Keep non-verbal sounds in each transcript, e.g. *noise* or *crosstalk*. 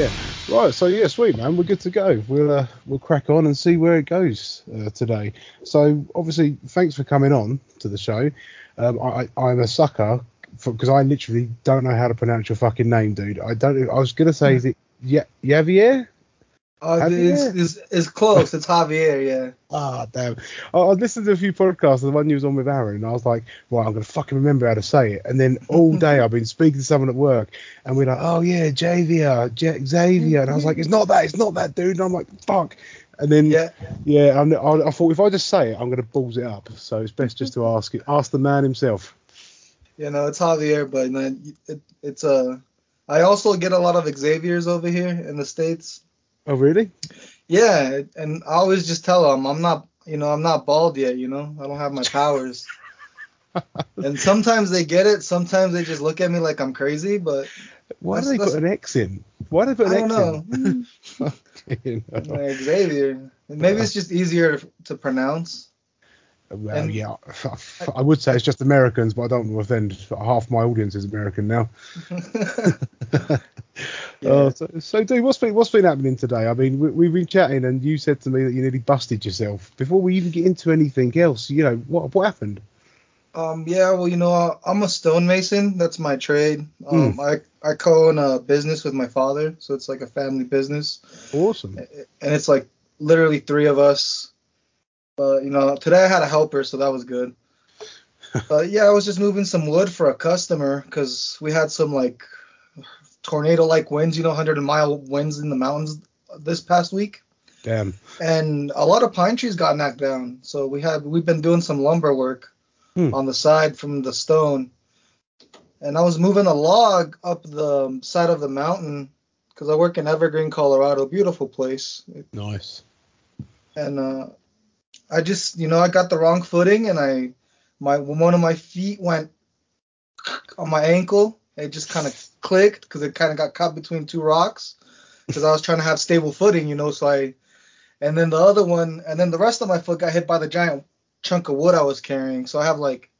Yeah. Right. So yeah, sweet man, we're good to go. We'll uh, we'll crack on and see where it goes uh, today. So obviously, thanks for coming on to the show. Um, I, I'm a sucker because I literally don't know how to pronounce your fucking name, dude. I don't. I was gonna say is it yeah, Javier? Uh, it's, it's, it's close. It's Javier, yeah. *laughs* Ah, damn. I, I listened to a few podcasts, the one you was on with Aaron, and I was like, right, I'm going to fucking remember how to say it. And then all day I've been speaking to someone at work, and we're like, oh, yeah, Javier, J- Xavier. And I was like, it's not that, it's not that, dude. And I'm like, fuck. And then, Yeah. yeah, I, I thought if I just say it, I'm going to balls it up. So it's best just to ask it, ask the man himself. You know, it's Javier, but man, it, it's Uh, I also get a lot of Xaviers over here in the States. Oh, really? Yeah, and I always just tell them I'm not, you know, I'm not bald yet. You know, I don't have my powers. *laughs* and sometimes they get it. Sometimes they just look at me like I'm crazy. But Why do they put an X in? Why do they put an don't X know. in? Fucking hell. Like Xavier. Maybe it's just easier to pronounce. Well, And- yeah, *laughs* I would say it's just Americans, but I don't want to offend. Half my audience is American now. Yeah. *laughs* *laughs* Uh, so, so, dude, what's been what's been happening today? I mean, we, we've been chatting, and you said to me that you nearly busted yourself. Before we even get into anything else, you know, what what happened? Um, yeah, well, you know, I'm a stonemason. That's my trade. Um, I, I co-own a business with my father, so it's like a family business, Awesome. and it's like literally three of us. But you know, today I had a helper, so that was good. *laughs* But yeah, I was just moving some wood for a customer because we had some like tornado-like winds, you know, 100 mile winds in the mountains this past week. Damn. and a lot of pine trees got knocked down. So we have we've been doing some lumber work Hmm. on the side from the stone, and I was moving a log up the side of the mountain because I work in Evergreen, Colorado, beautiful place, Nice. and uh, I just you know I got the wrong footing and I my one of my feet went on my ankle. It just kind of clicked because it kind of got caught between two rocks because I was trying to have stable footing, you know. So I, and then the other one, and then the rest of my foot got hit by the giant chunk of wood I was carrying. So I have like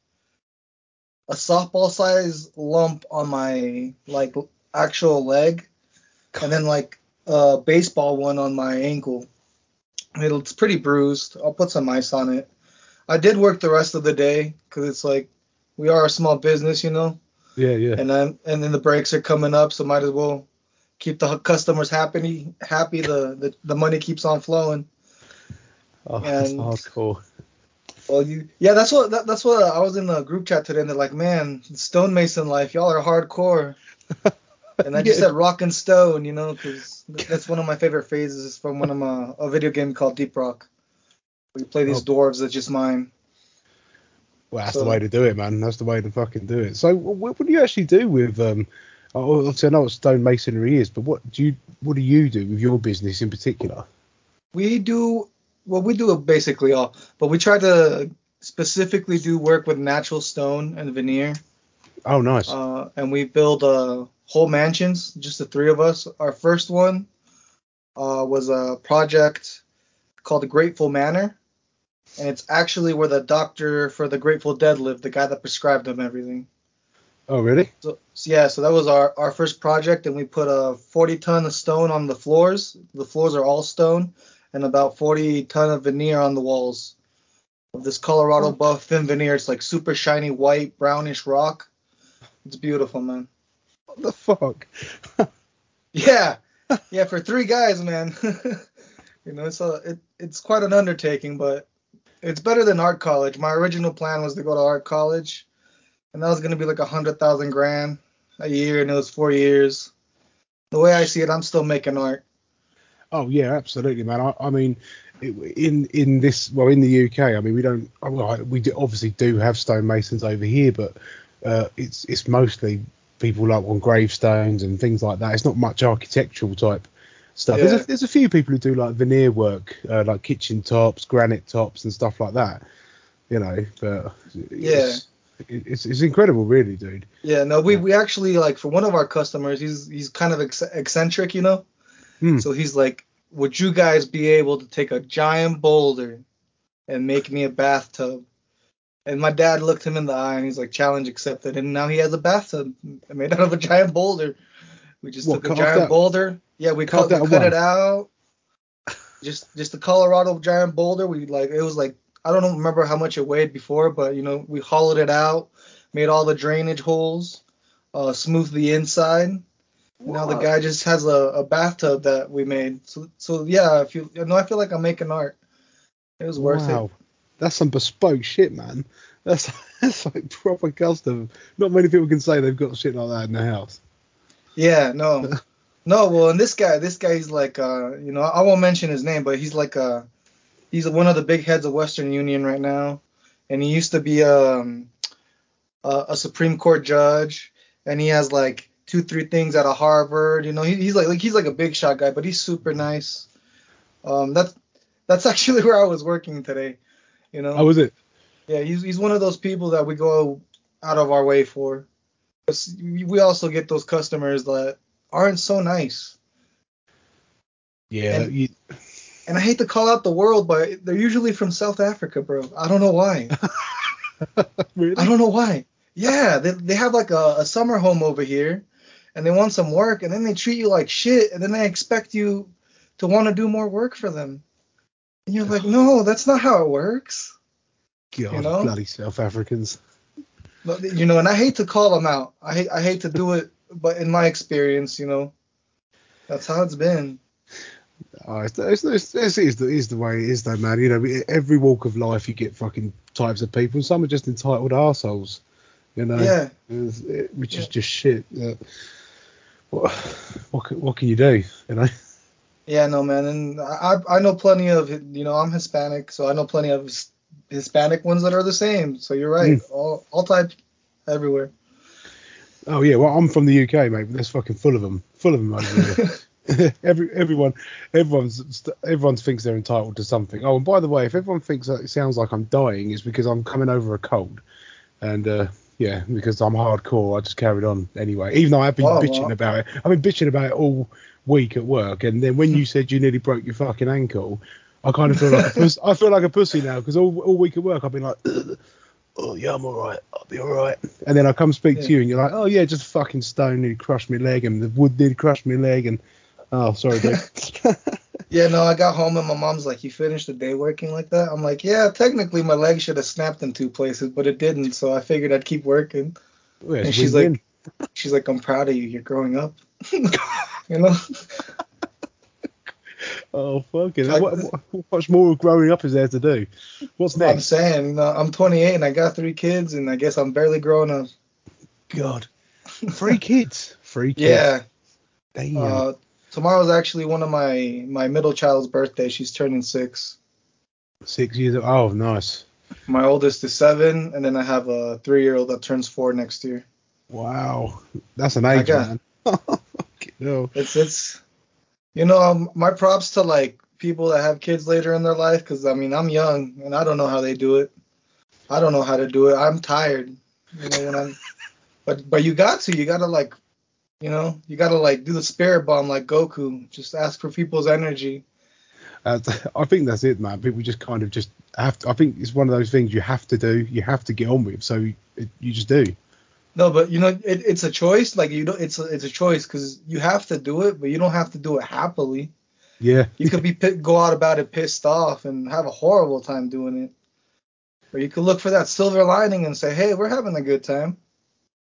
a softball size lump on my like actual leg, and then like a baseball one on my ankle. It's pretty bruised. I'll put some ice on it. I did work the rest of the day because it's like we are a small business, you know Yeah, yeah. and then and then the breaks are coming up, so might as well keep the customers happy. Happy the the, the money keeps on flowing. Oh, that's and- hardcore. Well, you yeah, that's what that, that's what I was in the group chat today, and they're like, man, stonemason life, y'all are hardcore. *laughs* And I *laughs* just said rock and stone, you know, because *laughs* that's one of my favorite phrases from one of my a video game called Deep Rock. We play these Oh. dwarves that's just mine. Well, that's So- the way to do it, man. That's the way to fucking do it. So, what, what do you actually do with? Um, obviously, I know what stonemasonry is, but what do you what do you do with your business in particular? We do well, we do basically all, but we try to specifically do work with natural stone and veneer. Oh, nice. Uh, and we build uh, whole mansions, just the three of us. Our first one uh, was a project called the Grateful Manor, and it's actually where the doctor for the Grateful Dead lived, the guy that prescribed them everything. oh, really? So, so yeah, so that was our, our first project, and we put a 40 ton of stone on the floors. The floors are all stone, and about 40 ton of veneer on the walls of this Colorado buff thin veneer. It's like super shiny white brownish rock. It's beautiful, man. What the fuck? *laughs* Yeah, yeah, for three guys, man. *laughs* you know, it's a it, it's quite an undertaking, but it's better than art college. My original plan was to go to art college, and that was gonna be like a hundred thousand grand a year, and it was four years. The way I see it, I'm still making art. Oh yeah, absolutely, man. I, I mean, in in this well in the UK, I mean we don't well we do, obviously do have stonemasons over here, but uh, it's it's mostly people like on gravestones and things like that. It's not much architectural type stuff. There's a, there's a few people who do like veneer work, uh, like kitchen tops, granite tops, and stuff like that. You know, but it's, it's it's incredible, really, dude. Yeah, no, we we actually like for one of our customers, he's he's kind of ex- eccentric, you know. Hmm. So he's like, would you guys be able to take a giant boulder and make me a bathtub? And my dad looked him in the eye and he's like, challenge accepted. And now he has a bathtub made out of a giant boulder. We just What, took a giant boulder. Yeah, we Cut cut, we cut it out. Just just the Colorado giant boulder. We like it was like I don't remember how much it weighed before, but you know we hollowed it out, made all the drainage holes, uh, smoothed the inside. Now the guy just has a, a bathtub that we made. So so yeah, if feel you know I feel like I'm making art. It was worth wow. it. That's some bespoke shit, man. That's *laughs* that's like proper custom. Not many people can say they've got shit like that in their house. Yeah, no. *laughs* No, well, and this guy, this guy, he's like, uh, you know, I won't mention his name, but he's like, uh, he's one of the big heads of Western Union right now, and he used to be um, a, a Supreme Court judge, and he has like two, three things out of Harvard. You know, he, he's like, like, he's like a big shot guy, but he's super nice. Um, that's that's *laughs* actually where I was working today. You know, How was it? yeah, he's he's one of those people that we go out of our way for. We also get those customers that aren't so nice. Yeah, And- you, And I hate to call out the world, but they're usually from South Africa, bro. I don't know why. *laughs* really? I don't know why. Yeah, they, they have like a, a summer home over here, and they want some work, and then they treat you like shit, and then they expect you to want to do more work for them. And you're like, no, that's not how it works. God, you know? bloody South Africans. But, You know, and I hate to call them out. I hate I hate to do it, but in my experience, you know, that's how it's been. Oh, it's, it's, it's, it's, it's, the, it's the way it is, though, man. You know, every walk of life, you get fucking types of people. Some are just entitled assholes, you know, Yeah. It- which is Yeah. just shit. Uh, what, what, what can you do, you know? Yeah, no, man, and I I know plenty of you know I'm Hispanic, so I know plenty of Hispanic ones that are the same. So you're right, Mm. all all types everywhere. Oh yeah, well I'm from the UK, mate. But there's fucking full of them, full of them over. *laughs* *laughs* Every everyone, everyone's everyone thinks they're entitled to something. Oh, and by the way, if everyone thinks that it sounds like I'm dying, it's because I'm coming over a cold, and uh, yeah, because I'm hardcore, I just carried on anyway. Even though I've been Oh, bitching well. about it, I've been bitching about it all week at work, and then when you said you nearly broke your fucking ankle, I kind of feel like a puss, I feel like a pussy now because all all week at work I've been like. *clears throat* Oh yeah, I'm all right. I'll be all right. And then I come speak to you, and you're like, "Oh yeah, just fucking stone nearly crushed my leg, and the wood did crush my leg, and oh sorry, dude." *laughs* Yeah, no, I got home and my mom's like, "You finished the day working like that?" I'm like, "Yeah, technically my leg should have snapped in two places, but it didn't, so I figured I'd keep working." And she's like, win. She's like, "I'm proud of you. You're growing up." *laughs* you know? "Oh fucking, what, what, more growing up is there to do? What's next? I'm saying, you know, I'm 28 and I got three kids, and I guess I'm barely growing up. God, three kids, three *laughs* kids. Yeah. Damn. Uh, tomorrow's actually one of my my middle child's birthday. She's turning six. Six years. Old. Oh, nice. My oldest is seven, and then I have a three year old that turns four next year. Wow, that's an age, got- man. *laughs* hell. It's it's, you know, um, my props to like people that have kids later in their life, because I mean I'm young and I don't know how they do it. I don't know how to do it. I'm tired. You know when I'm, *laughs* but but you got to you got to like, you know, you got to like do the spirit bomb like Goku. Just ask for people's energy. Uh, I think that's it, man. People just kind of just have. To, I think it's one of those things you have to do. You have to get on with. So it, you just do. No, but you know, it, it's a choice. Like you don't, it's a, it's a choice because you have to do it, but you don't have to do it happily. Yeah. You could be go out about it pissed off and have a horrible time doing it, or you could look for that silver lining and say, hey, we're having a good time.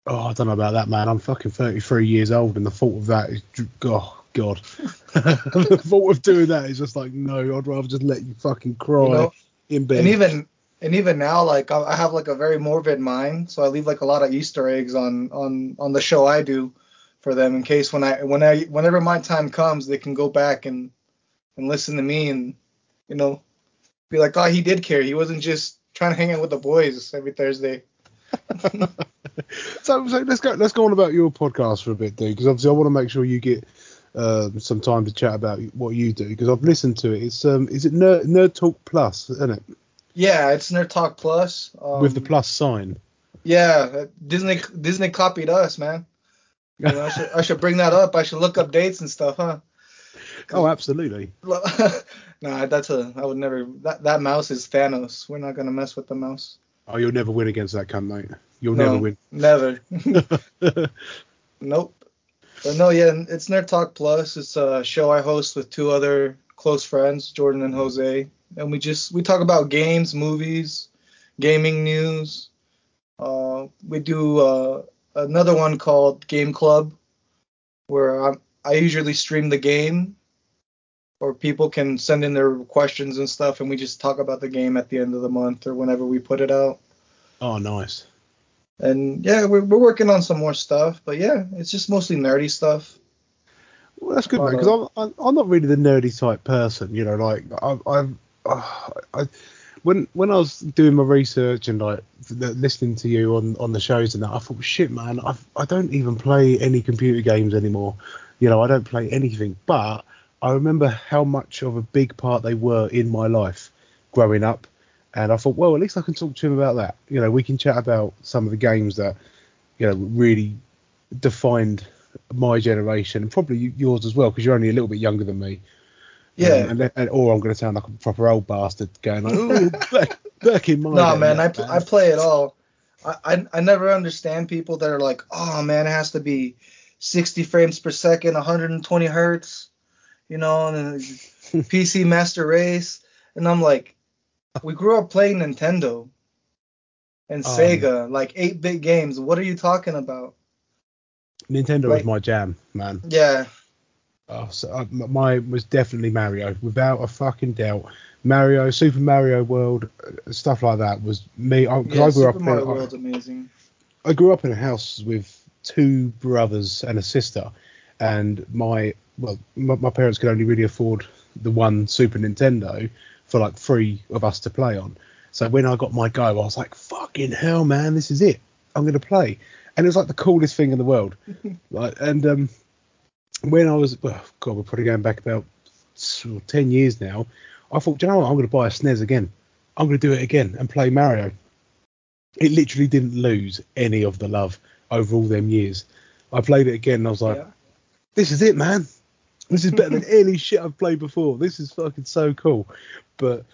Oh, I don't know about that, man. I'm fucking 33 years old, and the thought of that is, oh god, *laughs* the thought of doing that is just like, no, I'd rather just let you fucking cry You know, in bed. and even and even now, like I I have like a very morbid mind, so I leave like a lot of Easter eggs on on on the show I do for them in case when I when I whenever my time comes, they can go back and and listen to me and you know be like, oh, he did care. He wasn't just trying to hang out with the boys every Thursday. *laughs* *laughs* *laughs* so, so let's go. Let's go on about your podcast for a bit, dude, because obviously I want to make sure you get um, some time to chat about what you do, because I've listened to it. It's um, is it Nerd, Nerd Talk Plus, isn't it? Yeah, it's Nerd Talk Plus. Um, With the plus sign. Yeah, uh, Disney Disney copied us, man. You know, I should I should bring that up. I should look up dates and stuff, huh? Oh, absolutely. *laughs* nah, that's a I would never. That that mouse is Thanos. We're not gonna mess with the mouse. Oh, you'll never win against that cunt, mate. You'll no, never win. Never. *laughs* *laughs* nope. But no, yeah, it's Nerd Talk Plus. It's a show I host with two other close friends, Jordan and Jose, and we just we talk about games, movies, gaming news. Uh, we do uh, another one called Game Club, where i I usually stream the game, or people can send in their questions and stuff, and we just talk about the game at the end of the month or whenever we put it out. Oh, nice. And yeah, we're, we're working on some more stuff, but yeah, it's just mostly nerdy stuff. Well, that's good, man, because I'm, I'm not really the nerdy type person, you know. Like I, I've, uh, I, when when I was doing my research and like listening to you on on the shows and that, I thought, shit, man, I I don't even play any computer games anymore. You know, I don't play anything. But I remember how much of a big part they were in my life growing up, and I thought, well, at least I can talk to him about that. You know, we can chat about some of the games that you know really defined my generation and probably yours as well because you're only a little bit younger than me. Yeah. Um, and, and, or I'm going to sound like a proper old bastard going like, oh, *laughs* back, back in my. No, man, I, pl- I play it all. I, I I never understand people that are like, oh man, it has to be 60 frames per second, 120 hertz, you know, and *laughs* PC Master Race, and I'm like, we grew up playing Nintendo and um, Sega, like 8-bit games. What are you talking about? Nintendo like, was my jam, man. Yeah. Oh, so uh, my was definitely Mario, without a fucking doubt. Mario, Super Mario World, uh, stuff like that was me. I, yeah, I grew Super up. Mario in, World's I, amazing. I grew up in a house with two brothers and a sister, and my well, my, my parents could only really afford the one Super Nintendo for like three of us to play on. So when I got my go, I was like, "Fucking hell, man, this is it! I'm gonna play." and it was like the coolest thing in the world. *laughs* like, and um, when I was, well, God, we're probably going back about ten years now. I thought, you know what, I'm going to buy a SNES again. I'm going to do it again and play Mario. It literally didn't lose any of the love over all them years. I played it again and I was like, yeah. This is it, man. This is better than *laughs* any shit I've played before. This is fucking so cool. But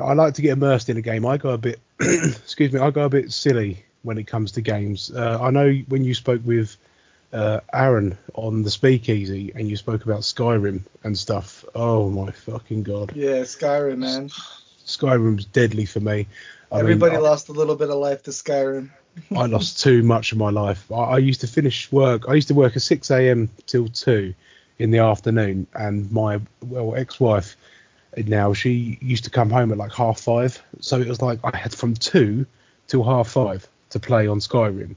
I like to get immersed in a game. I go a bit, *clears throat* excuse me, I go a bit silly when it comes to games. Uh, I know when you spoke with uh, Aaron on the Speakeasy and you spoke about Skyrim and stuff. Oh my fucking god. Yeah, Skyrim, man. Skyrim's deadly for me. I Everybody mean, lost a little bit of life to Skyrim. *laughs* I lost too much of my life. I, I, used to finish work. I used to work at 6 a.m. till 2 in the afternoon, and my well ex-wife now she used to come home at like half five. So it was like I had from two till half five to play on Skyrim.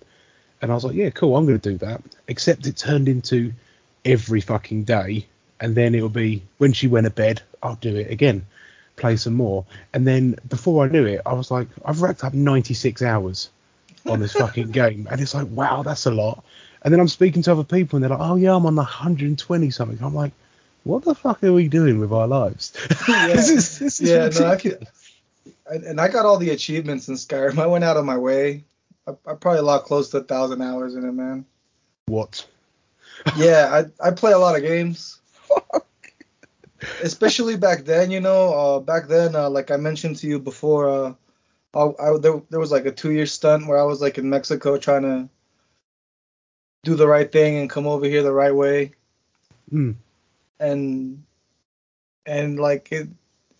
And I was like, yeah, cool, I'm going to do that. Except it turned into every fucking day. And then it'll be when she went to bed, I'll do it again, play some more. And then before I knew it, I was like, I've racked up 96 hours on this fucking game. And it's like, wow, that's a lot. And then I'm speaking to other people and they're like, oh, yeah, I'm on the 120 something. I'm like, what the fuck are we doing with our lives? *laughs* *laughs* Yeah, this is, this is yeah no, I could, and I got all the achievements in Skyrim. I went out of my way I, I probably locked close to a thousand hours in it, man. What? *laughs* yeah, I I play a lot of games. Especially back then, you know. Uh, back then, uh, like I mentioned to you before, uh, I, I, there, there was like a two-year stunt where I was like in Mexico trying to do the right thing and come over here the right way. Mm. And and like it,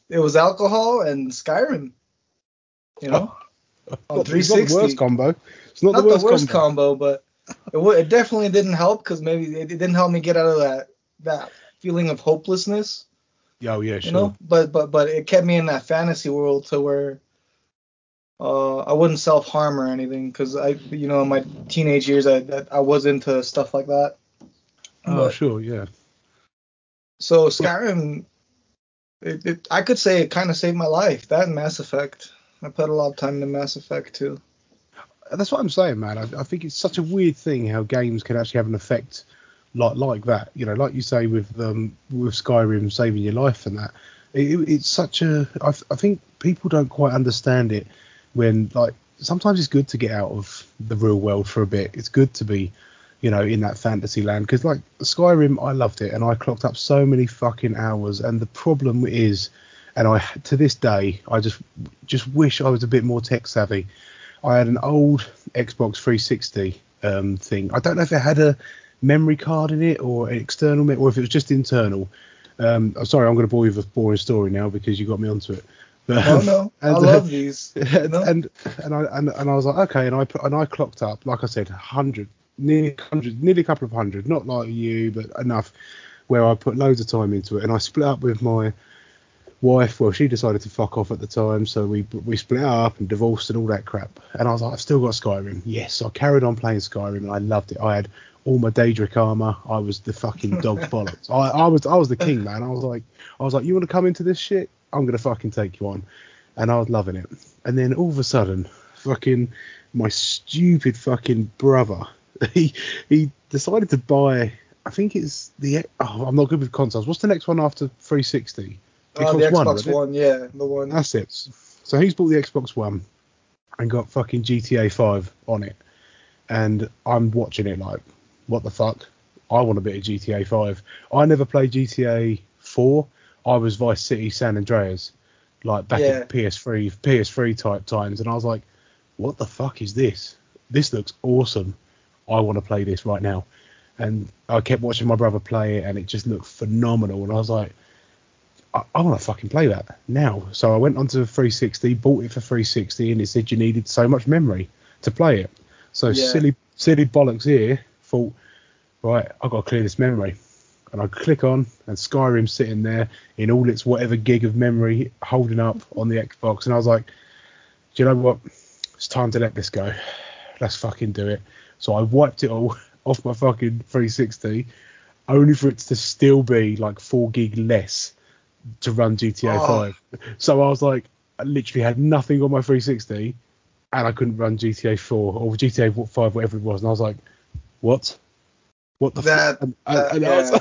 it was alcohol and Skyrim. You know. *laughs* on 360. It's not the worst combo. It's not, not the worst, the worst combo. combo. but it, w- it definitely didn't help because maybe it, didn't help me get out of that that feeling of hopelessness. Yeah, oh yeah, sure. You know, but but but it kept me in that fantasy world to where uh, I wouldn't self harm or anything because I, you know, in my teenage years, I I was into stuff like that. Oh but, sure, yeah. So Skyrim, it, it, I could say it kind of saved my life. That and Mass Effect. I put a lot of time into Mass Effect too. That's what I'm saying, man. I, I think it's such a weird thing how games can actually have an effect like like that. You know, like you say with um, with Skyrim saving your life and that. It, it's such a. I, I think people don't quite understand it when like sometimes it's good to get out of the real world for a bit. It's good to be, you know, in that fantasy land because like Skyrim, I loved it and I clocked up so many fucking hours. And the problem is and I to this day I just just wish I was a bit more tech savvy. I had an old Xbox 360 um, thing. I don't know if it had a memory card in it or an external, or if it was just internal. Um, sorry, I'm going to bore you with a boring story now because you got me onto it. Oh no, *laughs* I and, uh, love these. *laughs* and, No? and and I and, and I was like, okay, and I put and I clocked up, like I said, hundred, nearly hundred, nearly a couple of hundred, not like you, but enough where I put loads of time into it, and I split up with my wife. Well, she decided to fuck off at the time, so we we split up and divorced and all that crap. And I was like, I've still got Skyrim. Yes, I carried on playing Skyrim, and I loved it. I had all my Daedric armor. I was the fucking dog *laughs* bollocks. I, I was I was the king, man. I was like I was like, you want to come into this shit? I'm gonna fucking take you on, and I was loving it. And then all of a sudden, fucking my stupid fucking brother, *laughs* he he decided to buy. I think it's the. Oh, I'm not good with consoles. What's the next one after 360? Uh, the Xbox wasn't? One, yeah, the one. That's it. So he's bought the Xbox One and got fucking GTA 5 on it. And I'm watching it like, what the fuck? I want a bit of GTA 5. I never played GTA 4. I was Vice City San Andreas, like back Yeah. at PS3, PS3 type times. And I was like, what the fuck is this? This looks awesome. I want to play this right now. And I kept watching my brother play it, and it just looked phenomenal. And I was like, I, I want to fucking play that now. So I went onto 360, bought it for 360, and it said you needed so much memory to play it. So Yeah. silly, silly bollocks here thought, right, I've got to clear this memory. And I click on, and Skyrim's sitting there in all its whatever gig of memory holding up on the Xbox. And I was like, do you know what? It's time to let this go. Let's fucking do it. So I wiped it all *laughs* off my fucking 360, only for it to still be like four gig less to run GTA Oh. Ah. 5. So I was like, I literally had nothing on my 360, and I couldn't run GTA 4 or GTA 5, whatever it was. And I was like, what? What the That- fuck? And, and, that- and I was, yeah.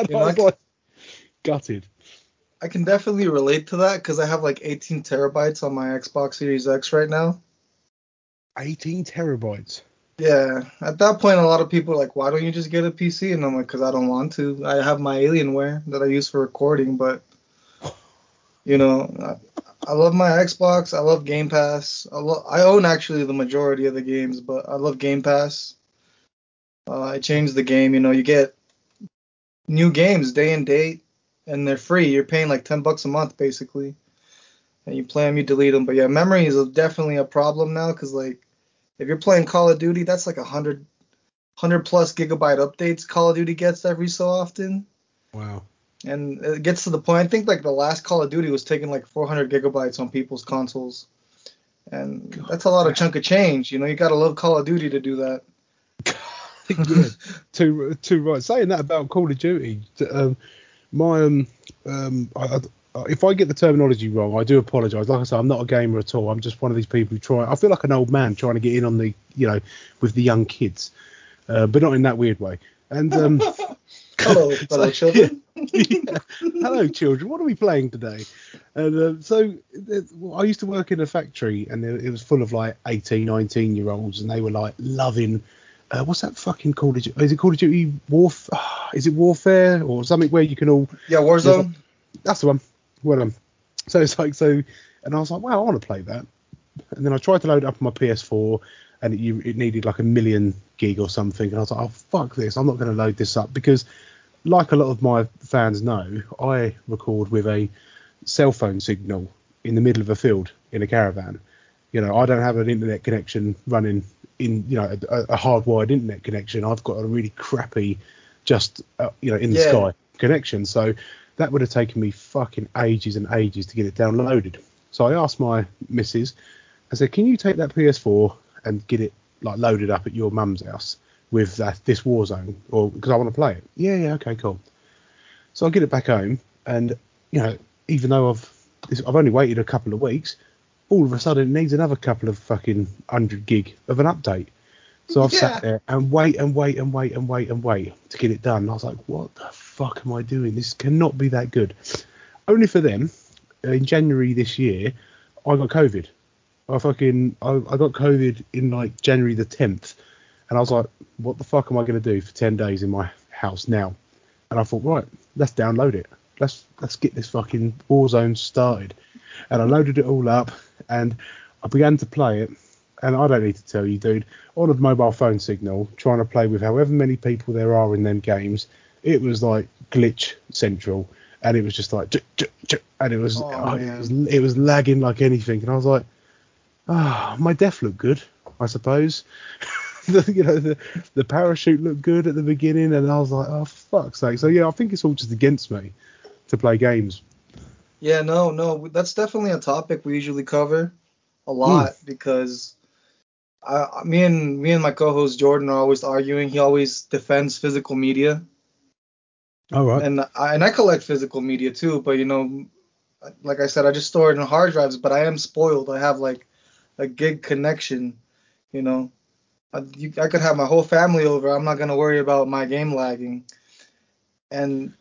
And You I was like, gutted. I can definitely relate to that because I have like 18 terabytes on my Xbox Series X right now. 18 terabytes. Yeah, at that point, a lot of people are like, "Why don't you just get a PC?" And I'm like, "Cause I don't want to. I have my Alienware that I use for recording, but *laughs* you know, I, I love my Xbox. I love Game Pass. I, lo- I own actually the majority of the games, but I love Game Pass. Uh, I changed the game. You know, you get new games day and date, and they're free. You're paying like 10 bucks a month basically, and you play them, you delete them. But yeah, memory is definitely a problem now, cause like if you're playing Call of Duty, that's like a hundred, hundred plus gigabyte updates Call of Duty gets every so often, Wow. and it gets to the point. I think like the last Call of Duty was taking like 400 gigabytes on people's consoles, and that's a lot of chunk of change. You know, you gotta love Call of Duty to do that. *laughs* yeah, too too right. Saying that about Call of Duty, um, my um, um, I, I, if I get the terminology wrong, I do apologise. Like I said, I'm not a gamer at all. I'm just one of these people who try. I feel like an old man trying to get in on the, you know, with the young kids, uh, but not in that weird way. And um, *laughs* *laughs* Hello, fellow children. *laughs* yeah. Hello, children. What are we playing today? And uh, so uh, I used to work in a factory, and it it was full of like 18, 19 year olds, and they were like loving. Uh, what's that fucking Call of Duty? Is it Call of Duty Warf? *sighs* Is it Warfare or something where you can all? Yeah, Warzone. That's the one. Well done. So it's like so, and I was like, wow, I want to play that. And then I tried to load it up on my PS4, and it, you, it needed like a million gig or something. And I was like, oh fuck this, I'm not going to load this up because, like a lot of my fans know, I record with a cell phone signal in the middle of a field in a caravan. You know, I don't have an internet connection running in, you know, a, a hardwired internet connection. I've got a really crappy, just uh, you know, in the Yeah. sky connection. So that would have taken me fucking ages and ages to get it downloaded. So I asked my missus, I said, can you take that PS4 and get it like loaded up at your mum's house with that this Warzone, or because I want to play it? Yeah, yeah, okay, cool. So I get it back home, and you know, even though I've I've only waited a couple of weeks, all of a sudden it needs another couple of fucking hundred gig of an update. So I've Yeah. sat there and wait and wait and wait and wait and wait to get it done. And I was like, what the fuck am I doing? This cannot be that good. Only for them, in January this year, I got COVID. I fucking I, I got COVID in like January the 10th, and I was like, what the fuck am I going to do for 10 days in my house now? And I thought, right, let's download it. Let's let's get this fucking Warzone started. And I loaded it all up, and I began to play it, and I don't need to tell you, dude, on a mobile phone signal, trying to play with however many people there are in them games, it was like glitch central, and it was just like, and it was, Oh, oh, it was, it was lagging like anything, and I was like, ah, my death looked good, I suppose. *laughs* The- you know, the, the parachute looked good at the beginning, and I was like, oh fuck's sake. So yeah, I think it's all just against me to play games. Yeah, no, no, that's definitely a topic we usually cover a lot hmm. because I, I- me and me and my co-host Jordan are always arguing. He always defends physical media, All right. and I and I collect physical media too. But you know, like I said, I just store it in hard drives. But I am spoiled. I have like a gig connection. You know, I, you, I could have my whole family over. I'm not gonna worry about my game lagging, and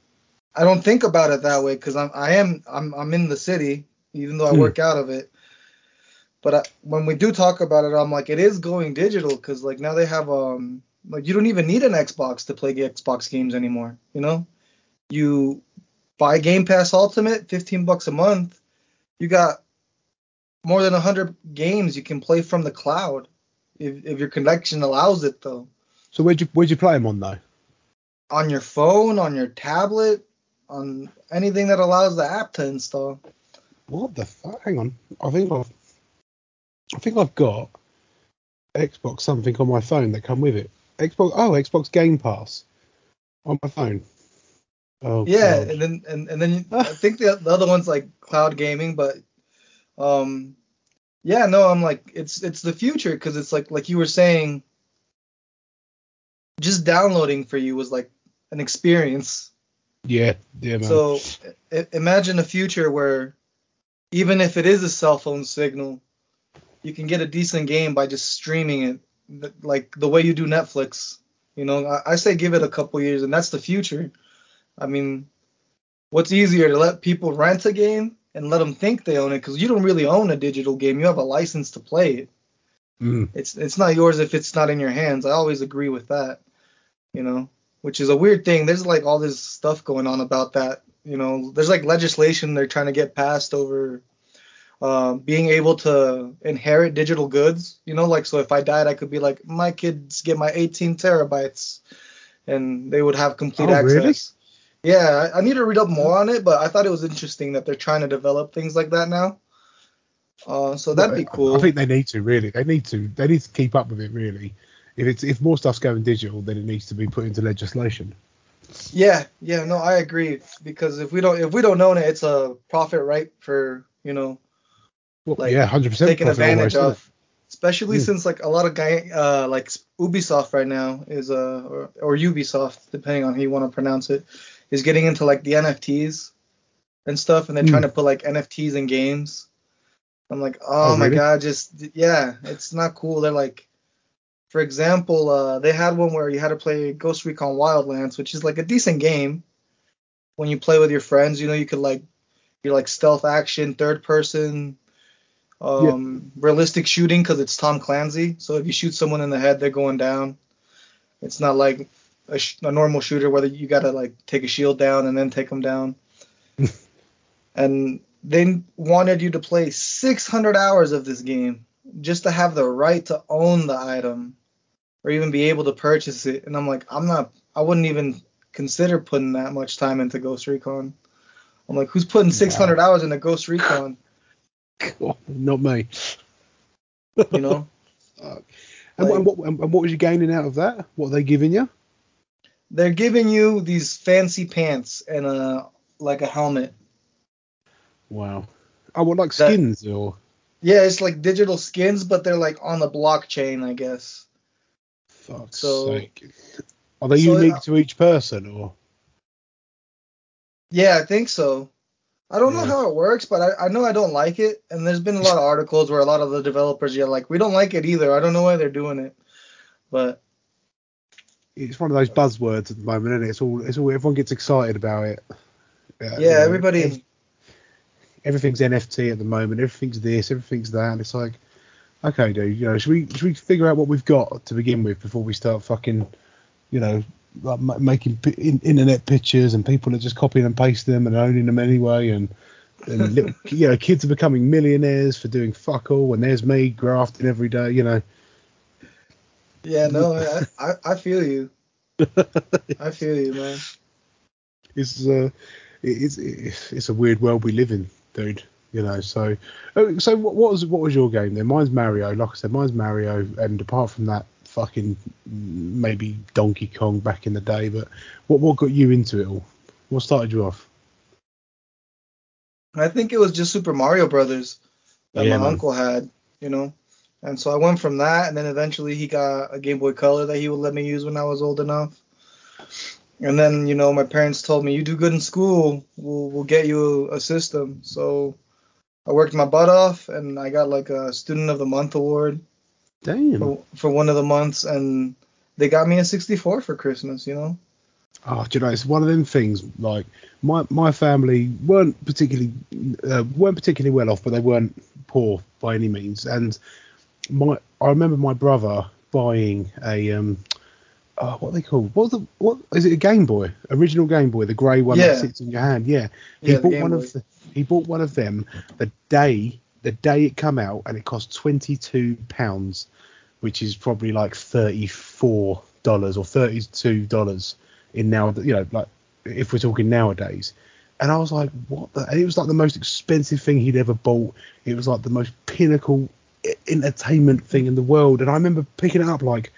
I don't think about it that way because I'm I am I'm I'm in the city, even though I Hmm. work out of it. But I, when we do talk about it, I'm like, it is going digital because like now they have um like you don't even need an Xbox to play Xbox games anymore. You know, you buy Game Pass Ultimate, 15 bucks a month. You got more than 100 games you can play from the cloud if, if your connection allows it though. So where'd you where'd you play them on though? On your phone, on your tablet, on anything that allows the app to install. What the fuck? Hang on. I think I've I think I've got Xbox something on my phone that come with it. Xbox oh Xbox Game Pass on my phone. Oh Yeah, God. and then and, and then I *laughs* think the, the other one's like cloud gaming, but um yeah, no, I'm like it's it's the future because it's like like you were saying just downloading for you was like an experience. Yeah, yeah, man. So I- imagine a future where even if it is a cell phone signal, you can get a decent game by just streaming it, like the way you do Netflix. You know, I, I say give it a couple years, and that's the future. I mean, what's easier to let people rent a game and let them think they own it? Because you don't really own a digital game; you have a license to play it. Mm. It's it's not yours if it's not in your hands. I always agree with that. You know, which is a weird thing. There's like all this stuff going on about that. You know, there's like legislation they're trying to get passed over uh, being able to inherit digital goods. You know, like so if I died, I could be like, my kids get my 18 terabytes, and they would have complete Oh, access. really? Yeah, I, I need to read up more on it, but I thought it was interesting that they're trying to develop things like that now. Uh, so that'd be cool. I think they need to really. They need to. They need to keep up with it really. If it's if more stuff's going digital, then it needs to be put into legislation. Yeah, yeah, no, I agree because if we don't if we don't own it, it's a profit right for you know Well, Like, yeah, hundred percent. taking advantage of, especially Mm. since like a lot of guy uh like Ubisoft right now is uh or, or Ubisoft depending on how you want to pronounce it is getting into like the NFTs and stuff and they're Mm. trying to put like NFTs in games. I'm like, oh, Oh, my really? god, just yeah, it's not cool. They're like, for example, uh, they had one where you had to play Ghost Recon Wildlands, which is like a decent game. When you play with your friends, you know, you could like, you're like stealth action, third person, um, realistic shooting because it's Tom Clancy. So if you shoot someone in the head, they're going down. It's not like a, sh- a normal shooter where you gotta like take a shield down and then take them down. *laughs* and they wanted you to play 600 hours of this game just to have the right to own the item or even be able to purchase it. And I'm like, I'm not, I wouldn't even consider putting that much time into Ghost Recon. I'm like, who's putting 600 hours into Ghost Recon? Not me. You know? *laughs* And, Like- what, and, what, and what was you gaining out of that? What are they giving you? They're giving you these fancy pants and a like a helmet. Wow. Oh, what like That- skins or? Yeah, it's like digital skins, but they're like on the blockchain, I guess. Fuck's So- sake. Are they so, unique uh, to each person or? Yeah, I think so. I don't know how it works, but I, I know I don't like it. And there's been a lot of *laughs* articles where a lot of the developers are like, we don't like it either. I don't know why they're doing it. But It's one of those buzzwords at the moment, isn't it? It's all. It's all. Everyone gets excited about it. yeah, know, everybody. ev- everything's NFT at the moment. Everything's this. Everything's that. And it's like, okay, dude. You know, should we should we figure out what we've got to begin with before we start fucking, you know, like ma- making in, internet pictures and people are just copying and pasting them and owning them anyway and and *laughs* little, you know, kids are becoming millionaires for doing fuck all, and there's me grafting every day, you know. Yeah, no, I, I, I feel you. I feel you, man. *laughs* It's uh, it's it's a weird world we live in, dude. You know, so oh, so what, what was what was your game then? Mine's Mario. Like I said, mine's Mario, and apart from that, fucking maybe Donkey Kong back in the day. But what what got you into it all? What started you off? I think it was just Super Mario Brothers that Yeah, my man. uncle had, you know. And so I went from that, and then eventually he got a Game Boy Color that he would let me use when I was old enough. And then, you know, my parents told me, "You do good in school, we'll we'll get you a system." So I worked my butt off, and I got like a Student of the Month award Damn. for, for one of the months, and they got me a 64 for Christmas, you know. Oh, do you know, it's one of them things. Like my my family weren't particularly uh, weren't particularly well off, but they weren't poor by any means. And my I remember my brother buying a um, oh, what are they called? What the what is it? A Game Boy, original Game Boy, the grey one Yeah. that sits in your hand. Yeah, he Yeah, bought one Boy. of the, he bought one of them the day the day it come out, and it cost twenty two pounds, which is probably like thirty four dollars or thirty two dollars in now you know like if we're talking nowadays. And I was like, what the? And it was like the most expensive thing he'd ever bought. It was like the most pinnacle entertainment thing in the world. And I remember picking it up like,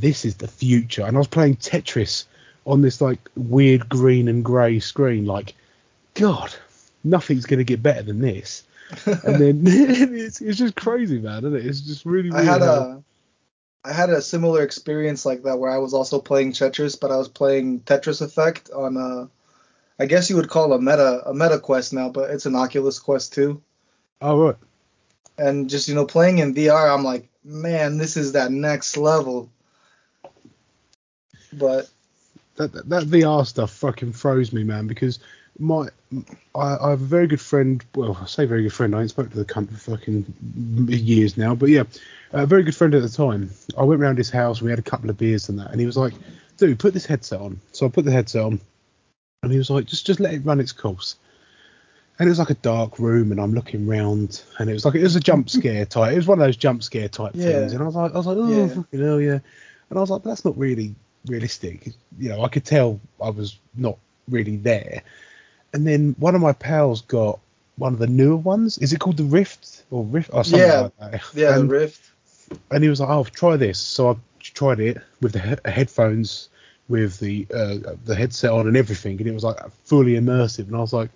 this is the future. And I was playing Tetris on this like weird green and grey screen. Like, God, nothing's going to get better than this. And then *laughs* it's, it's just crazy, man, isn't it? It's just really I had a I had a similar experience like that where I was also playing Tetris, but I was playing Tetris Effect on a I guess you would call a meta a meta quest now, but it's an Oculus Quest too. Oh, right. And just you know playing in VR, I'm like, man, this is that next level. But that, that that VR stuff fucking froze me, man. Because my I, I have a very good friend. Well, I say very good friend. I ain't spoke to the cunt for fucking years now, but yeah, a very good friend at the time. I went round his house. We had a couple of beers and that, and he was like, "Dude, put this headset on." So I put the headset on, and he was like, "Just just let it run its course." And it was like a dark room, and I'm looking round, and it was like it was a jump scare type. It was one of those jump scare type Yeah. things, and I was like, I was like, oh Yeah. fucking hell, yeah. And I was like, but that's not really realistic. You know, I could tell I was not really there. And then one of my pals got one of the newer ones. Is it called the Rift or Rift or something Yeah. like that? yeah, and, the Rift. and he was like, "Oh, try this." So I tried it with the he- headphones, with the uh, the headset on and everything, and it was like fully immersive. And I was like,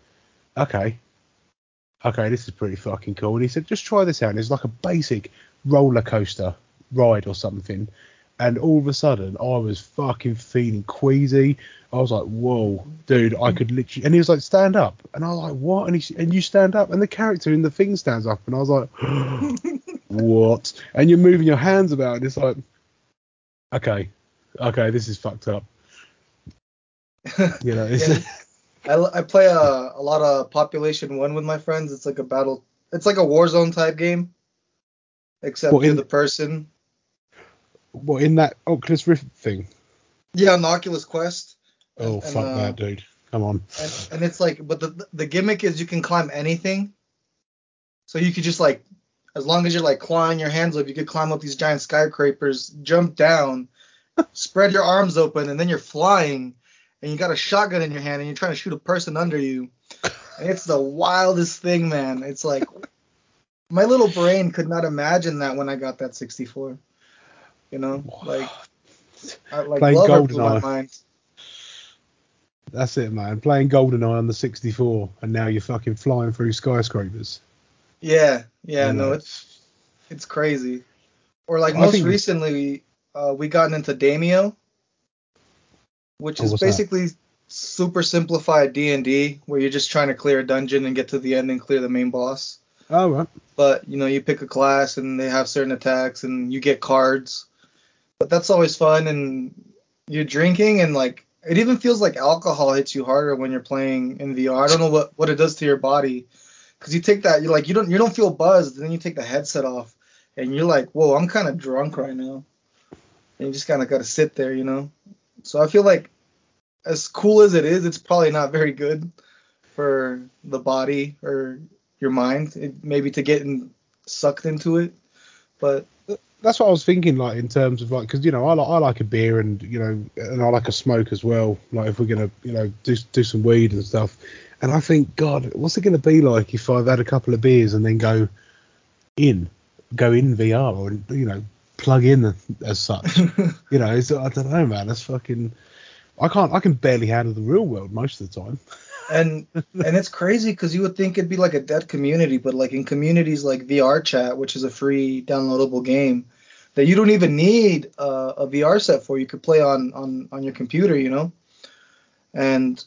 "Okay, okay, this is pretty fucking cool." And he said, "Just try this out." And it's like a basic roller coaster ride or something. And all of a sudden, I was fucking feeling queasy. I was like, "Whoa, dude! I could literally." And he was like, "Stand up," and I was like, "What?" And he and you stand up, and the character in the thing stands up, and I was like, *gasps* what? And you're moving your hands about, and it's like, okay, okay, this is fucked up. You know, *laughs* it's, Yeah. I, I play a, a lot of Population One with my friends. It's like a battle. It's like a Warzone type game, except Well, in- the person. What in that Oculus Rift thing? Yeah, on the Oculus Quest. Oh And- fuck uh, that, dude! Come on. and, and it's like but the the gimmick is you can climb anything so you could just like as long as you're like clawing your hands up you could climb up these giant skyscrapers jump down *laughs* spread your arms open and then you're flying and you got a shotgun in your hand and you're trying to shoot a person under you and it's the wildest thing man it's like my little brain could not imagine that when i got that 64 you know like I, like Playing GoldenEye. That's it, man. Playing GoldenEye on the 64, and now you're fucking flying through skyscrapers. yeah yeah You no it's It's crazy. Or like I most think- recently, uh, we gotten into Demeo, which Oh, is what's that? basically super simplified D and D, where you're just trying to clear a dungeon and get to the end and clear the main boss. Oh right. But you know, you pick a class and they have certain attacks and you get cards. But that's always fun and you're drinking and like it even feels like alcohol hits you harder when you're playing in VR. I don't know what what it does to your body because you take that you're like you don't you don't feel buzzed then you take the headset off and you're like whoa I'm kind of drunk right now and you just kind of got to sit there you know. So I feel like as cool as it is, it's probably not very good for the body or your mind, it, maybe to get in, sucked into it. But that's what I was thinking, like in terms of like, because you know, I like I like a beer and you know, and I like a smoke as well. Like if we're gonna, you know, do do some weed and stuff. And I think, God, what's it gonna be like if I've had a couple of beers and then go in, go in VR or you know, plug in as such. *laughs* you know, I don't know, man. That's fucking. I can't. I can barely handle the real world most of the time. And *laughs* and it's crazy because you would think it'd be like a dead community, but like in communities like VR Chat, which is a free downloadable game that you don't even need a, a VR set for, you could play on on on your computer, you know. And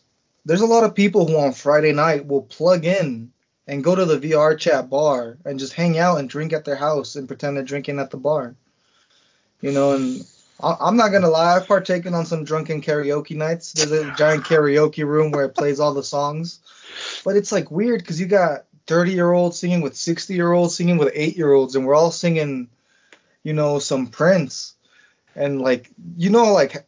there's a lot of people who on Friday night will plug in and go to the VR Chat bar and just hang out and drink at their house and pretend they're drinking at the bar. You know, and I'm not gonna lie, I've partaken on some drunken karaoke nights. There's a giant karaoke room where it plays all the songs, but it's like weird because you got 30 year olds singing with 60 year olds singing with 8 year olds, and we're all singing, you know, some Prince, and like you know, like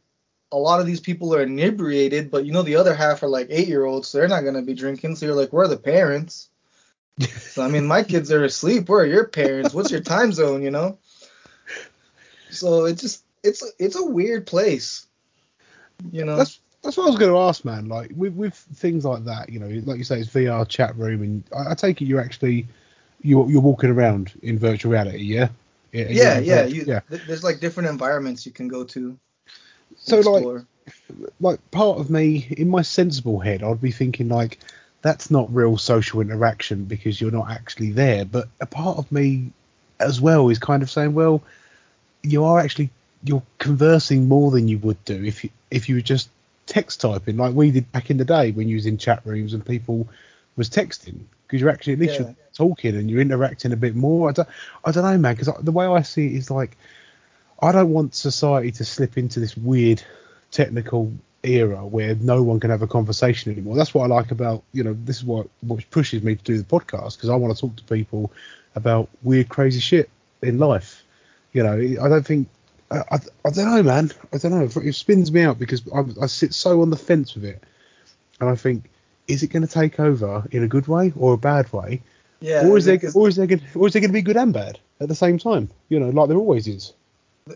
a lot of these people are inebriated, but you know the other half are like 8 year olds, so they're not gonna be drinking. So you're like, where are the parents? so I mean, my kids are asleep. Where are your parents? What's your time zone? You know. So it just it's it's a weird place. You know. That's that's what I was going to ask, man. Like with with things like that, you know, like you say, it's VR chat room, and I, I take it you're actually you're you're walking around in virtual reality, yeah. Yeah, yeah, you, yeah. There's like different environments you can go to. So explore. like, like part of me in my sensible head, I'd be thinking like, that's not real social interaction because you're not actually there. But a part of me as well is kind of saying, well, you are actually you're conversing more than you would do if you if you were just text typing like we did back in the day when you was in chat rooms and people was texting because you're actually at least yeah. you're talking and you're interacting a bit more. I don't I don't know, man, because the way I see it is like I don't want society to slip into this weird technical era where no one can have a conversation anymore. That's what I like about you know this is what what pushes me to do the podcast because I want to talk to people about weird crazy shit in life. You know, I don't think I, I, I, don't know, man. I don't know. It spins me out because I, I sit so on the fence with it, and I think, is it going to take over in a good way or a bad way? Yeah. Or is there, or is there, going, or is there going to be good and bad at the same time? You know, like there always is.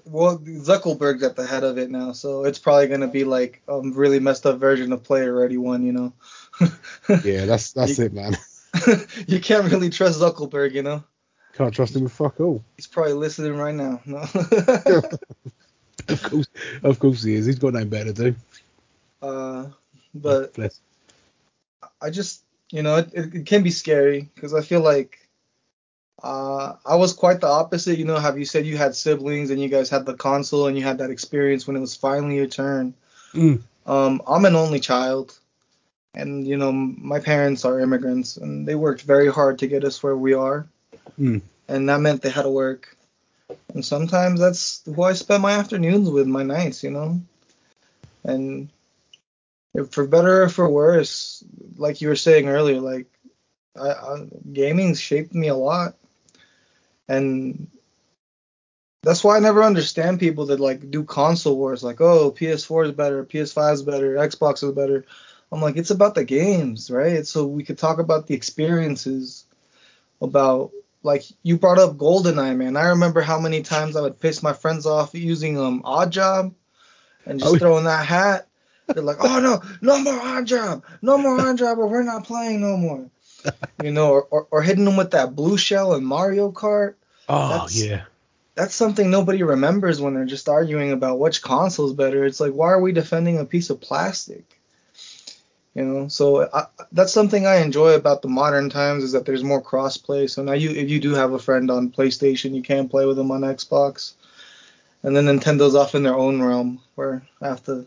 Well, Zuckerberg's at the head of it now, so it's probably going to be like a really messed up version of Player Ready One, you know. *laughs* yeah, that's that's you, it, man. *laughs* you can't really trust Zuckerberg, you know. Can't trust him with fuck all. He's probably listening right now. No. *laughs* *laughs* of course, of course he is. He's got nothing better to do. Uh, but Bless. I just, you know, it, it can be scary because I feel like uh, I was quite the opposite. You know, have you said you had siblings and you guys had the console and you had that experience when it was finally your turn? Mm. Um, I'm an only child, and you know, my parents are immigrants and they worked very hard to get us where we are. Mm. And that meant they had to work. And sometimes that's who I spend my afternoons with, my nights, you know. And for better or for worse, like you were saying earlier, like I, I, gaming shaped me a lot, and that's why I never understand people that like do console wars, like oh PS4 is better, PS5 is better, Xbox is better. I'm like it's about the games, right? So we could talk about the experiences, about like you brought up GoldenEye, man. I remember how many times I would piss my friends off using um Oddjob and just oh. throwing that hat. They're like, oh no, no more Oddjob, no more Oddjob, or we're not playing no more. *laughs* You know, or, or, or hitting them with that blue shell in Mario Kart. Oh that's, yeah. That's something nobody remembers when they're just arguing about which console is better. It's like, why are we defending a piece of plastic? You know? So I, that's something i enjoy about the modern times is that there's more crossplay. So now you if you do have a friend on playstation you can play with them on xbox. And then nintendo's off in their own realm where i have to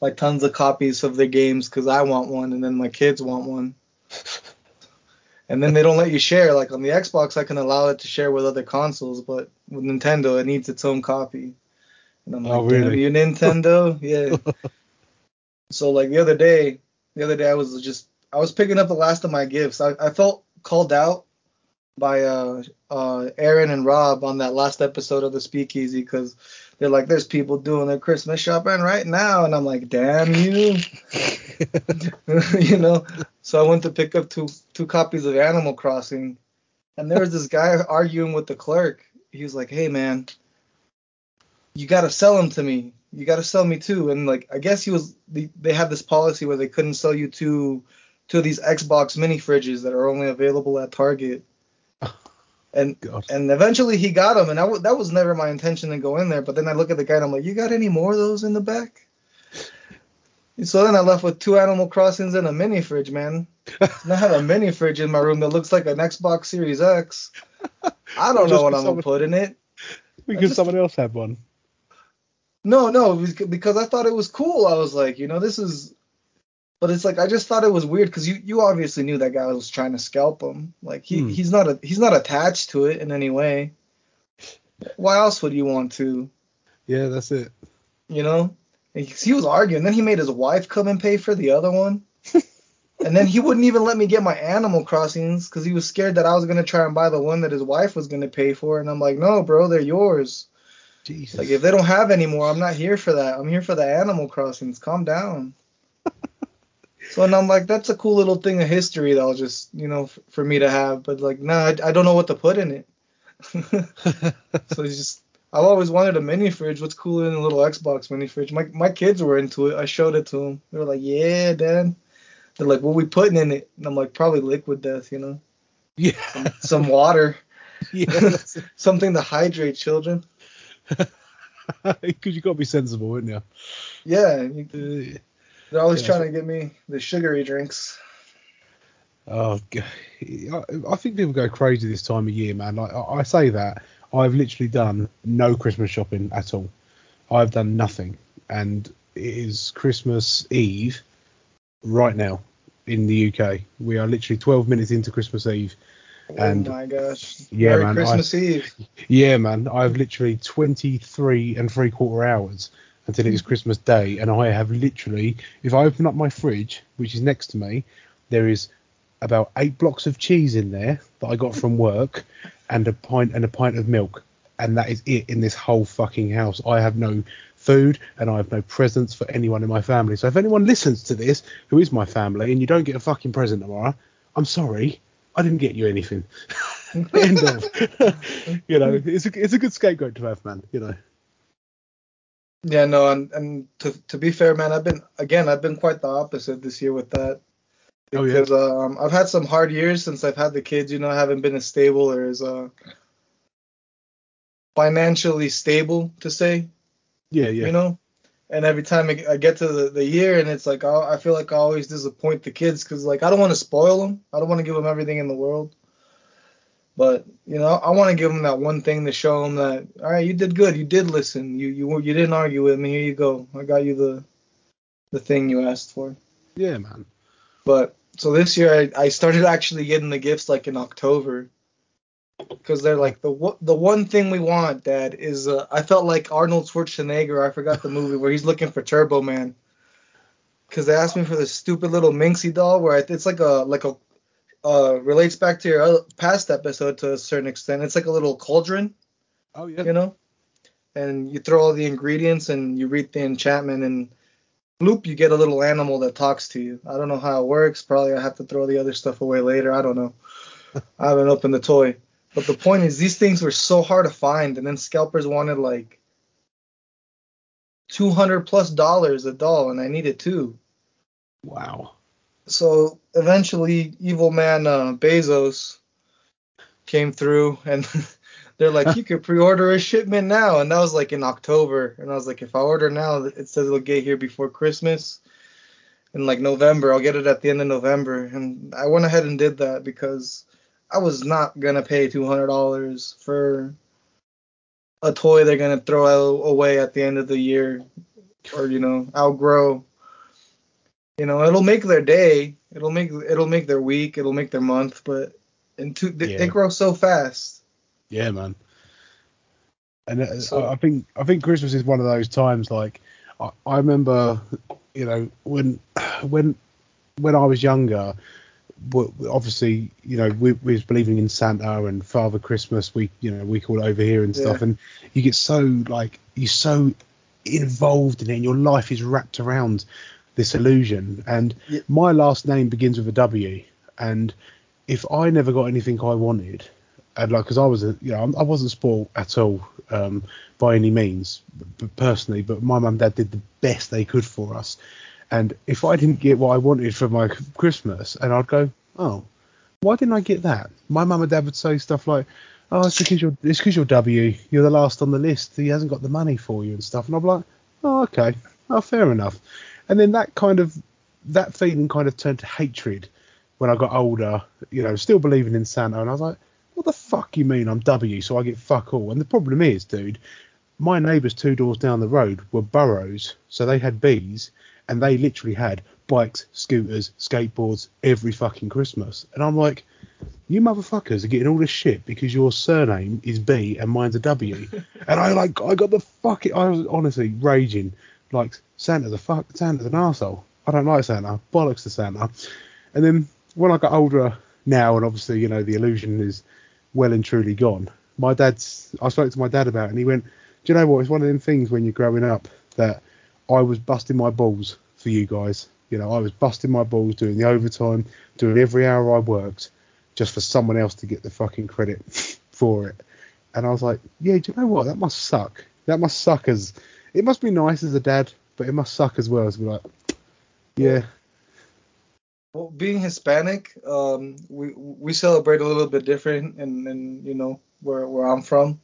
like tons of copies of their games because i want one and then my kids want one. *laughs* And then they don't let you share. Like on the xbox i can allow it to share with other consoles but with nintendo it needs its own copy. And i'm oh, like really? you nintendo? *laughs* Yeah. So like the other day the other day I was just I was picking up the last of my gifts. I, I felt called out by uh, uh, Aaron and Rob on that last episode of the Speakeasy because they're like, there's people doing their Christmas shopping right now, and I'm like, damn you, *laughs* you know. So I went to pick up two two copies of Animal Crossing, and there was this guy arguing with the clerk. He was like, hey man, you gotta sell them to me. You gotta sell me two. And like, I guess he was they, they had this policy where they couldn't sell you two two of these Xbox mini fridges that are only available at Target. *laughs* And God. and eventually he got them, and I w- that was never my intention to go in there. But then I look at the guy and I'm like, you got any more of those in the back? So then I left with two Animal Crossings and a mini fridge, man. *laughs* And I have a mini fridge in my room that looks like an Xbox Series X. I don't know what I'm gonna put in it. *laughs* because just- someone else had one. No, no, because I thought it was cool. I was like, you know, this is, but it's like I just thought it was weird because you you obviously knew that guy was trying to scalp him. Like he Hmm. he's not a he's not attached to it in any way. Why else would you want to? Yeah, that's it. You know, he he was arguing. Then he made his wife come and pay for the other one. *laughs* and then he wouldn't even let me get my Animal Crossings because he was scared that I was gonna try and buy the one that his wife was gonna pay for. And I'm like, no, bro, they're yours. Jesus. Like if they don't have any more, I'm not here for that. I'm here for the Animal Crossings. Calm down. *laughs* so and I'm like, that's a cool little thing of history that I'll just you know f- for me to have. But like, nah, I, I don't know what to put in it. *laughs* so it's just I've always wanted a mini fridge. What's cooler than a little Xbox mini fridge? My my kids were into it. I showed it to them. They were like, yeah, dad. They're like, what we putting in it? And I'm like, probably liquid death, you know, yeah. some water, *laughs* yeah. Something to hydrate children. *laughs* Because you got to be sensible, wouldn't you? Yeah, you- Uh, They're always Yeah, trying to get me the sugary drinks. Oh, I think people go crazy this time of year, man. Like I say that I've literally done no Christmas shopping at all. I've done nothing, and it is Christmas Eve right now in the UK. We are literally 12 minutes into Christmas Eve. And- oh my gosh. Yeah, Merry man, I- Christmas Eve. Yeah, man, I've literally 23 and three quarter hours until it is Christmas Day, and I have literally, if I open up my fridge, which is next to me, there is about eight blocks of cheese in there that I got from work, and a pint and a pint of milk, and that is it in this whole fucking house. I have no food and I have no presents for anyone in my family. So if anyone listens to this who is my family and you don't get a fucking present tomorrow, I'm sorry. I didn't get you anything. *laughs* End of. *laughs* you know, it's a it's a good scapegoat to have, man. You know. Yeah, no, and, and to to be fair, man, I've been again, I've been quite the opposite this year with that. Oh, yeah? Because um, I've had some hard years since I've had the kids. You know, I haven't been as stable or as uh, financially stable to say. Yeah, yeah. you know. And every time I get to the, the year, and it's like I, I feel like I always disappoint the kids because like I don't want to spoil them. I don't want to give them everything in the world. But you know, I want to give them that one thing to show them that all right, you did good. You did listen. You you you didn't argue with me. Here you go. I got you the the thing you asked for. yeah, man. But so this year I, I started actually getting the gifts like in October. Because they're like the one- the one thing we want, Dad, is uh, I felt like Arnold Schwarzenegger. I forgot the movie where he's looking for Turbo Man. Because they asked me for this stupid little Mixie doll where it's like a like a uh relates back to your past episode to a certain extent. It's like a little cauldron, Oh yeah. you know, and you throw all the ingredients and you read the enchantment and bloop, you get a little animal that talks to you. I don't know how it works. Probably I have to throw the other stuff away later. I don't know. *laughs* I haven't opened the toy. But the point is, these things were so hard to find, and then scalpers wanted like two hundred plus dollars a doll, and I needed two. Wow. So eventually, evil man uh, Bezos came through, and *laughs* they're like, you could pre-order a shipment now, and that was like in October, and I was like, if I order now, it says it'll get here before Christmas. In like November, I'll get it at the end of November, and I went ahead and did that because I was not gonna pay two hundred dollars for a toy they're gonna throw away at the end of the year, or you know outgrow. You know, it'll make their day, it'll make it'll make their week, it'll make their month, but and two, they, they grow so fast. Yeah, man. And uh, So- I think I think Christmas is one of those times. Like I, I remember, you know, when *sighs* when when I was younger, obviously, you know, we, we was believing in Santa and Father Christmas. We, you know, we call it over here and stuff. Yeah. And you get so like you're so involved in it, and your life is wrapped around this illusion. And Yeah. my last name begins with a W, and if I never got anything I wanted, and like, because I was a, you know, I wasn't spoiled at all um, by any means, b- personally, but my mum and dad did the best they could for us. And if I didn't get what I wanted for my Christmas, and I'd go, oh, why didn't I get that? My mum and dad would say stuff like, oh, it's because you're, it's because you're W, you're the last on the list. He hasn't got the money for you and stuff. And I'm like, oh, okay, oh, fair enough. And then that kind of, that feeling kind of turned to hatred when I got older. You know, still believing in Santa, and I was like, what the fuck you mean I'm W, so I get fuck all? And the problem is, dude, my neighbours two doors down the road were burrows, so they had bees, and they literally had bikes, scooters, skateboards every fucking Christmas. And I'm like, you motherfuckers are getting all this shit because your surname is B and mine's a W. *laughs* and I like, I got the fucking. I was honestly raging, like Santa's a fuck, Santa's an arsehole. I don't like Santa. Bollocks to Santa. And then when I got older now, and obviously you know the illusion is well and truly gone. My dad's. I spoke to my dad about, it and he went, "Do you know what? It's one of them things when you're growing up that I was busting my balls for you guys. You know, I was busting my balls doing the overtime, doing every hour I worked, just for someone else to get the fucking credit *laughs* for it. And I was like, yeah, do you know what? That must suck. That must suck as. It must be nice as a dad, but it must suck as well as be like, yeah, Well, being Hispanic, um, we we celebrate a little bit different, and and you know where where I'm from.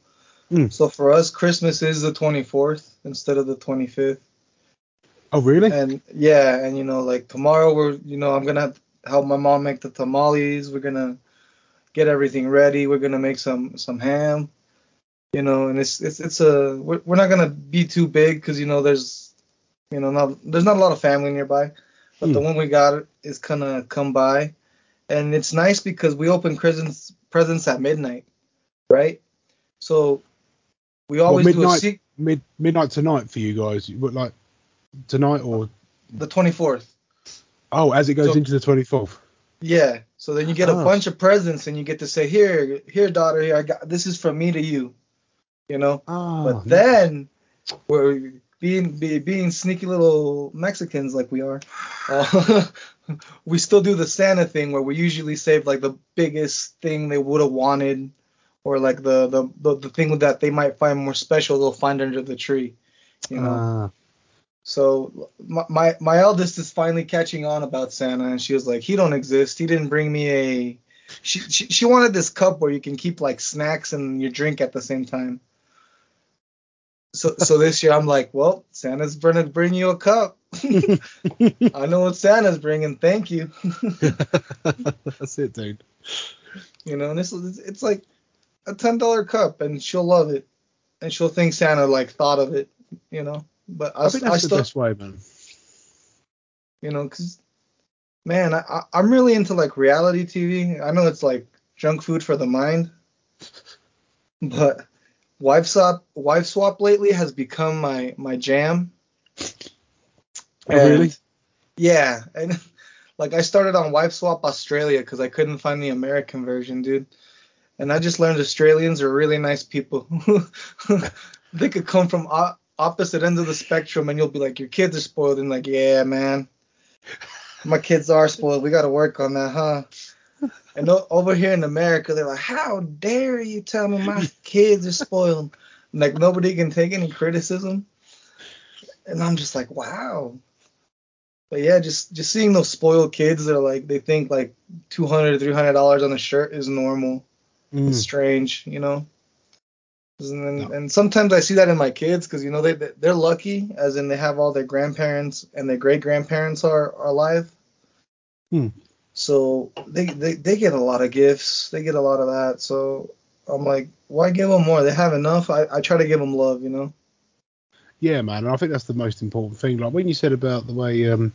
Mm. So for us, Christmas is the 24th instead of the 25th. Oh really? And yeah, and you know like tomorrow we're you know I'm gonna help my mom make the tamales. We're gonna get everything ready. We're gonna make some some ham. You know, and it's it's it's a we're, we're not gonna be too big because you know there's you know not there's not a lot of family nearby, but the Hmm. one we got is gonna come by, and it's nice because we open presents presents at midnight, right? So we always do a midnight? se- Mid midnight tonight for you guys. You like tonight or the 24th. oh, as it goes So- into the 24th. Yeah. So then you get a Ah. bunch of presents and you get to say, here, here, daughter, here, I got this is from me to you. You know? Ah, But then we're being be, being sneaky little Mexicans like we are. Uh, *laughs* we still do the Santa thing where we usually save like the biggest thing they would have wanted or like the, the the the thing that they might find more special they'll find under the tree. You know? So my, my my eldest is finally catching on about Santa, and she was like, "He don't exist. He didn't bring me a." She, she she wanted this cup where you can keep like snacks and your drink at the same time. So so this year I'm like, well, Santa's gonna bring you a cup. *laughs* I know what Santa's bringing. Thank you. *laughs* that's it, dude. You know, and this is it's like a ten dollar cup, and she'll love it, and she'll think Santa like thought of it. You know, but I, I think I that's the still best way, man. you know, because man, I, I- I'm really into like reality TV. I know it's like junk food for the mind, *laughs* but wife swap, wife swap lately has become my my jam. Oh, really? Yeah, and *laughs* like I started on Wife Swap Australia because I couldn't find the American version, dude. And I just learned Australians are really nice people. *laughs* they could come from o- opposite ends of the spectrum, and you'll be like, your kids are spoiled, and like, yeah, man, my kids are spoiled. We got to work on that, huh? And o- over here in America, they're like, how dare you tell me my *laughs* kids are spoiled? Like nobody can take any criticism. And I'm just like, wow. But yeah, just just seeing those spoiled kids that are like they think like two hundred, three hundred dollars on a shirt is normal. Mm. It's strange, you know. And, then, No. and sometimes I see that in my kids because you know they they're lucky, as in they have all their grandparents and their great grandparents are, are alive. Hmm. So they, they they get a lot of gifts. They get a lot of that. So I'm like, why give them more? They have enough. I, I try to give them love, you know. Yeah, man, and I think that's the most important thing. Like when you said about the way um,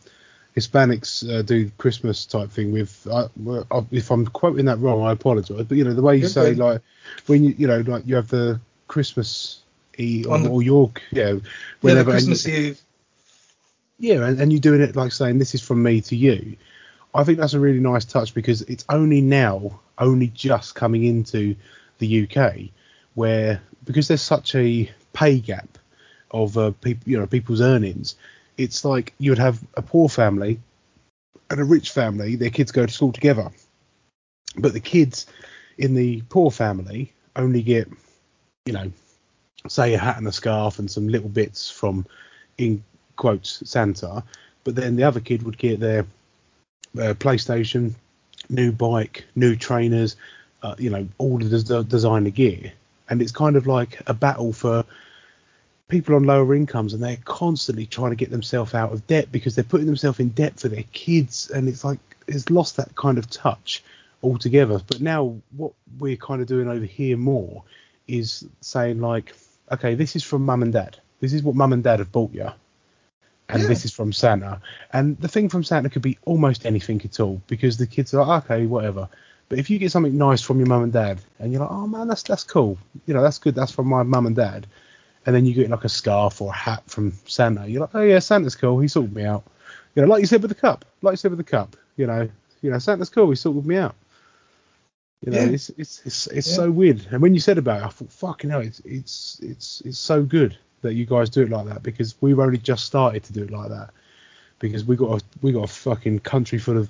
Hispanics uh, do Christmas type thing with, uh, if I'm quoting that wrong, I apologise. But you know the way you You're say good. like when you you know like you have the Christmas Eve or, or your yeah Yeah, the whenever and- Christmas Eve. yeah, and, and you're doing it like saying this is from me to you. I think that's a really nice touch because it's only now, only just coming into the UK, where because there's such a pay gap of uh, people, you know, people's earnings. It's like you would have a poor family and a rich family. Their kids go to school together, but the kids in the poor family only get, you know, say a hat and a scarf and some little bits from, in quotes, Santa. But then the other kid would get their uh, PlayStation, new bike, new trainers, uh, you know, all the designer gear. And it's kind of like a battle for people on lower incomes and they're constantly trying to get themselves out of debt because they're putting themselves in debt for their kids and it's like it's lost that kind of touch altogether but now what we're kind of doing over here more is saying like okay this is from mum and dad this is what mum and dad have bought you and Yeah. this is from santa and the thing from santa could be almost anything at all because the kids are like okay whatever but if you get something nice from your mum and dad and you're like oh man that's that's cool you know that's good that's from my mum and dad and then you get like a scarf or a hat from Santa. You're like, oh yeah, Santa's cool. He sorted me out. You know, like you said with the cup, like you said with the cup. You know, you know, Santa's cool. He sorted me out. You know, Yeah. it's it's it's, it's Yeah. so weird. And when you said about it, I thought, fucking hell, it's it's it's it's so good that you guys do it like that because we've only just started to do it like that because we got a we got a fucking country full of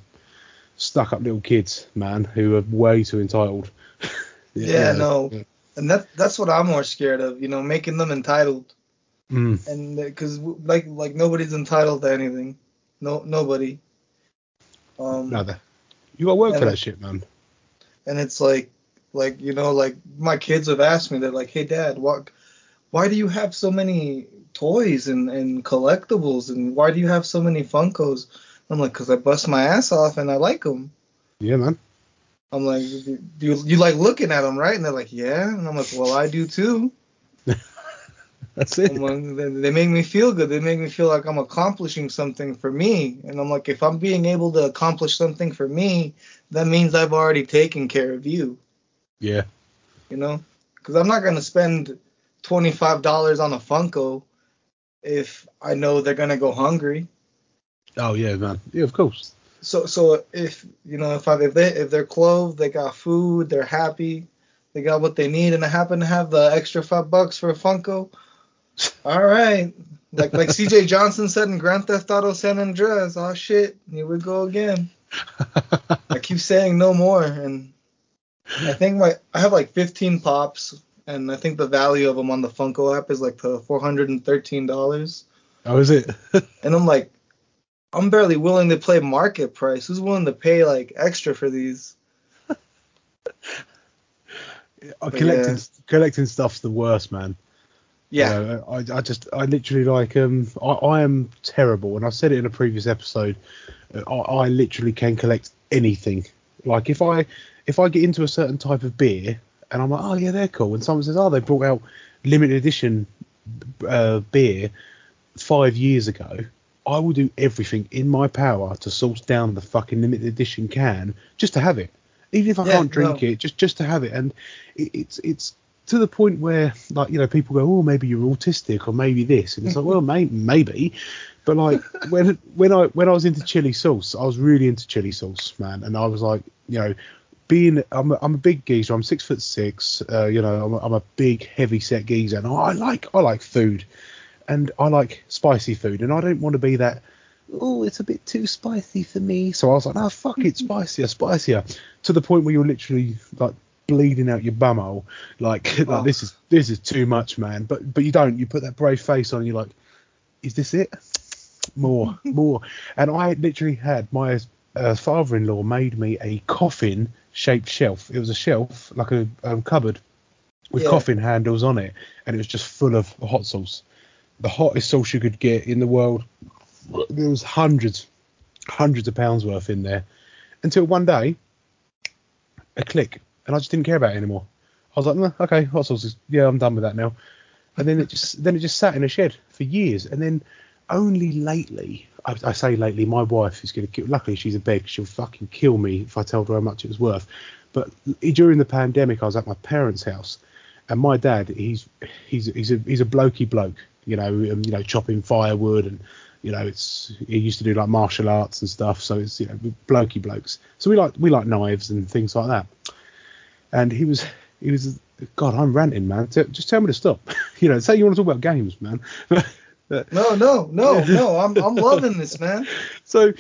stuck up little kids, man, who are way too entitled. *laughs* Yeah, no. Yeah. And that that's what I'm more scared of, you know, making them entitled. Mm. And because like like nobody's entitled to anything, no nobody. Um, No, you got work for that shit, man. And it's like like you know like my kids have asked me they're like hey dad what why do you have so many toys and, and collectibles? And why do you have so many funkos? I'm like because i bust my ass off and i like them Yeah, man. i'm like do you, you like looking at them right? And they're like yeah. And i'm like well i do too. *laughs* That's it. Like, they, they make me feel good. They make me feel like i'm accomplishing something for me. And i'm like if i'm being able to accomplish something for me that means i've already taken care of you Yeah. you know, because I'm not gonna spend twenty five dollars on a Funko if I know they're gonna go hungry. Oh yeah, man. Yeah, of course. So so if you know if I if they if they're clothed, they got food, they're happy, they got what they need, and I happen to have the extra five bucks for a Funko, all right. Like like C.J. Johnson said in Grand Theft Auto San Andreas, oh shit, here we go again. I keep saying no more, and I think my I have like 15 pops, and I think the value of them on the Funko app is like the 413 dollars. oh, is it? *laughs* And I'm like, I'm barely willing to play market price. Who's willing to pay like extra for these? Uh, collecting yeah. collecting stuff's the worst, man. Yeah, You know, I, I just I literally like um I, I am terrible, and I said it in a previous episode. I, I literally can collect anything. Like if I if I get into a certain type of beer and I'm like, oh yeah, they're cool, and someone says, oh, they brought out limited edition uh, beer five years ago. I will do everything in my power to source down the fucking limited edition can just to have it, even if I Yeah, can't drink no. it, just just to have it. And it, it's it's to the point where like you know people go, oh maybe you're autistic or maybe this, and it's like well may, maybe, but like *laughs* when when I when I was into chili sauce, I was really into chili sauce, man, and I was like you know. Being, I'm a, I'm a big geezer. I'm six foot six. Uh, you know, I'm a, I'm a big, heavy set geezer, and I like I like food and I like spicy food, and I don't want to be that. Oh, it's a bit too spicy for me. So I was like, no, fuck it, *laughs* spicier, spicier, to the point where you're literally like bleeding out your bumhole, like, *laughs* like Oh. this is this is too much, man. But but you don't. You put that brave face on, and you're like, is this it? More, *laughs* more. And I literally had my uh, father-in-law made me a coffin-shaped shelf. It was a shelf like a um, cupboard with Yeah. coffin handles on it, and it was just full of hot sauce the hottest sauce you could get in the world. There was hundreds, hundreds of pounds worth in there, until one day, a click, and I just didn't care about it anymore. I was like, "Nah, okay, hot sauce is, yeah, I'm done with that now. And then it just, then it just sat in a shed for years, and then only lately, I, I say lately, my wife is gonna kill. Luckily, she's a beg. She'll fucking kill me if I told her how much it was worth. But during the pandemic, I was at my parents' house, and my dad, he's he's he's a he's a blokey bloke, you know, um, you know, chopping firewood and You know, it's he used to do like martial arts and stuff, so it's you know blokey blokes. So we like we like knives and things like that. And he was he was God, I'm ranting, man. Just tell me to stop. *laughs* you know, say you want to talk about games, man. *laughs* No, no, no, *laughs* no. I'm I'm loving this, man. so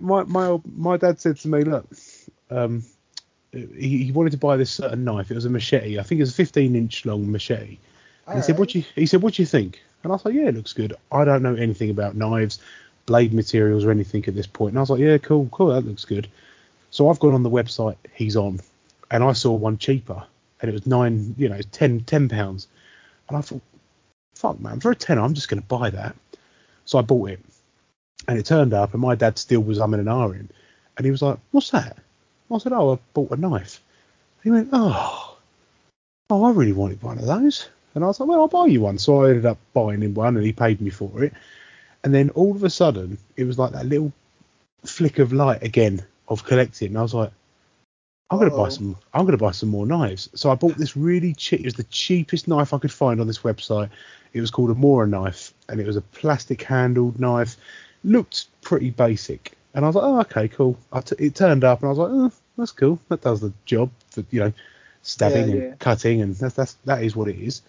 my my my dad said to me, look, um, he, he wanted to buy this certain knife. It was a machete. I think it was a 15 inch long machete. And he said, "What do you?" He said, "What do you think?" And I was like, "Yeah, it looks good. I don't know anything about knives, blade materials, or anything at this point." And I was like, "Yeah, cool, cool. That looks good." So I've gone on the website he's on, and I saw one cheaper, and it was nine, you know, 10, 10 pounds. And I thought, "Fuck, man, for a ten, I'm just going to buy that." So I bought it, and it turned up, and my dad still was umming and ahhing, and he was like, "What's that?" I said, "Oh, I bought a knife." He went, "Oh, oh, I really wanted one of those." And I was like, well, I'll buy you one. So I ended up buying him one and he paid me for it. And then all of a sudden, it was like that little flick of light again of collecting. And I was like, I'm going to buy oh. some. I'm to buy some more knives. So I bought this really cheap. It was the cheapest knife I could find on this website. It was called a Mora knife, and it was a plastic handled knife. Looked pretty basic, and I was like, oh, okay, cool. I t- it turned up, and I was like, oh, that's cool. That does the job for you know stabbing Yeah, and cutting, and that's that's that is what it is.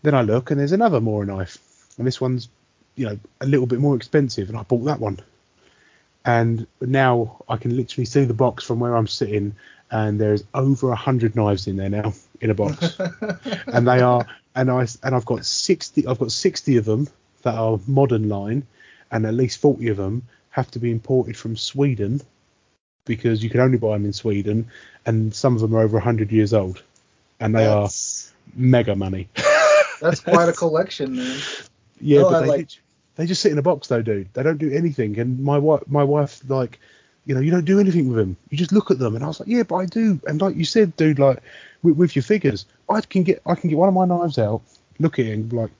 Then I look, and there's another Mora knife, and this one's you know a little bit more expensive, and I bought that one. And now I can literally see the box from where I'm sitting, and there's over a hundred knives in there now in a box, *laughs* and they are, and I and I've got sixty, I've got sixty of them that are modern line, and at least forty of them have to be imported from Sweden because you can only buy them in Sweden, and some of them are over hundred years old, and they that's, are mega money. *laughs* that's quite a *laughs* collection, man. Yeah, No, but I they like- they just sit in a box though, dude. They don't do anything. And my wife, my wife, like, you know, you don't do anything with them. You just look at them. And I was like, yeah, but I do. And like you said, dude, like with, with your figures, I can get I can get one of my knives out, look at it, and be like,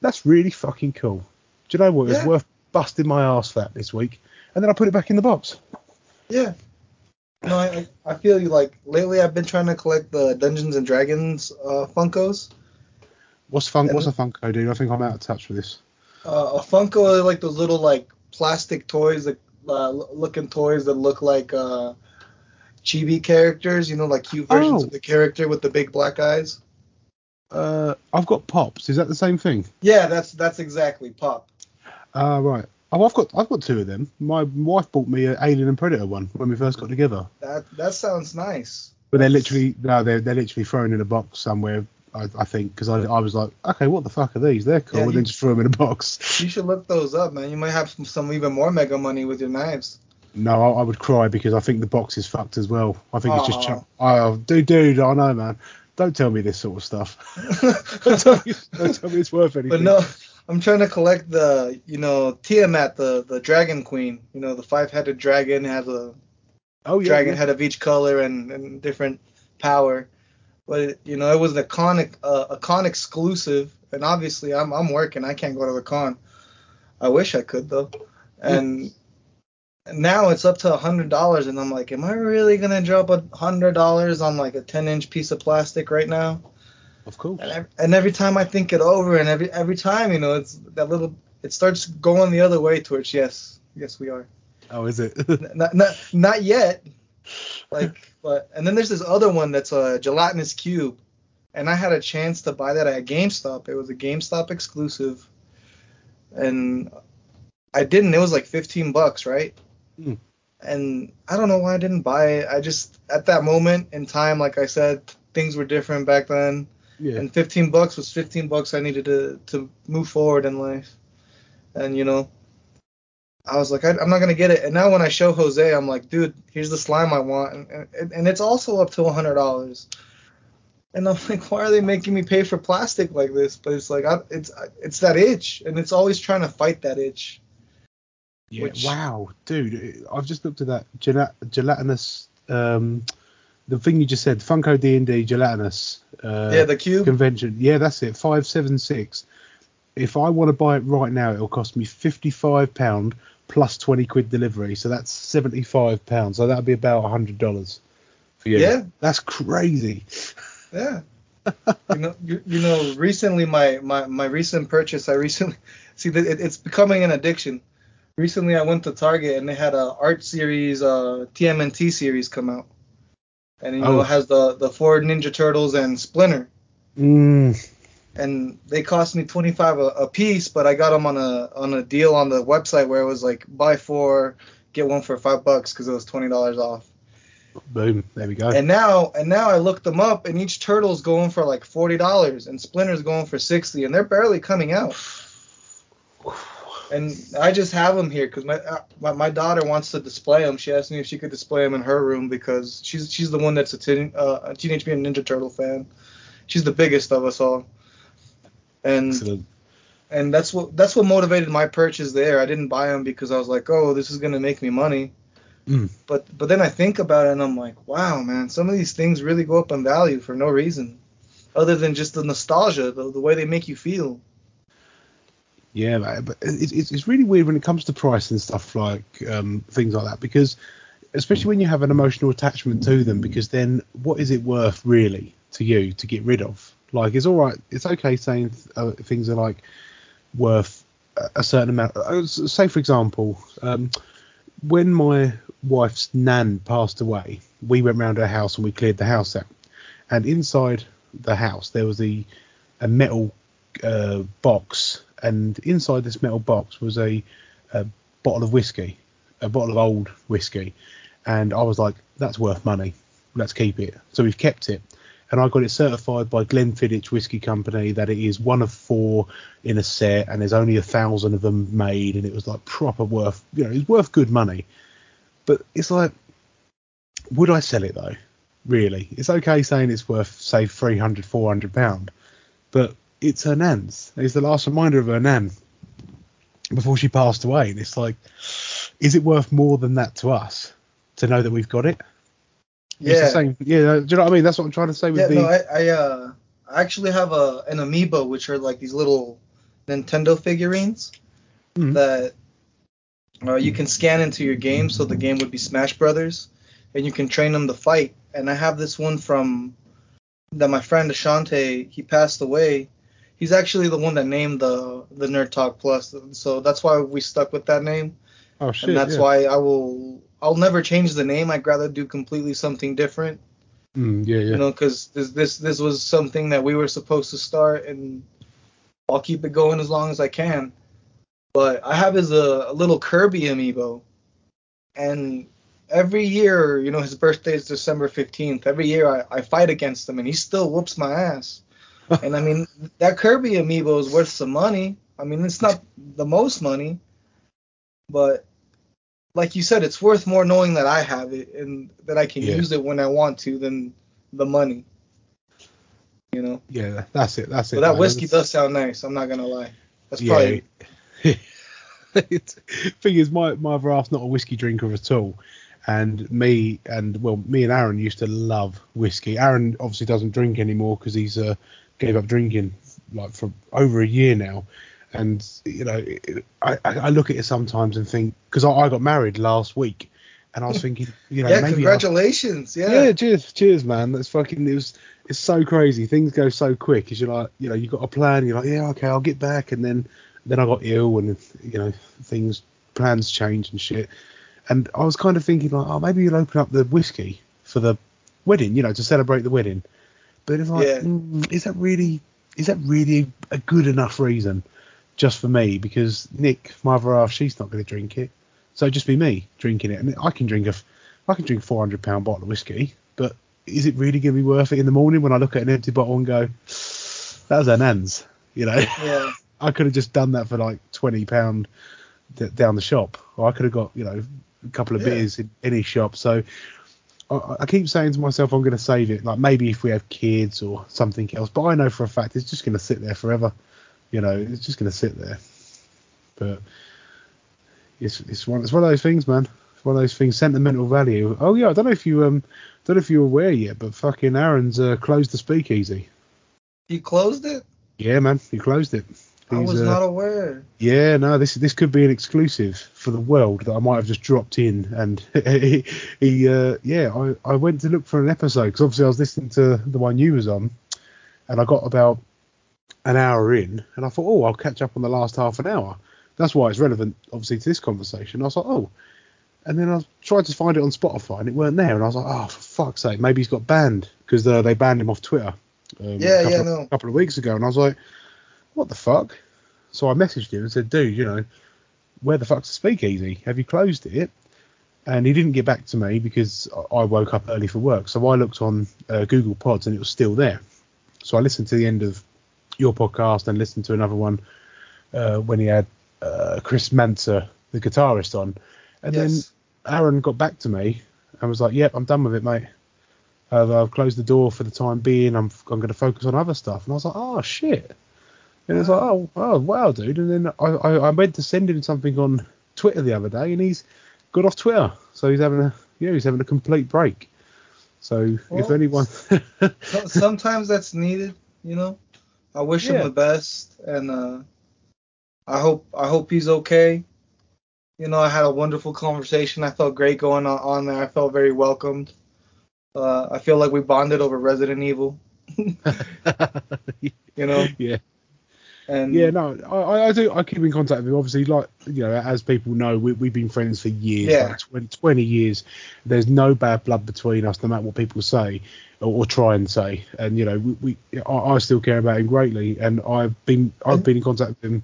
that's really fucking cool. Do you know what? It was Yeah. worth busting my ass for that this week. And then I put it back in the box. Yeah. No, I, I- I feel you. Like lately, I've been trying to collect the Dungeons and Dragons uh, Funkos. What's fun? What's a Funko, dude? I think I'm out of touch with this. Uh, a Funko are like those little like plastic toys, that uh, looking toys that look like uh, chibi characters. You know, like cute versions Oh. of the character with the big black eyes. Uh, I've got pops. Is that the same thing? Yeah, that's that's exactly pop. Ah, right. Oh, I've got I've got two of them. My wife bought me an Alien and Predator one when we first got together. That that sounds nice. But they're literally no, they're they're literally thrown in a box somewhere. I, I think because I, I was like, okay, what the fuck are these? They're cool, Yeah, and then just threw them in a box. You should look those up, man. You might have some, some even more mega money with your knives. No, I, I would cry because I think the box is fucked as well. I think it's just chunk. Oh, dude, dude, I know, man. Don't tell me this sort of stuff. *laughs* *laughs* don't, tell me, don't tell me it's worth anything. But no, I'm trying to collect the, you know, Tiamat, the the dragon queen. You know, the five-headed dragon has a oh yeah, dragon yeah. head of each color and, and different power. But you know, it was an iconic uh, a con exclusive, and obviously I'm I'm working. I can't go to the con. I wish I could though. And now it's up to a hundred dollars, and I'm like, am I really gonna drop a hundred dollars on like a 10 inch piece of plastic right now? Of course. And every, and every time I think it over, and every every time, you know, it's that little, it starts going the other way towards yes, yes we are. Oh, is it? Not not not yet. *laughs* Like, but and then there's this other one that's a gelatinous cube, and I had a chance to buy that at GameStop. It was a GameStop exclusive, and I didn't. It was like 15 bucks, right? Hmm. And I don't know why I didn't buy it. I just at that moment in time, like I said, things were different back then yeah. and 15 bucks was 15 bucks I needed to to move forward in life. And you know, I was like, I, I'm not gonna get it. And now when I show Jose, I'm like, dude, here's the slime I want, and and, and it's also up to 100 dollars. And I'm like, why are they making me pay for plastic like this? But it's like, I, it's it's that itch, and it's always trying to fight that itch. Yeah, Which- wow, dude, I've just looked at that gelat- gelatinous, um, the thing you just said, Funko D and D gelatinous uh, yeah, the cube. convention. Yeah, that's it, five seven six. If I want to buy it right now, it'll cost me fifty five pound plus twenty quid delivery, so that's seventy five pounds. So that'd be about hundred dollars for you. Yeah. that's crazy. Yeah. you know, you, you know, recently my, my my recent purchase, I recently *laughs* see that it, it's becoming an addiction. recently I went to Target and they had a art series, uh, TMNT series come out, and you know Oh. it has the the four Ninja Turtles and Splinter, Mm, and they cost me 25 a, a piece, but I got them on a on a deal on the website where it was like buy four get one for five bucks because it was twenty dollars off. boom. There we go. And now and now I looked them up and each turtle's going for like forty dollars and Splinter's going for sixty and they're barely coming out. And I just have them here because my, uh, my my daughter wants to display them. She asked me if she could display them in her room because she's she's the one that's a, teen, uh, a Teenage Mutant Ninja Turtle fan. She's the biggest of us all. And Excellent. and that's what that's what motivated my purchase there. I didn't buy them because I was like, oh, this is gonna make me money. Mm. But but then I think about it and I'm like, wow, man, some of these things really go up in value for no reason, other than just the nostalgia, the, the way they make you feel. Yeah, but it's, it's it's really weird when it comes to price and stuff like um, things like that because especially when you have an emotional attachment to them because then what is it worth really to you to get rid of? Like it's all right, it's okay saying uh, things are like worth a- a certain amount. Uh, Say for example, um, when my wife's nan passed away, we went round her house and we cleared the house out, and inside the house there was a a metal uh, box, and inside this metal box was a, a bottle of whiskey, a bottle of old whiskey, and I was like, that's worth money. Let's keep it. So we've kept it, and I got it certified by Glenfiddich Whiskey Company that it is one of four in a set, and there's only a thousand of them made, and it was like proper worth, you know, it's worth good money. But it's like, would I sell it though? Really, it's okay saying it's worth say 300, 400 pound, but it's her nan's. It's the last reminder of her nan before she passed away, and it's like, is it worth more than that to us to know that we've got it? It's Yeah. the same. Yeah, do you know what I mean? That's what I'm trying to say with Yeah, the. no, I, I uh I actually have a an amiibo which are like these little Nintendo figurines Mhm. that uh, you can scan into your game. So the game would be Smash Brothers, and you can train them to fight. And I have this one from that my friend Ashante he passed away. He's actually the one that named the the Nerd Talk Plus, so that's why we stuck with that name oh shit! and that's yeah. why I will I'll never change the name. I'd rather do completely something different, Mm, yeah, yeah. you know, because this this this was something that we were supposed to start, and I'll keep it going as long as I can. But I have his a, a little Kirby amiibo, and every year, you know, his birthday is December fifteenth. Every year I, I fight against him, and he still whoops my ass. *laughs* and I mean, that Kirby amiibo is worth some money. I mean, it's not the most money, but like you said, it's worth more knowing that I have it and that I can Yeah. use it when I want to than the money. You know, yeah, that's it. That's it. but that man. whiskey does sound nice. I'm not gonna lie. That's probably *laughs* thing is, my my other half's not a whiskey drinker at all, and me and well, me and Aaron used to love whiskey. Aaron obviously doesn't drink anymore because he's uh, gave up drinking like for over a year now, and you know, it, I I look at it sometimes and think because I, I got married last week, and I was thinking, you know, yeah. Congratulations. Yeah. yeah, cheers, cheers, man. That's fucking. It was. It's so crazy. Things go so quick. Cause you're like, you know, you got a plan. You're like, yeah, okay, I'll get back. And then, then I got ill, and you know, things, plans change and shit. And I was kind of thinking like, oh, maybe you'll open up the whiskey for the wedding, you know, to celebrate the wedding. But it's like, Yeah. mm, is that really, is that really a good enough reason just for me? Because Nick, my other half, she's not going to drink it. So just be me drinking it, and I can drink a, I can drink a 400 pound bottle of whiskey, but is it really going to be worth it in the morning when I look at an empty bottle and go, that was an ends, you know? Yeah. *laughs* I could have just done that for like 20 pound d- down the shop, or I could have got you know a couple of Yeah. beers in any shop. So I, I keep saying to myself, I'm going to save it. Like maybe if we have kids or something else, but I know for a fact it's just going to sit there forever. You know, it's just going to sit there. But it's it's one it's one of those things, man. It's one of those things. Sentimental value. Oh yeah, I don't know if you um don't know if you're aware yet, but fucking Aaron's uh, closed the speakeasy. You closed it? Yeah, man, he closed it. I was uh, not aware. Yeah, no, this this could be an exclusive for the world that I might have just dropped in, and *laughs* he, he uh, yeah, I, I went to look for an episode because obviously I was listening to the one you was on, and I got about an hour in, and I thought, oh, I'll catch up on the last half an hour, that's why it's relevant, obviously, to this conversation. I was like, oh. And then I tried to find it on Spotify and it weren't there. And I was like, oh, for fuck's sake, maybe he's got banned because uh, they banned him off Twitter. Um, Yeah, a couple yeah, of, no. couple of weeks ago. And I was like, what the fuck? So I messaged him and said, dude, you know, where the fuck's the speakeasy? Have you closed it? And he didn't get back to me because I I woke up early for work. So I looked on uh, Google Pods and it was still there. So I listened to the end of your podcast and listened to another one uh, when he had uh, Chris Manser, the guitarist, on. And Yes. then Aaron got back to me and was like, "Yep, I'm done with it, mate. I've, I've closed the door for the time being. I'm I'm going to focus on other stuff." And I was like, "Oh shit!" And it's like, "Oh, oh wow, dude." And then I, I I went to send him something on Twitter the other day, and he's got off Twitter, so he's having a yeah, he's having a complete break. So if anyone, *laughs* sometimes that's needed, you know. I wish Yeah. him the best, and uh, I hope I hope he's okay. You know, I had a wonderful conversation. I felt great going on, on there. I felt very welcomed. Uh, I feel like we bonded over Resident Evil. *laughs* *laughs* You know, yeah, and yeah, no, I, I do. I keep in contact with him. Obviously, like you know, as people know, we, we've been friends for years, Yeah. like 20, 20 years. There's no bad blood between us, no matter what people say or, or try and say. And you know, we, we I, I still care about him greatly, and I've been I've And- been in contact with him,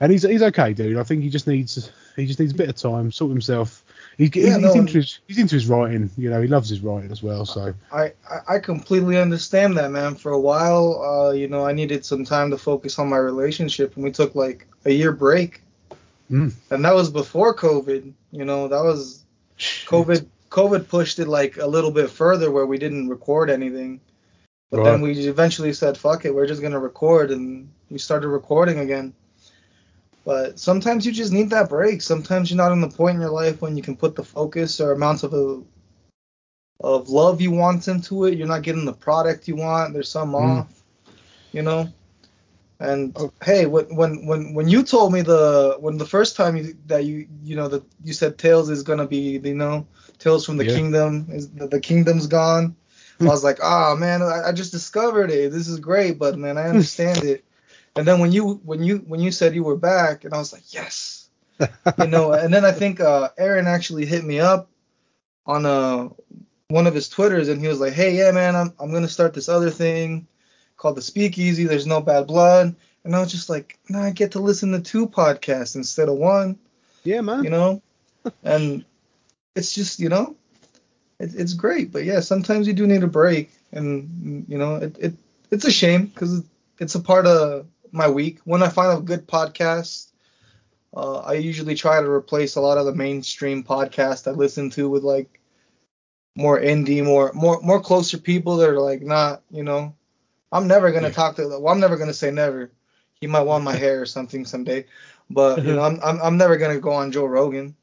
and he's he's okay, dude. I think he just needs he just needs a bit of time, sort himself. He's, Yeah, he's, no, into his he's into his writing. You know, he loves his writing as well. So I, I I completely understand that, man. For a while, uh, you know, I needed some time to focus on my relationship, and we took like a year break, Mm. and that was before COVID. You know, that was COVID. COVID pushed it like a little bit further, where we didn't record anything. But then we eventually said, "Fuck it, we're just gonna record," and we started recording again. But sometimes you just need that break. Sometimes you're not in the point in your life when you can put the focus or amount of a of love you want into it. You're not getting the product you want. There's some Mm. off, you know. And Oh. hey, when when when you told me the when the first time you, that you you know that you said Tales is gonna be you know Tales from the Yeah. Kingdom is the, the kingdom's gone. I *laughs* was like, oh man, I, I just discovered it. This is great, but man, I understand it. And then when you when you when you said you were back, and I was like, yes, you know. *laughs* And then I think uh, Aaron actually hit me up on uh one of his twitters, and he was like, hey, yeah, man, I'm I'm gonna start this other thing called the Speakeasy. There's no bad blood. And I was just like, now I get to listen to two podcasts instead of one yeah, man. you know *laughs* and it's just you know it, it's great but yeah sometimes you do need a break and you know it, it it's a shame because it's a part of my week. When i find a good podcast uh, i usually try to replace a lot of the mainstream podcasts i listen to with like more indie more more more closer people that are like not you know. I'm never gonna Yeah. talk to well i'm never gonna say never. He might want my *laughs* hair or something someday. But you know I'm, I'm i'm never gonna go on joe rogan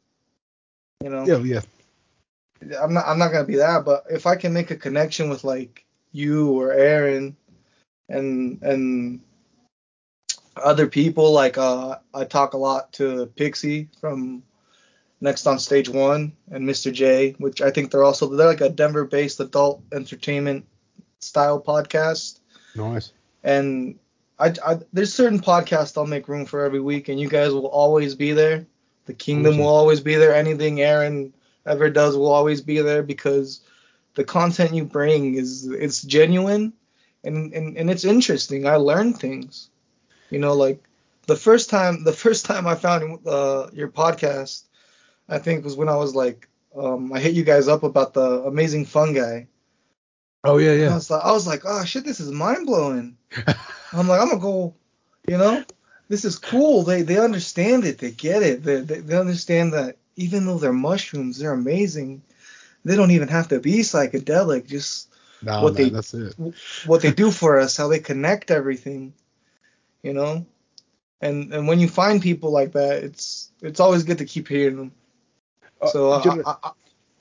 you know. Yeah, yeah. I'm not I'm not gonna be that, but if I can make a connection with like you or Aaron and and other people, like uh I talk a lot to Mixie from Next on Stage One and Mr. J, which I think they're also they're like a Denver based adult entertainment style podcast. Nice. And I, I there's certain podcasts I'll make room for every week and you guys will always be there. The Kingdom Awesome. will always be there. Anything Aaron ever does will always be there because the content you bring is it's genuine and, and, and it's interesting. I learn things. You know, like the first time the first time I found uh, your podcast, I think was when I was like um, I hit you guys up about the amazing fungi. Oh yeah, And I yeah. was like, I was like, oh shit, this is mind blowing. *laughs* I'm like, I'm gonna go, you know, this is cool. They they understand it. They get it. They they, they understand that even though they're mushrooms, they're amazing. They don't even have to be psychedelic. Just No, what man, they- that's it. what they do for us, how they connect everything, you know. And and when you find people like that, it's it's always good to keep hearing them. Uh, So uh, do you know- I, I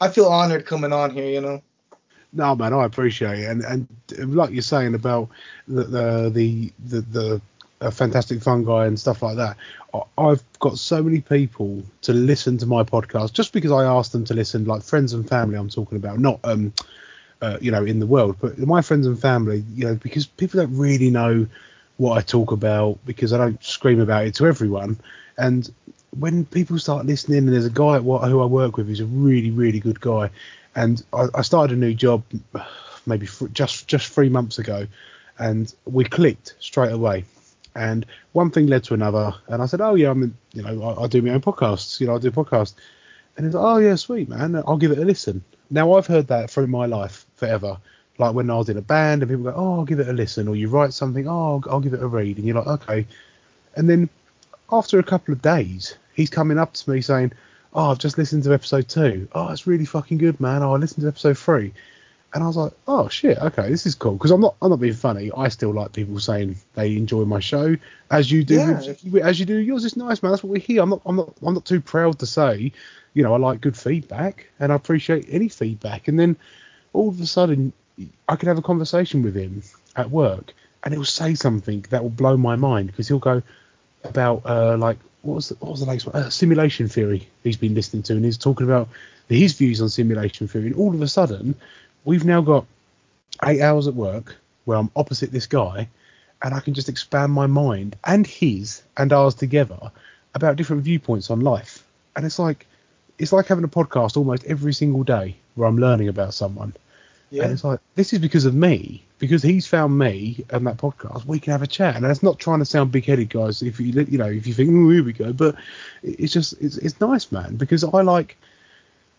I feel honored coming on here, you know. No, man, I appreciate it, and and like you're saying about the the the the, the uh, fantastic fungi and stuff like that. I've got so many people to listen to my podcast just because I asked them to listen, like friends and family. I'm talking about, not um, uh, you know, in the world, but my friends and family. You know, because people don't really know what I talk about because I don't scream about it to everyone. And when people start listening, and there's a guy who I work with who's a really really good guy, and I, I started a new job *sighs* maybe just just three months ago, and we clicked straight away. And one thing led to another, and I said, "Oh yeah, I'm, in, you know, I, I do my own podcasts. You know, I do podcasts." And he's like, "Oh yeah, sweet man, I'll give it a listen." Now I've heard that through my life forever. Like when I was in a band, and people go, "Oh, I'll give it a listen," or you write something, "Oh, I'll, I'll give it a read," and you're like, "Okay." And then after a couple of days, he's coming up to me saying, "Oh, I've just listened to episode two. Oh, it's really fucking good, man. Oh, I listened to episode three. And I was like, "Oh shit, okay, this is cool." Because I'm not, I'm not being funny. I still like people saying they enjoy my show, as you do, Yeah. as you do yours. It's nice, man. That's what we're here. I'm not, I'm not, I'm not too proud to say, you know, I like good feedback and I appreciate any feedback. And then all of a sudden, I could have a conversation with him at work, and he'll say something that will blow my mind because he'll go about uh, like what was the, what was the latest one? Uh, simulation theory he's been listening to, and he's talking about his views on simulation theory. And all of a sudden, we've now got eight hours at work where I'm opposite this guy, and I can just expand my mind and his and ours together about different viewpoints on life. And it's like it's like having a podcast almost every single day where I'm learning about someone. Yeah. And it's like this is because of me, because he's found me and that podcast. We can have a chat, and that's not trying to sound big-headed, guys. If you you know if you think, oh, here we go, but it's just it's it's nice, man, because I like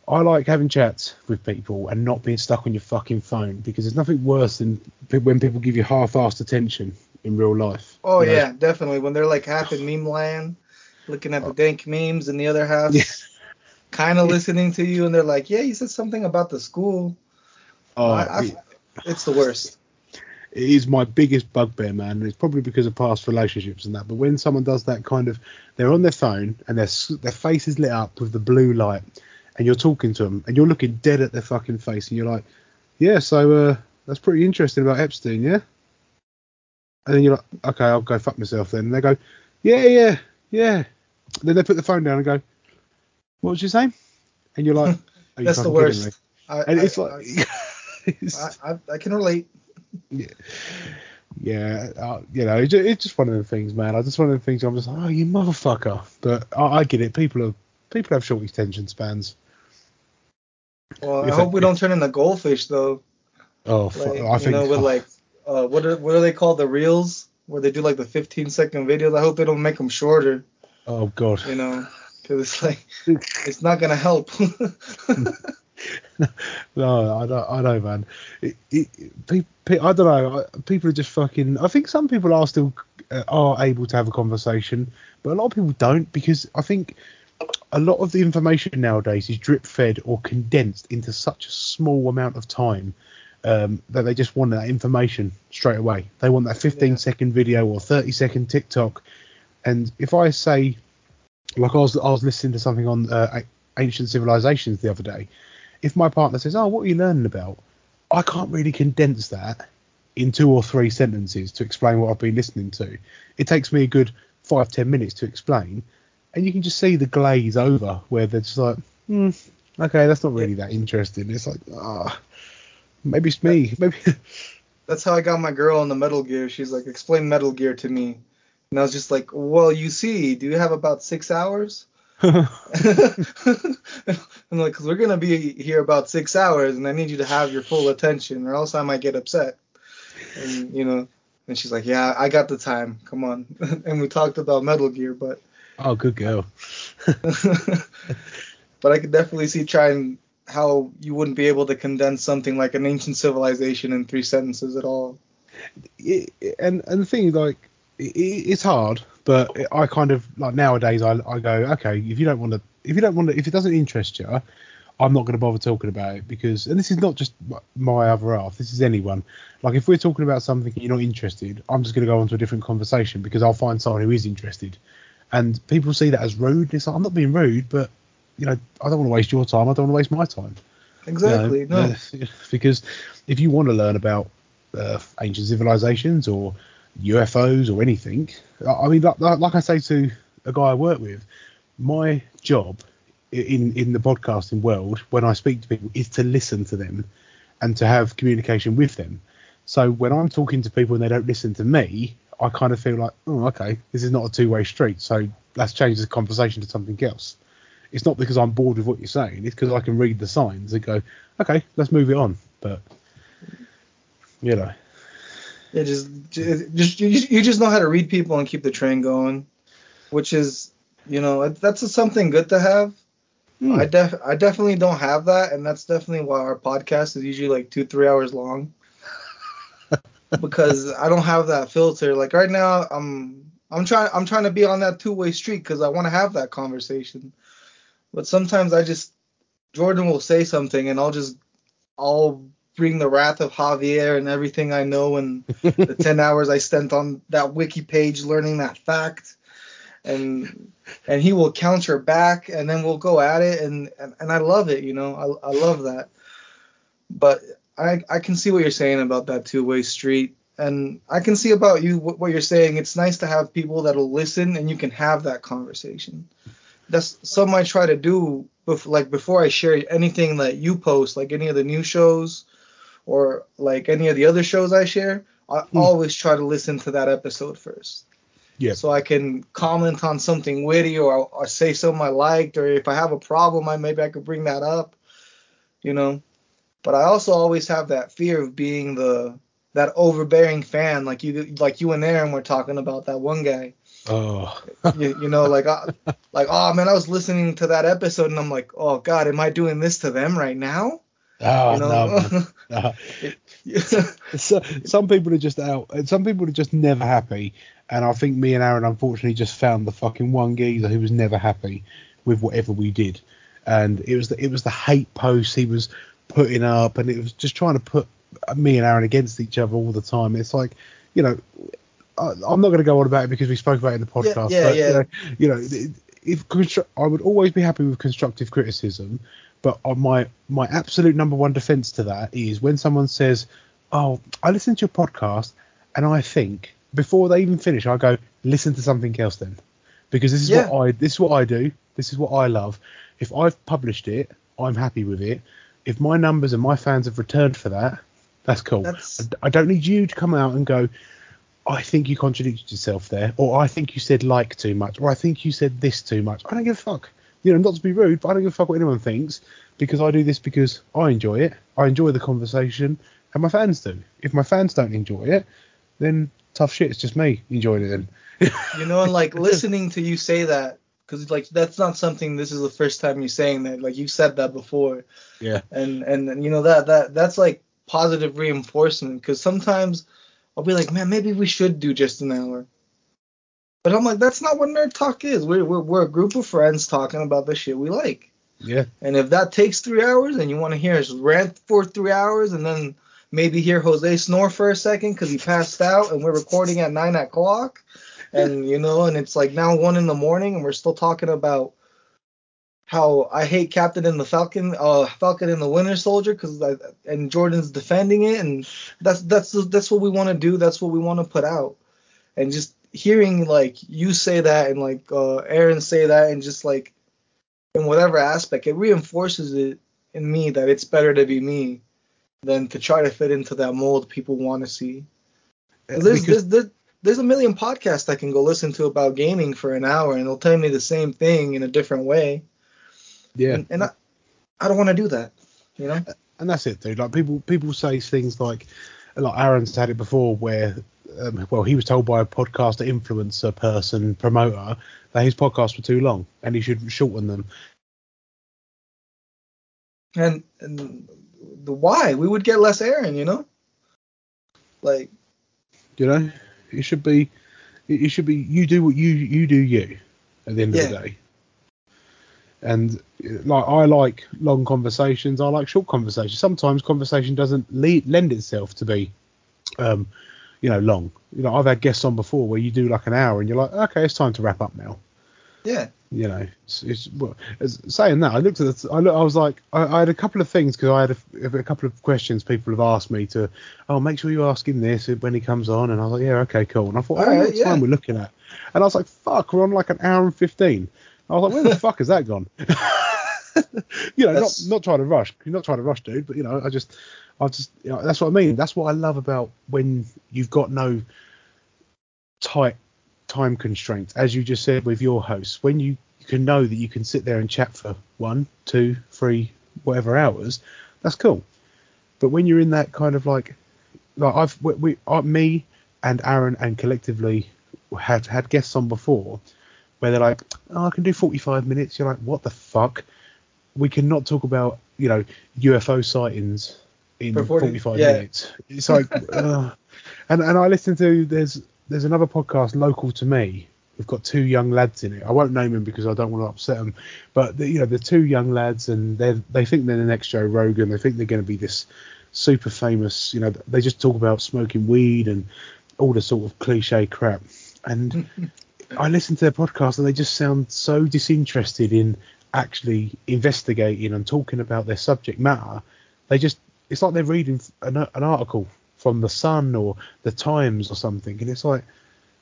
I like having chats with people and not being stuck on your fucking phone because there's nothing worse than when people give you half-assed attention in real life. Oh You know, yeah, definitely. When they're like half in meme land, looking at the oh. dank memes, and the other half Yeah. kind of *laughs* listening to you, and they're like, "Yeah, you said something about the school." Oh, I, I, it's the worst. it is my biggest bugbear, man. It's probably because of past relationships and that. But when someone does that kind of, they're on their phone and their their face is lit up with the blue light, and you're talking to them and you're looking dead at their fucking face, and you're like, yeah, so uh, that's pretty interesting about Epstein, yeah. And then you're like, okay, I'll go fuck myself then. And they go, yeah, yeah, yeah. then they put the phone down and go, what was you saying? And you're like, *laughs* Are you That's the worst. I, And I- it's like, I, I, I can relate. Yeah, uh, you know, it's, just one of the things, man. I just one of the things. I'm just like, oh, you motherfucker. But I, I get it. People are people have short attention spans. Well, I hope I- we don't turn into goldfish though. Oh, Like, I you think. know, with *laughs* like, uh, what are what are they called? The reels, where they do like the 15 second videos. I hope they don't make them shorter. oh God. You know, because it's like *laughs* it's not gonna help. *laughs* *laughs* No, I don't. I know, man. It, it, pe- pe- I don't know. People are just fucking. I think some people are still uh, are able to have a conversation, but a lot of people don't because I think a lot of the information nowadays is drip fed or condensed into such a small amount of time um, that they just want that information straight away. They want that 15 Yeah. second video or 30 second TikTok. And if I say, like I was, I was listening to something on uh, ancient civilizations the other day. If my partner says, "Oh, what are you learning about?" I can't really condense that in two or three sentences to explain what I've been listening to. It takes me a good five ten minutes to explain, and you can just see the glaze over where they're just like, hmm, "Okay, that's not really that interesting." It's like, ah, maybe it's me. *laughs* Maybe. *laughs* That's how I got my girl on the Metal Gear. She's like, explain Metal Gear to me. And I was just like, well, you see, do you have about six hours? *laughs* I'm like, because we're going to be here about six hours and I need you to have your full attention or else I might get upset. And, you know, and she's like, yeah, I got the time. Come on. *laughs* and we talked about Metal Gear, but, oh, good go. *laughs* but I could definitely see trying how you wouldn't be able to condense something like an ancient civilization in three sentences at all. it, and and the thing is, like it, it's hard but i kind of like nowadays I, I go okay if you don't want to if you don't want to if it doesn't interest you i'm not going to bother talking about it because and this is not just my other half this is anyone like if we're talking about something and you're not interested i'm just going to go on to a different conversation because i'll find someone who is interested and people see that as rude it's like i'm not being rude but you know i don't want to waste your time i don't want to waste my time Exactly. you know, no. *laughs* because if you want to learn about uh, ancient civilizations or UFOs or anything, I mean, like, like like I say to a guy I work with, my job in in the podcasting world when I speak to people is to listen to them and to have communication with them. So when I'm talking to people and they don't listen to me, I kind of feel like, oh, okay, this is not a two way street. So let's change the conversation to something else. It's not because I'm bored with what you're saying. It's because I can read the signs and go, okay, let's move it on. But you know, Yeah, just just you, you just know how to read people and keep the train going, which is you know that's something good to have. Hmm. I def I definitely don't have that, and that's definitely why our podcast is usually like two three hours long. *laughs* because I don't have that filter. Like right now, I'm I'm trying I'm trying to be on that two way street because I want to have that conversation. But sometimes I just Jordan will say something and I'll just I'll bring the wrath of Javier and everything I know and the *laughs* 10 hours I spent on that wiki page learning that fact and and he will counter back and then we'll go at it and and, and I love it, you know. I I love that. But I I can see what you're saying about that two-way street and I can see about you what, what you're saying. It's nice to have people that'll listen and you can have that conversation. That's something I try to do bef- like before I share anything that you post, like any of the new shows or like any of the other shows I share. I Hmm. always try to listen to that episode first yeah, so I can comment on something witty or, or say something I liked, or if I have a problem, I maybe I could bring that up, you know. But I also always have that fear of being the that overbearing fan, like you like you and Aaron were talking about that one guy, oh, you, you know, like I, *laughs* like oh man, I was listening to that episode and I'm like, oh god, am I doing this to them right now? Oh You no, know. no. *laughs* *laughs* so, some people are just out. Some people are just never happy, and I think me and Aaron unfortunately just found the fucking one geezer who was never happy with whatever we did, and it was the, it was the hate posts he was putting up, and it was just trying to put me and Aaron against each other all the time. It's like, you know, I, I'm not going to go on about it because we spoke about it in the podcast, yeah, but yeah. you know, you know, if constru- I would always be happy with constructive criticism, but on my my absolute number one defense to that is when someone says, "Oh, I listen to your podcast and I think," before they even finish, I go, "Listen to something else then," because this is Yeah. what I this is what I do. This is what I love. If I've published it, I'm happy with it. If my numbers and my fans have returned for that, that's cool. That's- I, I don't need you to come out and go, I think you contradicted yourself there, or I think you said like too much, or I think you said this too much. I don't give a fuck. You know, not to be rude, but I don't give a fuck what anyone thinks because I do this because I enjoy it. I enjoy the conversation, and my fans do. If my fans don't enjoy it, then tough shit. It's just me enjoying it. Then. you know, and like listening to you say that, because like that's not something. This is the first time you're saying that. Like you said that before, yeah. and and you know that that that's like positive reinforcement. Because sometimes I'll be like, man, maybe we should do just an hour. But I'm like, that's not what nerd talk is. We're we're, we're a group of friends talking about the shit we like. Yeah. And if that takes three hours and you want to hear us rant for three hours and then maybe hear Jose snore for a second because he passed out and we're recording at nine o'clock and *laughs* you know and it's like now one in the morning and we're still talking about how I hate Captain and the Falcon, uh, Falcon and the Winter Soldier because and Jordan's defending it and that's that's that's what we want to do. That's what we want to put out and just hearing like you say that and like uh, Aaron say that and just like in whatever aspect, it reinforces it in me that it's better to be me than to try to fit into that mold people want to see. There's, Because- there's, there's, a million podcasts I can go listen to about gaming for an hour and they'll tell me the same thing in a different way. yeah. And, and I, I don't want to do that. You know? and that's it, dude. Like people, people say things like, like Aaron's had it before, where, um, well, he was told by a podcaster, influencer, person, promoter, that his podcasts were too long and he should shorten them. And, and the why? We would get less Aaron, you know? Like, You know, it should be, it should be you do what you you do you at the end of the day. And like I like long conversations, I like short conversations. Sometimes conversation doesn't le- lend itself to be, um, you know, long. You know, I've had guests on before where you do like an hour and you're like, okay, it's time to wrap up now. yeah. you know, it's, it's well, as, saying that I looked at the, I, look, I was like, I, I had a couple of things because I had a, a couple of questions people have asked me to, oh, make sure you ask him this when he comes on, and I was like, yeah, okay, cool, and I thought, oh, All don't know right, what time we're looking at, and I was like, fuck, we're on like an hour and fifteen. I was like, where the *laughs* fuck has that gone? *laughs* *laughs* you know, That's- not not trying to rush, you're not trying to rush, dude, but you know, I just, I just, you know, that's what I mean. That's what I love about when you've got no tight time constraints, as you just said with your hosts, when you, you can know that you can sit there and chat for one, two, three, whatever hours, that's cool. But when you're in that kind of like, like I've we, we uh, me and Aaron and collectively had had guests on before where they're like, oh, I can do 45 minutes. You're like, what the fuck? We cannot talk about you know UFO sightings in 40 45 yeah. minutes. It's like, *laughs* uh, and and I listen to there's there's another podcast local to me. We've got two young lads in it. I won't name them because I don't want to upset them. But the, you know, the two young lads, and they they think they're the next Joe Rogan. They think they're going to be this super famous. You know, they just talk about smoking weed and all the sort of cliche crap. And *laughs* I listen to their podcast, and they just sound so disinterested in actually investigating and talking about their subject matter. They just it's like they're reading an, an article from the Sun or the Times or something, and it's like,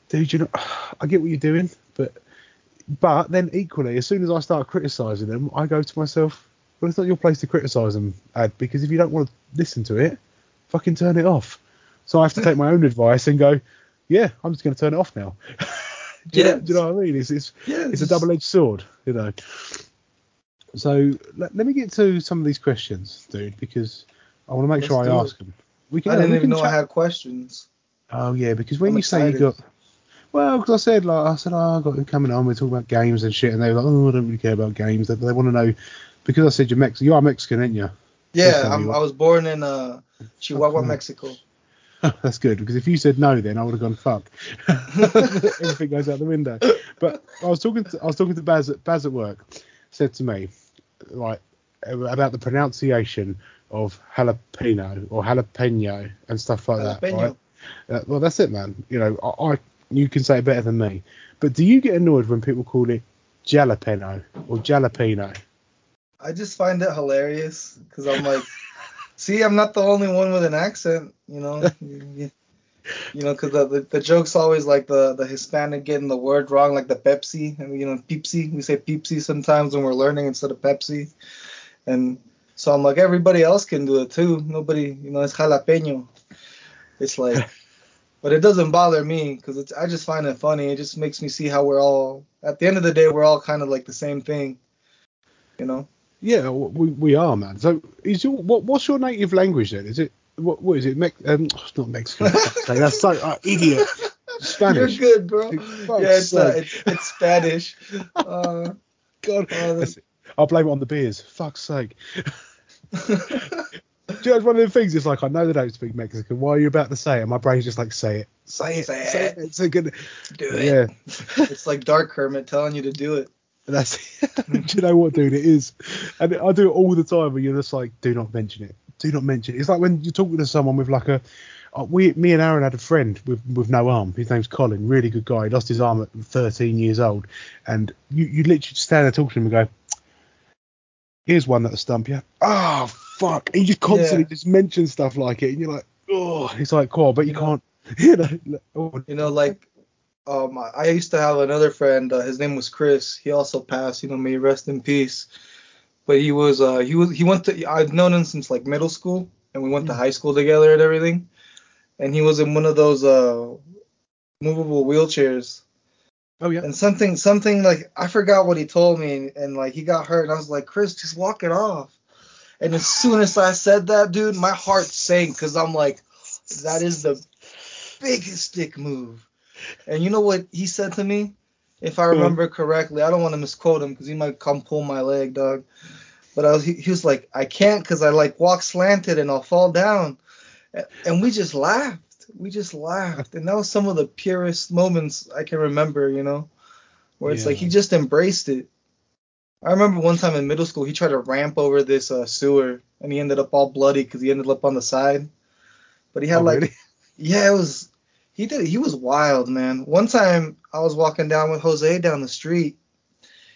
dude, you know, *sighs* I get what you're doing, but but then equally, as soon as I start criticizing them, I go to myself, well, it's not your place to criticize them, Ad, because if you don't want to listen to it, fucking turn it off. So I have to take my own *laughs* advice and go, yeah, I'm just going to turn it off now. *laughs* do, you Yeah. know, do you know what I mean? It's it's, Yeah, it's a double-edged sword, you know. So let, let me get to some of these questions, dude, because I want to make Let's sure I it. ask them. We can, I didn't even know I had questions. Oh yeah, because when I'm you say you excited. got, well, because I said like I said, oh, I got them coming on. We're talking about games and shit, and they were like, oh, I don't really care about games. They, they want to know because I said you're Mexican. You are Mexican, aren't you? Yeah, I was born in uh, Chihuahua, Okay. Mexico. *laughs* That's good because if you said no, then I would have gone fuck. *laughs* Everything goes out the window. But I was talking to I was talking to Baz at Baz at work. Said to me, like about the pronunciation of jalapeno or jalapeno and stuff like that. Right? Uh, well, that's it, man. You know, I, I you can say it better than me. But do you get annoyed when people call it jalapeno or jalapeno? I just find it hilarious because I'm like, *laughs* see, I'm not the only one with an accent, you know. *laughs* you know, because the, the the joke's always like the the Hispanic getting the word wrong, like the Pepsi, and you know, Pepsi. We say Pepsi sometimes when we're learning instead of Pepsi, and so I'm like, everybody else can do it too. Nobody, you know, it's jalapeno. It's like, *laughs* but it doesn't bother me because it's I just find it funny. It just makes me see how we're all at the end of the day we're all kind of like the same thing, you know. Yeah, we, we are, man. So, is your what, what's your native language then? Is it what, what is it? Mex- um, it's not Mexican. for *laughs* fuck's sake, That's so uh, idiot. Spanish. You're good, bro. Yeah, it's, uh, it's it's Spanish. Uh, God, Oh, it. I'll blame it on the beers. Fuck's sake. Do you know, it's one of the things. It's like I know they don't speak Mexican. Why are you about to say it? And my brain's just like, say it, say it, Say say, it. it. It's a good. do it. Yeah, *laughs* It's like Dark Hermit telling you to do it. that's. *laughs* do you know what, dude? It is, and I do it all the time. Where you're just like, do not mention it. Do not mention it. It's like when you're talking to someone with like a. Uh, we, me and Aaron had a friend with with no arm. His name's Colin. Really good guy. He lost his arm at 13 years old, and you you literally stand there talking to him and go, here's one that'll stump you. Oh fuck! And you just constantly Yeah. just mention stuff like it, and you're like, oh, it's like cool, but you, You can't. *laughs* You know, like, oh, You know, like um, I I used to have another friend. Uh, his name was Chris. He also passed. You know, may rest in peace. But he was uh he was he went to I've known him since like middle school, and we went to Mm. high school together and everything. And he was in one of those uh movable wheelchairs. oh yeah, And something, something like I forgot what he told me, and, and like he got hurt, and I was like, Chris, just walk it off. And as *sighs* soon as I said that, dude, my heart sank because I'm like, that is the biggest dick move. And you know what he said to me? If I remember correctly, I don't want to misquote him because he might come pull my leg, dog. But I was, he, he was like, I can't because I like walk slanted and I'll fall down. And we just laughed. We just laughed. And that was some of the purest moments I can remember, you know, where it's like he just embraced it. I remember one time in middle school, he tried to ramp over this uh, sewer and he ended up all bloody because he ended up on the side. But he had Oh, like, really? yeah, it was, he did, he was wild, man. One time I was walking down with Jose down the street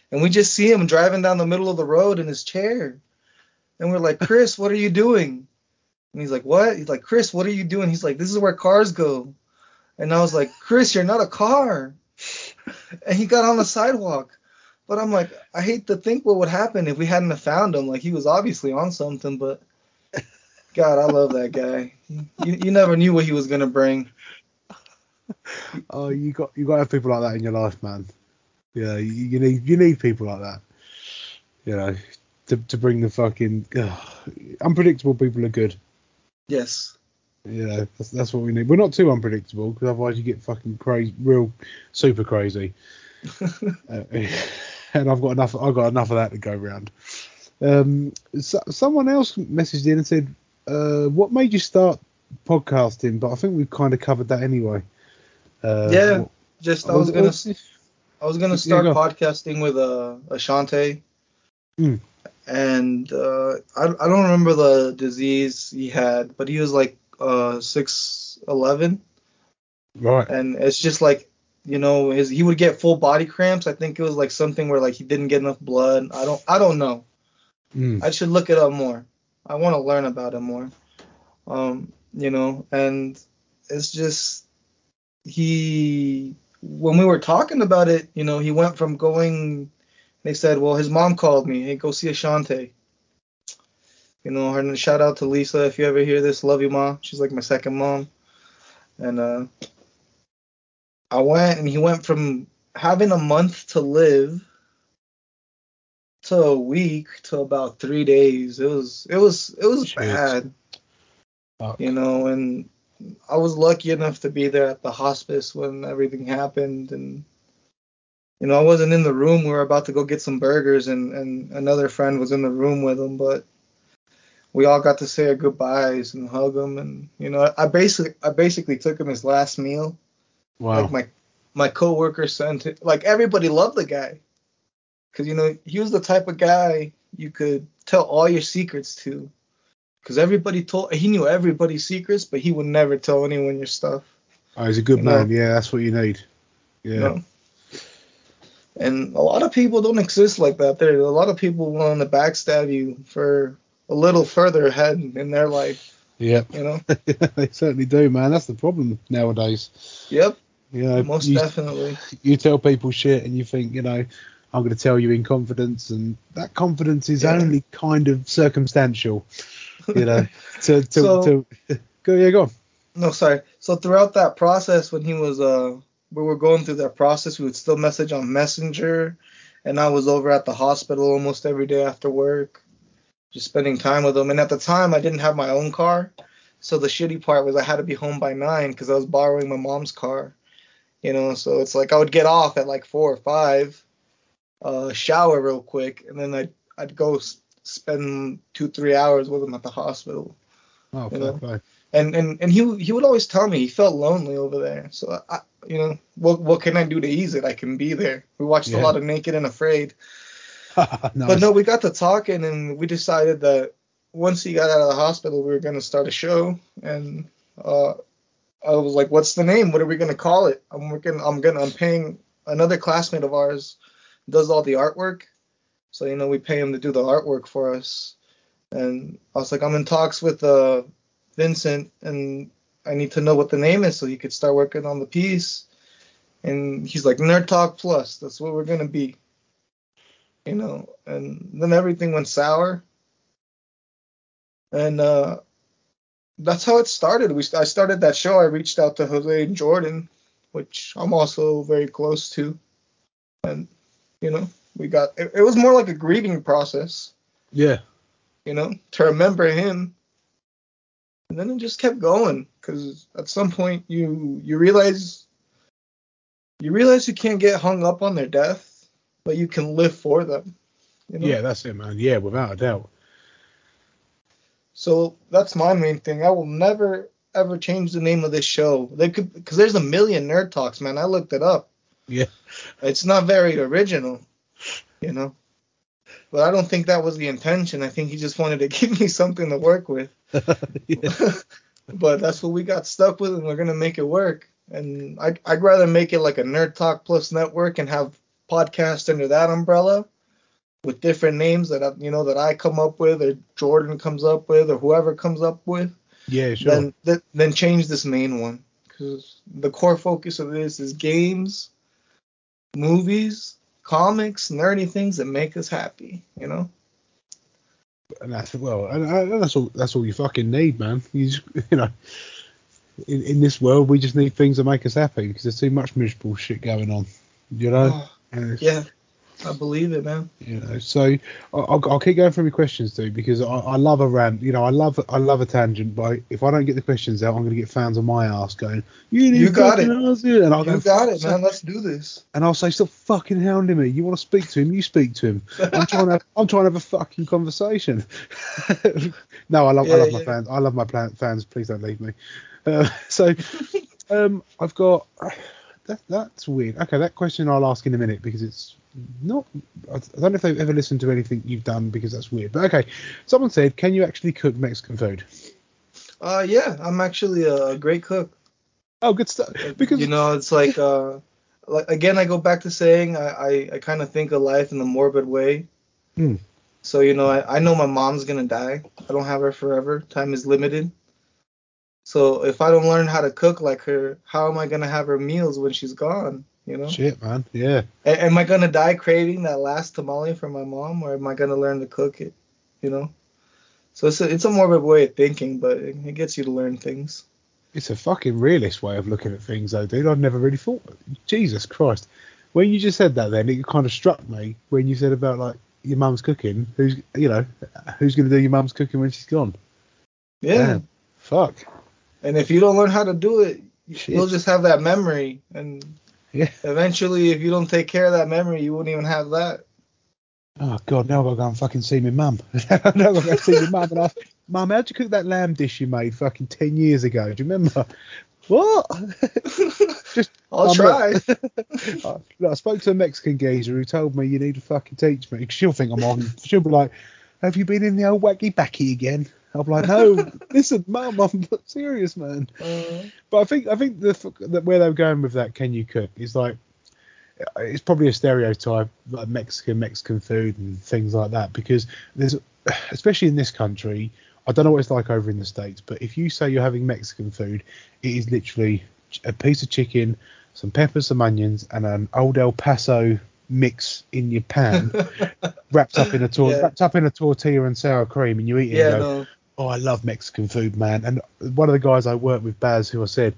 and we just see him driving down the middle of the road in his chair. And we're like, Chris, what are you doing? And he's like, what? He's like, Chris, what are you doing? He's like, this is where cars go. And I was like, Chris, you're not a car. And he got on the sidewalk. But I'm like, I hate to think what would happen if we hadn't found him. Like he was obviously on something, but God, I love that guy. You, you never knew what he was gonna bring. *laughs* oh, you got you got to have people like that in your life, man. Yeah, you, you need you need people like that. You know, to to bring the fucking unpredictable people are good. Yes. You know, that's, that's what we need. We're not too unpredictable because otherwise you get fucking crazy, real super crazy. *laughs* uh, *laughs* and I've got enough. I've got enough of that to go around. Um, so, someone else messaged in and said, uh, "What made you start podcasting?" But I think we've kind of covered that anyway. Uh, yeah, just I was, gonna. I was gonna start go. podcasting with uh, Ashante. Mm. And uh, I, I don't remember the disease he had, but he was like uh, six eleven. Right. And it's just like you know his he would get full body cramps. I think it was like something where like he didn't get enough blood. I don't I don't know. Mm. I should look it up more. I want to learn about it more. Um, you know, and it's just he when we were talking about it, you know, he went from going. They said, well, his mom called me. Hey, go see Ashante. You know, her shout out to Lisa if you ever hear this. Love you, mom. She's like my second mom. And uh, I went, and he went from having a month to live to a week to about three days. It was, it was, it was Shit. bad. Fuck. You know, and I was lucky enough to be there at the hospice when everything happened, and you know, I wasn't in the room. We were about to go get some burgers, and and another friend was in the room with him, but we all got to say our goodbyes and hug him, and you know, I basically I basically took him his last meal. Wow. Like my my coworker sent it. Like everybody loved the guy, cause you know he was the type of guy you could tell all your secrets to because everybody told he knew everybody's secrets, but he would never tell anyone your stuff. Oh, he's a good you man. Know? Yeah, that's what you need. Yeah. You know? And a lot of people don't exist like that. There, a lot of people want to backstab you for a little further ahead in their life. Yep. You know. *laughs* they certainly do, man. That's the problem nowadays. Yep. You know, most you, definitely. You tell people shit, and you think, you know, I'm going to tell you in confidence, and that confidence is yeah. only kind of circumstantial you know, *laughs* to to, so, to go yeah go on. No, sorry. So throughout that process, when he was uh, we were going through that process, we would still message on Messenger, and I was over at the hospital almost every day after work, just spending time with him. And at the time, I didn't have my own car, so the shitty part was I had to be home by nine because I was borrowing my mom's car. You know, so it's like I would get off at like four or five, uh, shower real quick, and then I'd I'd go spend two three hours with him at the hospital. Oh, you know? And and and he he would always tell me he felt lonely over there. So I you know what what can I do to ease it? I can be there. We watched yeah. a lot of Naked and Afraid. *laughs* nice. But no, we got to talking and we decided that once he got out of the hospital, we were gonna start a show and uh, I was like, what's the name? What are we gonna call it? I'm working. I'm gonna. I'm paying another classmate of ours does all the artwork so you know, we pay him to do the artwork for us. And I was like, I'm in talks with uh, Vincent, and I need to know what the name is so he could start working on the piece. And he's like, Nerd Talk Plus. That's what we're gonna be. You know. And then everything went sour. And uh, that's how it started. We I started that show. I reached out to Jose and Jordan, which I'm also very close to, and you know, we got it, it was more like a grieving process. Yeah. You know, to remember him. And then it just kept going because at some point you you realize you realize you can't get hung up on their death, but you can live for them. You know? Yeah, that's it, man. Yeah, without a doubt. So that's my main thing. I will never ever change the name of this show. They could because there's a million nerd talks, man. I looked it up. Yeah. It's not very original you know. But I don't think that was the intention. I think he just wanted to *laughs* give me something to work with. *laughs* *laughs* but that's what we got stuck with, and we're gonna make it work. And I, I'd rather make it like a Nerd Talk Plus network and have podcasts under that umbrella with different names that I, you know that I come up with, or Jordan comes up with, or whoever comes up with. Yeah, sure. Then th- then change this main one because the core focus of this is games, movies, comics, nerdy things that make us happy, you know. And that's well, and, uh, that's all. That's all you fucking need, man. You just, *laughs* you know, in, in this world, we just need things that make us happy because there's too much miserable shit going on. You know. Oh, *sighs* yeah, I believe it, man. You know, so I- I'll, I'll keep going through my questions too because I, I love a rant. You know, I love I love a tangent. But if I don't get the questions out, I'm going to get fans on my ass going, "You, need You got it. ass here," and I'll You go, got it, man. Let's do this. and I'll say, "Stop fucking hounding me. You want to speak to him? You speak to him. I'm trying to I'm trying to have a fucking conversation." *laughs* no, I love I Yeah, love my fans. I love my fans. Please don't leave me. Uh, *laughs* so, um, I've got that, that's weird. Okay, that question I'll ask in a minute because it's not. I don't know if they've ever listened to anything you've done because that's weird. But okay, someone said, "Can you actually cook Mexican food?" Uh, yeah, I'm actually a great cook. Oh, good stuff. Because you know, it's like uh, like again, I go back to saying I I, I kind of think of life in a morbid way. Hmm. So you know, I, I know my mom's gonna die. I don't have her forever. Time is limited. So if I don't learn how to cook like her, how am I gonna have her meals when she's gone? You know, shit, man. Yeah. A- am I gonna die craving that last tamale from my mom, or am I gonna learn to cook it? You know. So it's a, it's a morbid way of thinking, but it, it gets you to learn things. It's a fucking realist way of looking at things, though, dude. I've never really thought. Jesus Christ. When you just said that, then it kind of struck me when you said about like your mum's cooking. Who's you know who's going to do your mum's cooking when she's gone? Yeah. Damn. Fuck. And if you don't learn how to do it, you'll just have that memory. And Yeah. eventually, if you don't take care of that memory, you won't even have that. Oh God, now I've got to go and fucking see my mum. *laughs* now I've got to go see my mum and ask, Mum, how'd you cook that lamb dish you made fucking ten years ago? Do you remember? What? *laughs* Just I'll I'm try. *laughs* I, I spoke to a Mexican geezer who told me you need to fucking teach me. She'll think I'm on. She'll be like, "Have you been in the old wacky backy again?" I'm like, "No, listen, mum, I'm serious, man." *laughs* Uh, But I think I think the that where they were going with that, can you cook, is like it's probably a stereotype like Mexican Mexican food and things like that because there's *sighs* especially in this country. I don't know what it's like over in the states, but if you say you're having Mexican food, it is literally a piece of chicken, some peppers, some onions, and an old El Paso mix in your pan, *laughs* wrapped up in a tor- Yeah. wrapped up in a tortilla and sour cream, and you eat it. yeah, and go, no. Oh, I love Mexican food, man. And one of the guys I work with, Baz, who I said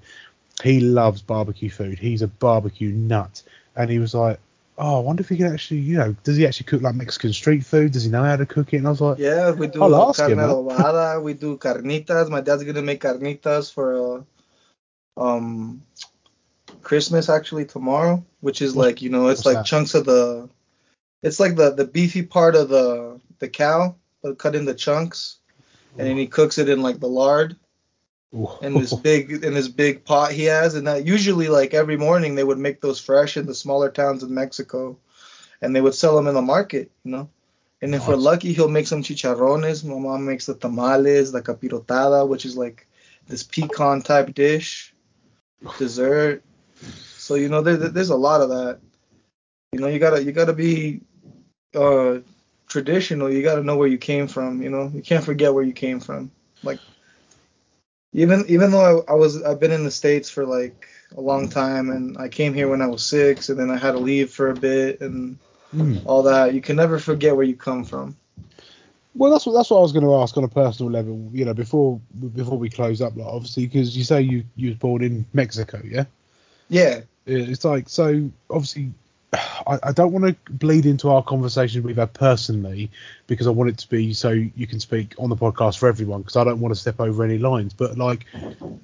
he loves barbecue food. He's a barbecue nut, and he was like, oh, I wonder if he can actually, you know, does he actually cook like Mexican street food? Does he know how to cook it? And I was like, Yeah, we do I'll ask carne him, adobada. *laughs* We do carnitas. My dad's gonna make carnitas for uh, um Christmas actually tomorrow, which is like you know it's what's like that? chunks of the, it's like the the beefy part of the the cow, but cut into chunks, and then he cooks it in like the lard Ooh. in this big in this big pot he has, and that usually like every morning they would make those fresh in the smaller towns in Mexico, and they would sell them in the market, you know. And if we're lucky, he'll make some chicharrones. My mom makes the tamales, the capirotada, which is like this pecan type dish, dessert. So you know, there, there's a lot of that. You know, you gotta you gotta be uh traditional. You gotta know where you came from. You know, you can't forget where you came from. Like even even though I, I was I've been in the states for like a long time, and I came here when I was six, and then I had to leave for a bit, and Mm. all that. You can never forget where you come from. Well, that's what that's what I was going to ask on a personal level. You know, before before we close up, like obviously because you say you you was born in Mexico. Yeah, Yeah, It's like so obviously I, I don't want to bleed into our conversation we've had personally because I want it to be so you can speak on the podcast for everyone because I don't want to step over any lines. But like,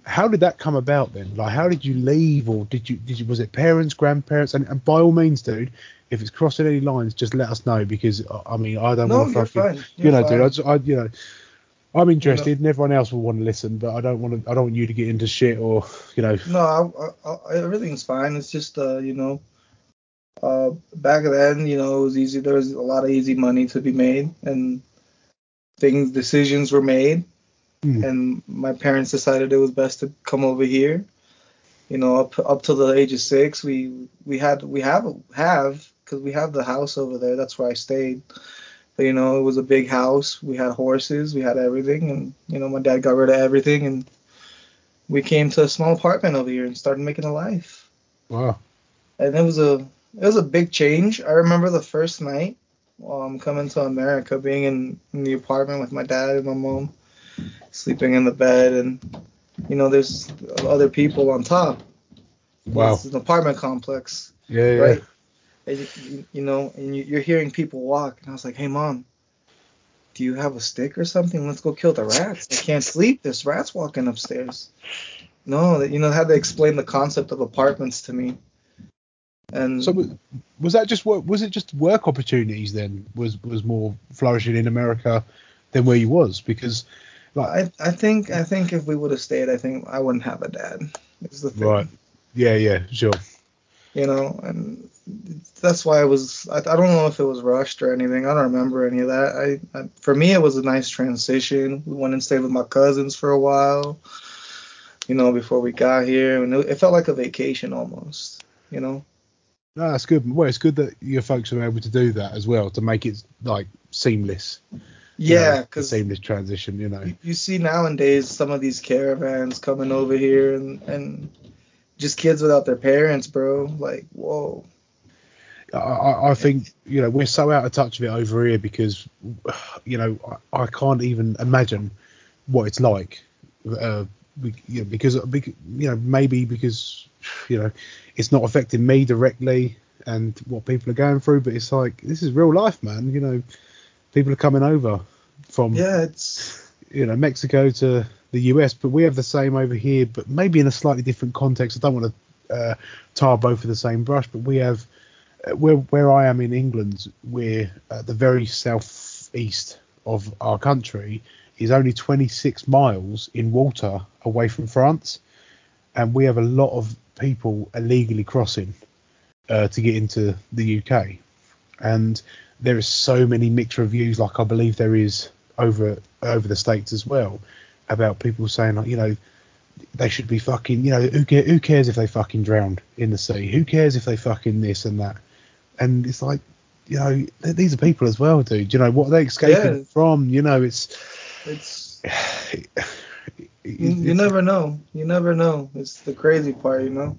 how did that come about then? Like, how did you leave or did you did you was it parents, grandparents? And, and by all means, dude, if it's crossing any lines, just let us know because I- I mean I don't no, want to fucking you know, fine. dude. I, just, I you know. I'm interested, and everyone else will want to listen, but I don't want to. I don't want you to get into shit or, you know. No, I, I, I, everything's fine. It's just, uh, you know, uh, back then, you know, it was easy. There was a lot of easy money to be made, and things, decisions were made. Hmm. And my parents decided it was best to come over here. You know, up up to the age of six, we we had we have have because we have the house over there. That's where I stayed. But, you know, it was a big house. We had horses. We had everything, and you know, my dad got rid of everything, and we came to a small apartment over here and started making a life. Wow. And it was a it was a big change. I remember the first night um coming to America, being in, in the apartment with my dad and my mom, sleeping in the bed, and you know, there's other people on top. Wow. It's an apartment complex, Yeah, yeah. right? And you, you know, and you, you're hearing people walk, and I was like, hey mom, do you have a stick or something? Let's go kill the rats. I can't sleep. There's rats walking upstairs. No, you know, they had to explain the concept of apartments to me. And So was that just work? Was it just work opportunities then? Was was more flourishing in America than where you was? Because like I, I think I think if we would have stayed, I think I wouldn't have a dad. Is the thing. right, yeah, yeah, sure. You know, and that's why I was. I, I don't know if it was rushed or anything. I don't remember any of that. I, I for me it was a nice transition. We went and stayed with my cousins for a while. You know, before we got here, and it, it felt like a vacation almost. You know. No, that's good. Well, it's good that your folks are able to do that as well to make it like seamless. you know, Yeah, because seamless transition. You know. you, you see nowadays some of these caravans coming over here and and just kids without their parents, bro. Like, whoa. I, I think you know we're so out of touch of it over here because you know I, I can't even imagine what it's like. Uh, you know, because you know maybe because you know it's not affecting me directly and what people are going through, but it's like this is real life, man. You know, people are coming over from Yeah, it's you know Mexico to the US, but we have the same over here, but maybe in a slightly different context. I don't want to uh, tar both with the same brush, but we have uh, where where I am in England, we're at the very southeast of our country is only 26 miles in water away from France, and we have a lot of people illegally crossing uh, to get into the UK, and there is so many mixed reviews, like I believe there is over over the states as well, about people saying like you know they should be fucking you know who, care, who cares if they fucking drowned in the sea? Who cares if they fucking this and that? And it's like you know th- these are people as well, dude. You know what are they escaping Yeah. from? You know it's. it's it- you, you never know. You never know. It's the crazy part, you know.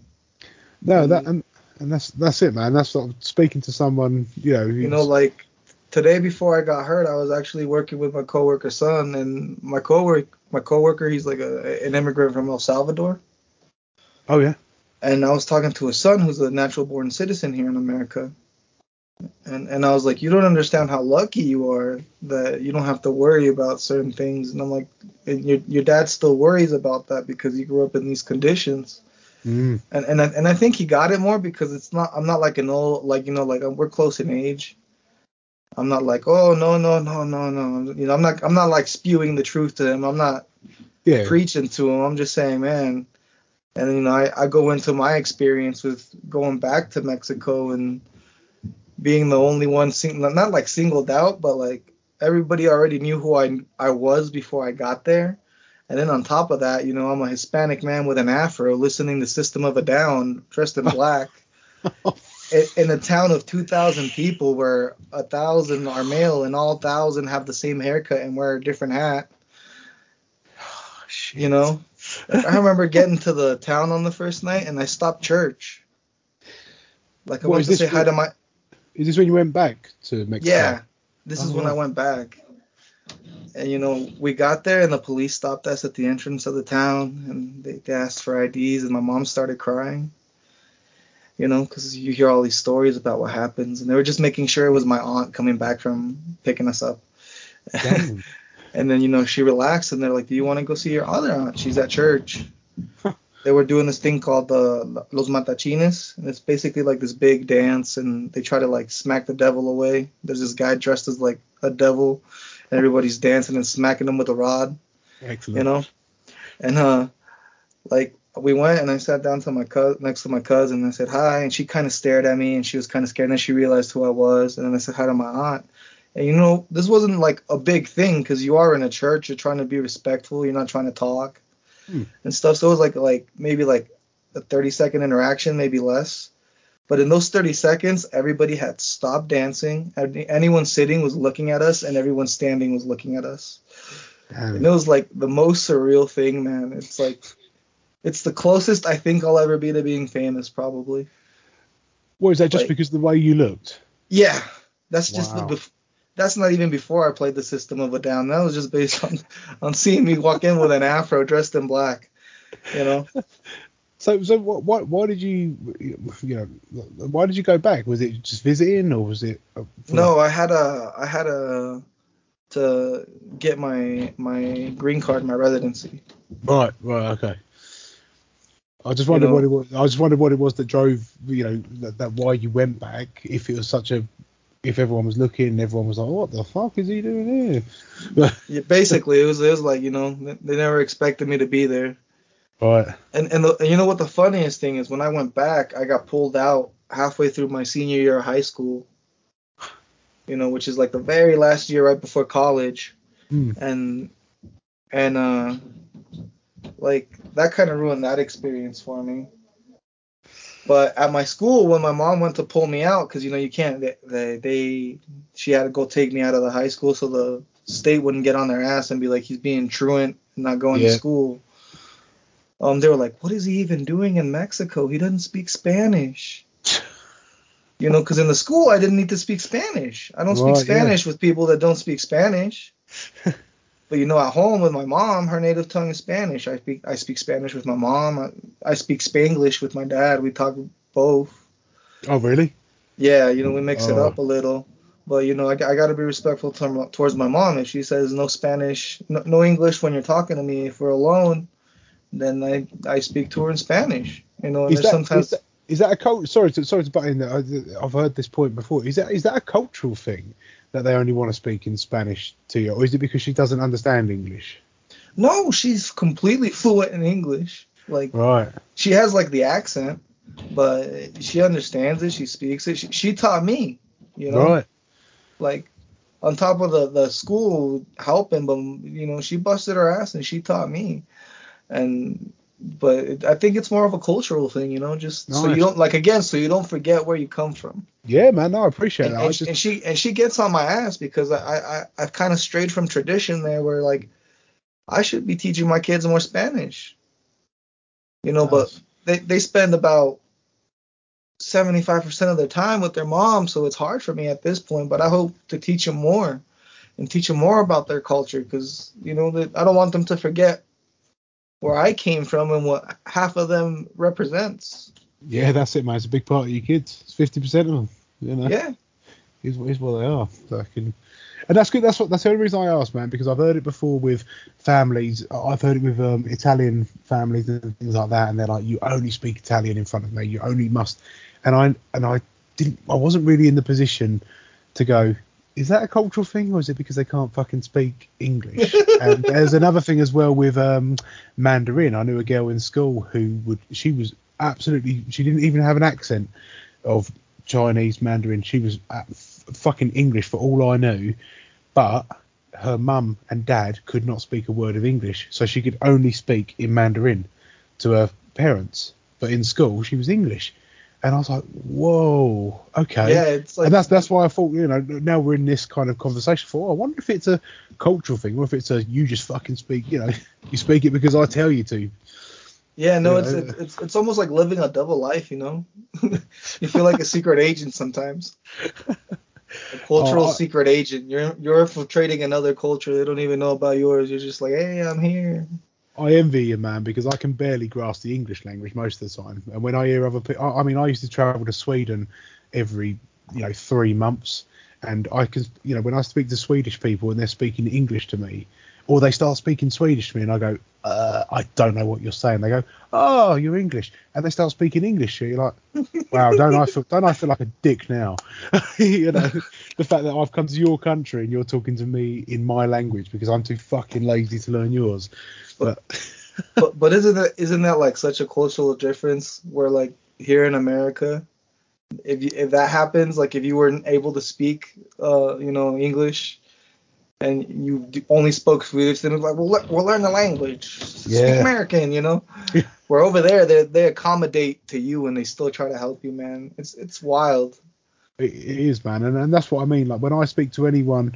no that and- and and that's that's it, man. That's sort of speaking to someone you know. You know, like today before I got hurt, I was actually working with my coworker's son, and my coworker, my coworker, he's like a, an immigrant from El Salvador, oh yeah, and I was talking to his son, who's a natural born citizen here in America, and and I was like, you don't understand how lucky you are that you don't have to worry about certain things, and I'm like, and your your dad still worries about that because he grew up in these conditions. mm, and and I, and I think he got it more because it's not I'm not like an old like you know like um, we're close in age. I'm not like oh no no no no no you know I'm not I'm not like spewing the truth to him. I'm not yeah, preaching to him. I'm just saying man. And you know I, I go into my experience with going back to Mexico and being the only one sing, not like singled out but like everybody already knew who I I was before I got there. And then on top of that, you know, I'm a Hispanic man with an afro listening to System of a Down, dressed *laughs* in black, in, a town of 2,000 people where a thousand are male and all thousand have the same haircut and wear a different hat. *sighs* You know, I remember getting to the town on the first night and I stopped church. Like I What, went to say hi to my Is this when you went back to Mexico? yeah. This is Oh, when wow. I went back. And you know, we got there and the police stopped us at the entrance of the town and they, they asked for IDs and my mom started crying. You know, because you hear all these stories about what happens and they were just making sure it was my aunt coming back from picking us up. *laughs* And then you know she relaxed and they're like, "Do you want to go see your other aunt? She's at church." They were doing this thing called the Los Matachines, and it's basically like this big dance, and they try to like smack the devil away. There's this guy dressed as like a devil, and everybody's dancing and smacking him with a rod, Excellent. you know. And uh, like we went and I sat down to my cousin next to my cousin and I said hi, and she kind of stared at me and she was kind of scared. And then she realized who I was, and then I said hi to my aunt. And you know, this wasn't like a big thing because you are in a church, you're trying to be respectful, you're not trying to talk Hmm. and stuff. So it was like like maybe like a 30 second interaction, maybe less. But in those 30 seconds, everybody had stopped dancing. Anyone sitting was looking at us, and everyone standing was looking at us. Damn. And it was like the most surreal thing, man. It's like, it's the closest I think I'll ever be to being famous, probably. What is that? Just like- because of the way you looked? Yeah, that's just the. That's not even before I played the System of a Down. That was just based on *laughs* on seeing me walk in with an afro dressed in black. You know. *laughs* So, so what, why, why did you, you know, why did you go back? Was it just visiting, or was it? uh, No, I had a I had a to get my my green card, my residency. Right, right, okay. I just wondered know- what it was. I just wondered what it was that drove, you know, that, that why you went back. If it was such a, if everyone was looking, everyone was like, what the fuck is he doing here? *laughs* Yeah, basically, it was it was like you know they they never expected me to be there. right. And and, the, and you know what the funniest thing is when I went back, I got pulled out halfway through my senior year of high school. You know, which is like the very last year right before college, Hmm. and and uh, like that kind of ruined that experience for me. But at my school, when my mom went to pull me out, because you know you can't, they, they she had to go take me out of the high school so the state wouldn't get on their ass and be like he's being truant and not going Yeah. to school. Um, they were like, what is he even doing in Mexico? He doesn't speak Spanish. You know, because in the school I didn't need to speak Spanish. I don't speak Right, yeah. Spanish with people that don't speak Spanish. *laughs* but you know, at home with my mom, her native tongue is Spanish. I speak I speak Spanish with my mom. I, I speak Spanglish with my dad. We talk both. Oh, really? Yeah, you know, we mix it Oh. up a little. But you know, I, I got to be respectful to, towards my mom. If she says no Spanish, no, no English when you're talking to me, if we're alone, then I I speak to her in Spanish. You know, and Is there's that, sometimes is that is that a cult? Sorry to sorry to butt in there. I've heard this point before. Is that is that a cultural thing that they only want to speak in Spanish to you, or is it because she doesn't understand English? no, she's completely fluent in English. Like Right. she has like the accent, but she understands it. She speaks it. She, she taught me. You know, Right. like on top of the the school helping, but you know she busted her ass and she taught me, and but it, I think it's more of a cultural thing, you know, just so you don't like again, so you don't forget where you come from. Yeah, man. No, I appreciate And, that. and, I she- just and she and she gets on my ass because I I I've kind of strayed from tradition there, where like I should be teaching my kids more Spanish, you know, but they they spend about 75% of their time with their mom, so it's hard for me at this point. But I hope to teach them more and teach them more about their culture because you know that I don't want them to forget where I came from and what half of them represents. yeah, that's it, man. It's a big part of your kids. It's fifty percent of them. You know. Yeah, is, is what they are. So I can, and that's good. That's what that's the only reason I asked, man, because I've heard it before with families. I've heard it with um, Italian families and things like that, and they're like, you only speak Italian in front of me. You only must. And I and I didn't. I wasn't really in the position to go. Is that a cultural thing, or is it because they can't fucking speak English? *laughs* and there's another thing as well with um, Mandarin. I knew a girl in school who would. She was absolutely. She didn't even have an accent of Chinese Mandarin. She was uh, f- fucking English for all I knew, but her mum and dad could not speak a word of English, so she could only speak in Mandarin to her parents. But in school, she was English, and I was like, whoa, okay. yeah, it's like and that's that's why I thought, you know, now we're in this kind of conversation. For oh, I wonder if it's a cultural thing, or if it's a you just fucking speak, you know, *laughs* you speak it because I tell you to. yeah, no, you it's, it's it's almost like living a double life, you know. *laughs* you feel like a secret agent sometimes. A cultural Oh, I- secret agent. You're you're infiltrating another culture. They don't even know about yours. You're just like, hey, I'm here. I envy you, man, because I can barely grasp the English language most of the time. And when I hear other people, I mean, I used to travel to Sweden every, you know, three months, and I can, you know, when I speak to Swedish people and they're speaking English to me, or they start speaking Swedish to me, and I go, uh, I don't know what you're saying. They go, oh, you're English, and they start speaking English. You're like, *laughs* wow, don't I feel, don't I feel like a dick now? *laughs* you know, the fact that I've come to your country and you're talking to me in my language because I'm too fucking lazy to learn yours. But *laughs* but but isn't that isn't that like such a cultural difference where like here in America, if you, if that happens, like if you weren't able to speak, uh, you know, English, and you only spoke Swedish, then it's like, well, le- we'll learn the language, speak Yeah. American, you know. *laughs* Where over there, they they accommodate to you and they still try to help you, man. It's it's wild. It, it is, man, and, and that's what I mean. Like when I speak to anyone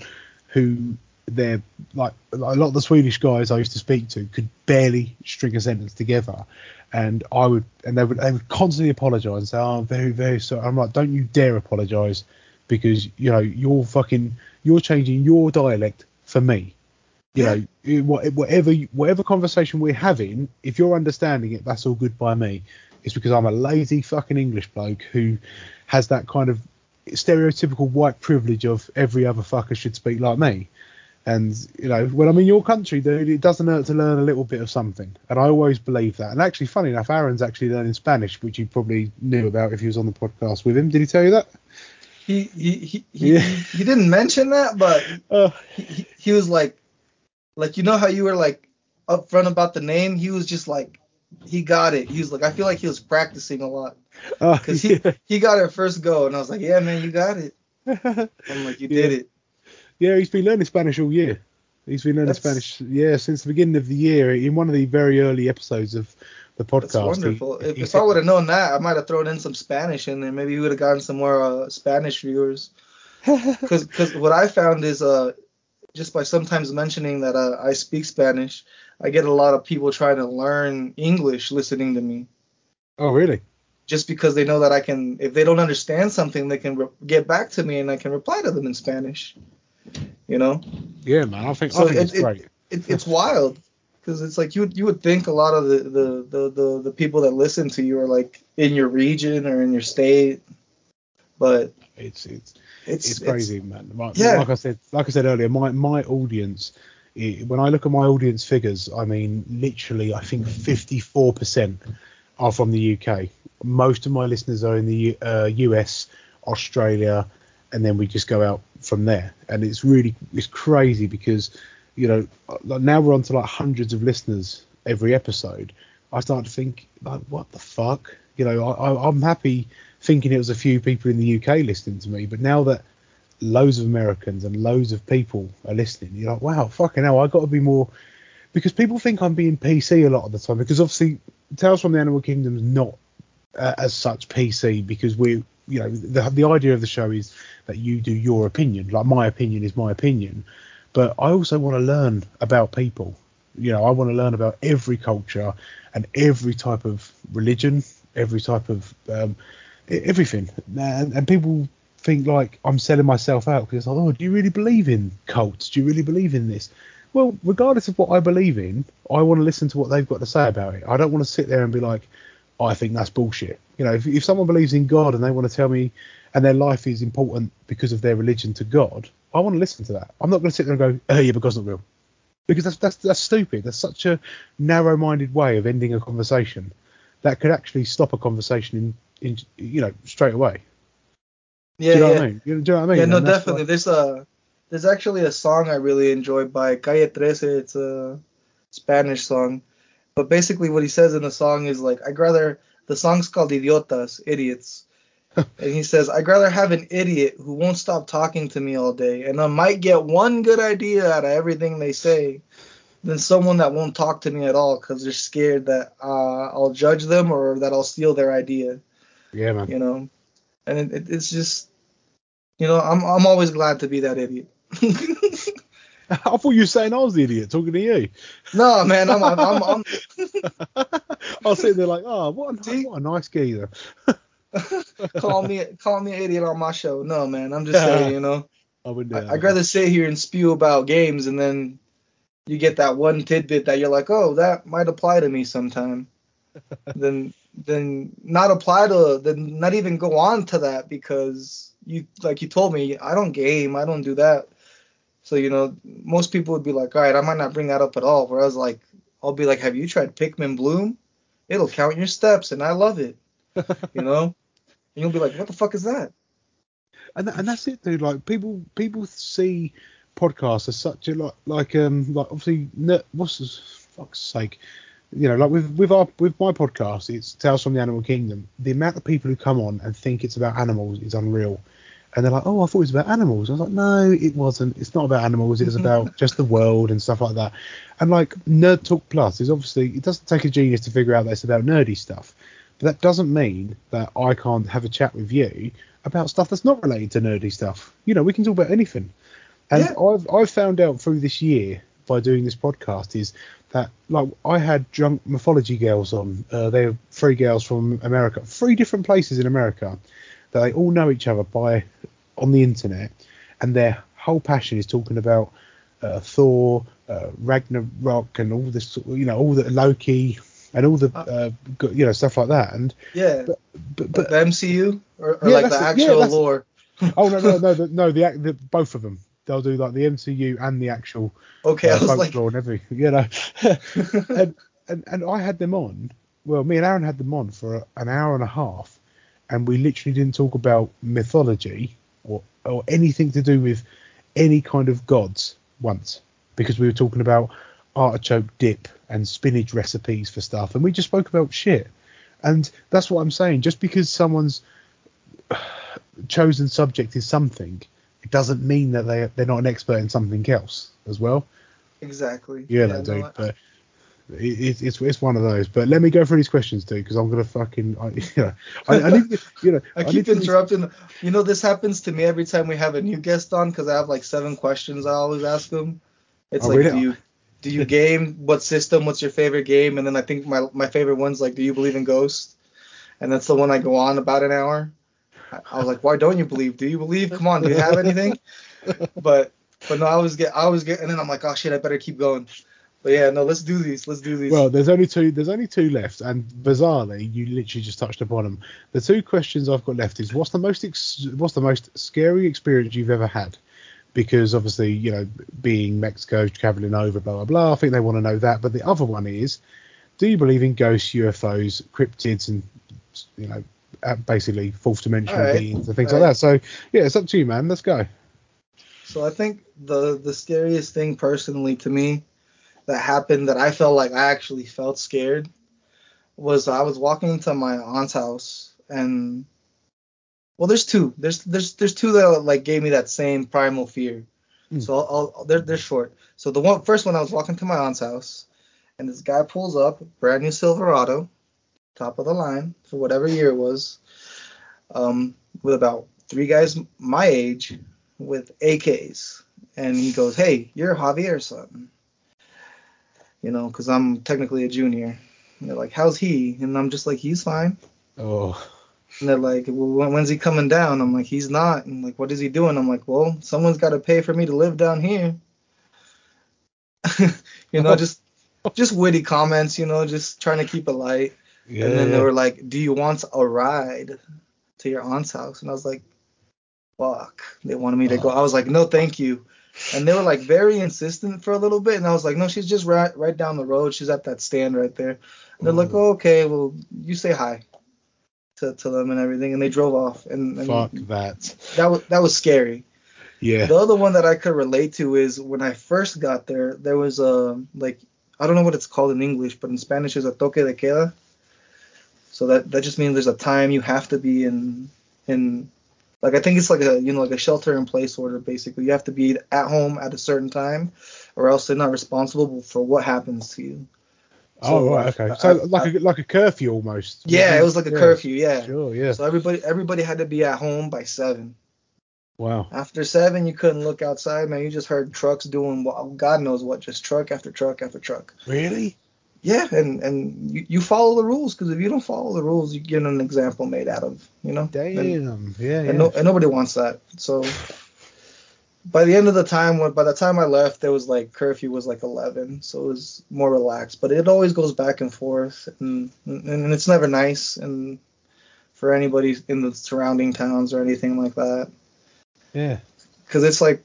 who they're like, like a lot of the Swedish guys I used to speak to could barely string a sentence together, and I would, and they would, they would constantly apologise and say, "Oh, I'm very, very sorry." I'm like, "Don't you dare apologise, because you know you're fucking, you're changing your dialect for me." You Yeah. know, whatever whatever conversation we're having, if you're understanding it, that's all good by me. It's because I'm a lazy fucking English bloke who has that kind of stereotypical white privilege of every other fucker should speak like me. And you know, when I'm in your country, dude, it doesn't hurt to learn a little bit of something. And I always believe that. And actually, funny enough, Aaron's actually learning Spanish, which you probably knew about if he was on the podcast with him. Did he tell you that? He he he he, Yeah. he, he didn't mention that, but *laughs* Uh, he, he, was like, like you know how you were like upfront about the name. He was just like, he got it. He was like, I feel like he was practicing a lot uh, because he he got it first go, and I was like, yeah, man, you got it. yeah. *laughs* I'm like, you Yeah. did it. Yeah, he's been learning Spanish all year. He's been learning That's- Spanish, yeah, since the beginning of the year. In one of the very early episodes of the podcast, That's he- wonderful. if he if said- I would have known that, I might have thrown in some Spanish in there. Maybe we would have gotten some more uh, Spanish viewers. *laughs* Because what I found is uh just by sometimes mentioning that uh, I speak Spanish, I get a lot of people trying to learn English listening to me. oh, really? Just because they know that I can, if they don't understand something, they can re- get back to me and I can reply to them in Spanish. You know, Yeah, man. I think, So I think it- it's it- great. it, it's wild because it's like you would you would think a lot of the, the the the the people that listen to you are like in your region or in your state, but It's it's it's it's crazy, man. Like, Yeah. like I said, like I said earlier, my my audience. i- When I look at my audience figures, I mean, literally, I think 54% are from the UK. Most of my listeners are in the uh, US, Australia, and then we just go out from there. And it's really it's crazy because you know now we're on to like hundreds of listeners every episode. I start to think like, what the fuck? You know, I, I'm happy thinking it was a few people in the UK listening to me, but now that loads of Americans and loads of people are listening, you're like, wow, fucking hell, I got to be more because people think I'm being PC a lot of the time because obviously Tales from the Animal Kingdom's not uh, as such PC because we, you know, the the idea of the show is that you do your opinion, like my opinion is my opinion, but I also want to learn about people. You know, I want to learn about every culture and every type of religion, every type of um, everything, and, and people think like I'm selling myself out because like, oh, do you really believe in cults? Do you really believe in this? Well, regardless of what I believe in, I want to listen to what they've got to say about it. I don't want to sit there and be like, I think that's bullshit. You know, if, if someone believes in God and they want to tell me and their life is important because of their religion to God, I want to listen to that. I'm not going to sit there and go, oh yeah, but God's not real. Because that's that's that's stupid. That's such a narrow-minded way of ending a conversation that could actually stop a conversation in, in you know straight away. yeah do you know yeah. what I mean? You, do you know what I mean? Yeah, no, And definitely. why- There's a there's actually a song I really enjoy by Calle Trece. It's a Spanish song, but basically what he says in the song is like, I'd rather the song's called Idiotas, idiots, and he says, I'd rather have an idiot who won't stop talking to me all day, and I might get one good idea out of everything they say, than someone that won't talk to me at all because they're scared that uh, I'll judge them or that I'll steal their idea yeah, man. you know and it, it, it's just you know i'm i'm always glad to be that idiot *laughs* I thought you were saying I was the idiot talking to you. no man i'm i'm, I'm, I'm *laughs* I was sitting there like, oh, what a, See? what a nice geezer. *laughs* *laughs* call me call me an idiot on my show. No man. I'm just saying you know. *laughs* I wouldn't do I, I'd rather sit here and spew about games and then you get that one tidbit that you're like oh that might apply to me sometime. *laughs* Then then not apply to then not even go on to that because you like you told me I don't game. I don't do that. So you know most people would be like all right I might not bring that up at all. Whereas like I'll be like have you tried Pikmin Bloom? It'll count your steps and I love it. You know you'll be like what the fuck is that and that, and that's it, dude. Like people people see podcasts as such a like like um like obviously ner- what's this fuck's sake. You know, like with with our with my podcast, it's Tales from the Animal Kingdom. The amount of people who come on and think it's about animals is unreal. And they're like, oh, I thought it was about animals. I was like, no, it wasn't. It's not about animals. It was about *laughs* just the world and stuff like that. And like Nerd Talk Plus is obviously it doesn't take a genius to figure out that it's about nerdy stuff. That doesn't mean that I can't have a chat with you about stuff that's not related to nerdy stuff. You know, we can talk about anything. And Yeah. I've I've found out through this year by doing this podcast is that like I had drunk mythology girls on. Uh, they're three girls from America, three different places in America that they all know each other by on the internet, and their whole passion is talking about uh, Thor, uh, uh, Ragnarok and all this, you know, all the Loki and all the uh, you know stuff like that. And Yeah. but but, But the MCU or, or Yeah, like the it. Yeah, actual lore. *laughs* oh no no no the, no the, *laughs* the both of them. They'll do like the MCU and the actual Okay, uh, I was like, and everything, you know. *laughs* and, and and I had them on. Well, me and Aaron had them on for an hour and a half, and we literally didn't talk about mythology or or anything to do with any kind of gods once because we were talking about artichoke dip and spinach recipes for stuff, and we just spoke about shit. And that's what I'm saying. Just because someone's *sighs* chosen subject is something, it doesn't mean that they they're not an expert in something else as well. exactly. Yeah, no, they do. I- but it, it, it's it's one of those. But let me go through these questions too, because I'm gonna fucking I, *laughs* you know I, I need to, you know I need keep interrupting. You know, this happens to me every time we have a new guest on because I have like seven questions I always ask them. It's Oh, like, really? do you do you game? What system? What's your favorite game? And then I think my my favorite one's like, do you believe in ghosts? And that's the one I go on about an hour. I, I was like, why don't you believe? Do you believe? Come on, do you have anything? *laughs* But but no, I always get I always get, and then I'm like, oh shit, I better keep going. But yeah, no, let's do these. Let's do these. Well, there's only two. There's only two left, and bizarrely, you literally just touched upon them. The two questions I've got left is what's the most ex- what's the most scary experience you've ever had? Because obviously, you know, being Mexico, traveling over, blah blah blah. I think they want to know that. But the other one is, do you believe in ghosts, UFOs, cryptids, and you know, uh, basically fourth dimensional right. beings and things All like right. that? So yeah, it's up to you, man. Let's go. So I think the the scariest thing personally to me that happened that I felt like I actually felt scared was I was walking into my aunt's house and well there's two there's there's there's two that like gave me that same primal fear. Mm. So I'll, I'll they're they're short. So the one first one I was walking to my aunt's house and this guy pulls up brand new Silverado top of the line for whatever year it was um with about three guys my age with AKs, and he goes, "Hey, you're Javier's son." You know, because I'm technically a junior. And they're like, "How's he?" And I'm just like, "He's fine." Oh, And they're like, "Well, when's he coming down?" I'm like, "He's not." And like, "What is he doing?" I'm like, "Well, someone's got to pay for me to live down here." *laughs* you know, just just witty comments. You know, just trying to keep it light. yeah. And then they were like, "Do you want a ride to your aunt's house?" And I was like, "Fuck." They wanted me to go. I was like, "No, thank you." And they were like very insistent for a little bit, and I was like, "No, she's just right right down the road. She's at that stand right there." And they're like, "Oh, okay. Well, you say hi to, to them and everything." And they drove off, and, and Fuck that. that was that was scary. Yeah. The other one that I could relate to is when I first got there, there was a like I don't know what it's called in English, but in Spanish is a toque de queda. So that that just means there's a time you have to be in in like I think it's like a you know like a shelter in place order basically. You have to be at home at a certain time, or else they're not responsible for what happens to you. Oh right, uh, okay. Uh, so I- like a like a curfew almost. Yeah, it was like a Yeah, curfew. Yeah. Sure. Yeah. So everybody everybody had to be at home by seven. Wow. After seven, you couldn't look outside, man. You just heard trucks doing God knows what, just truck after truck after truck. Really? Yeah, and and you, you follow the rules because if you don't follow the rules, you get an example made out of, you know. Damn. And, yeah. and, yeah. no, and nobody wants that. So by the end of the time, when by the time I left, there was like curfew was like 11, so it was more relaxed. But it always goes back and forth, and and it's never nice, and for anybody in the surrounding towns or anything like that yeah. because it's like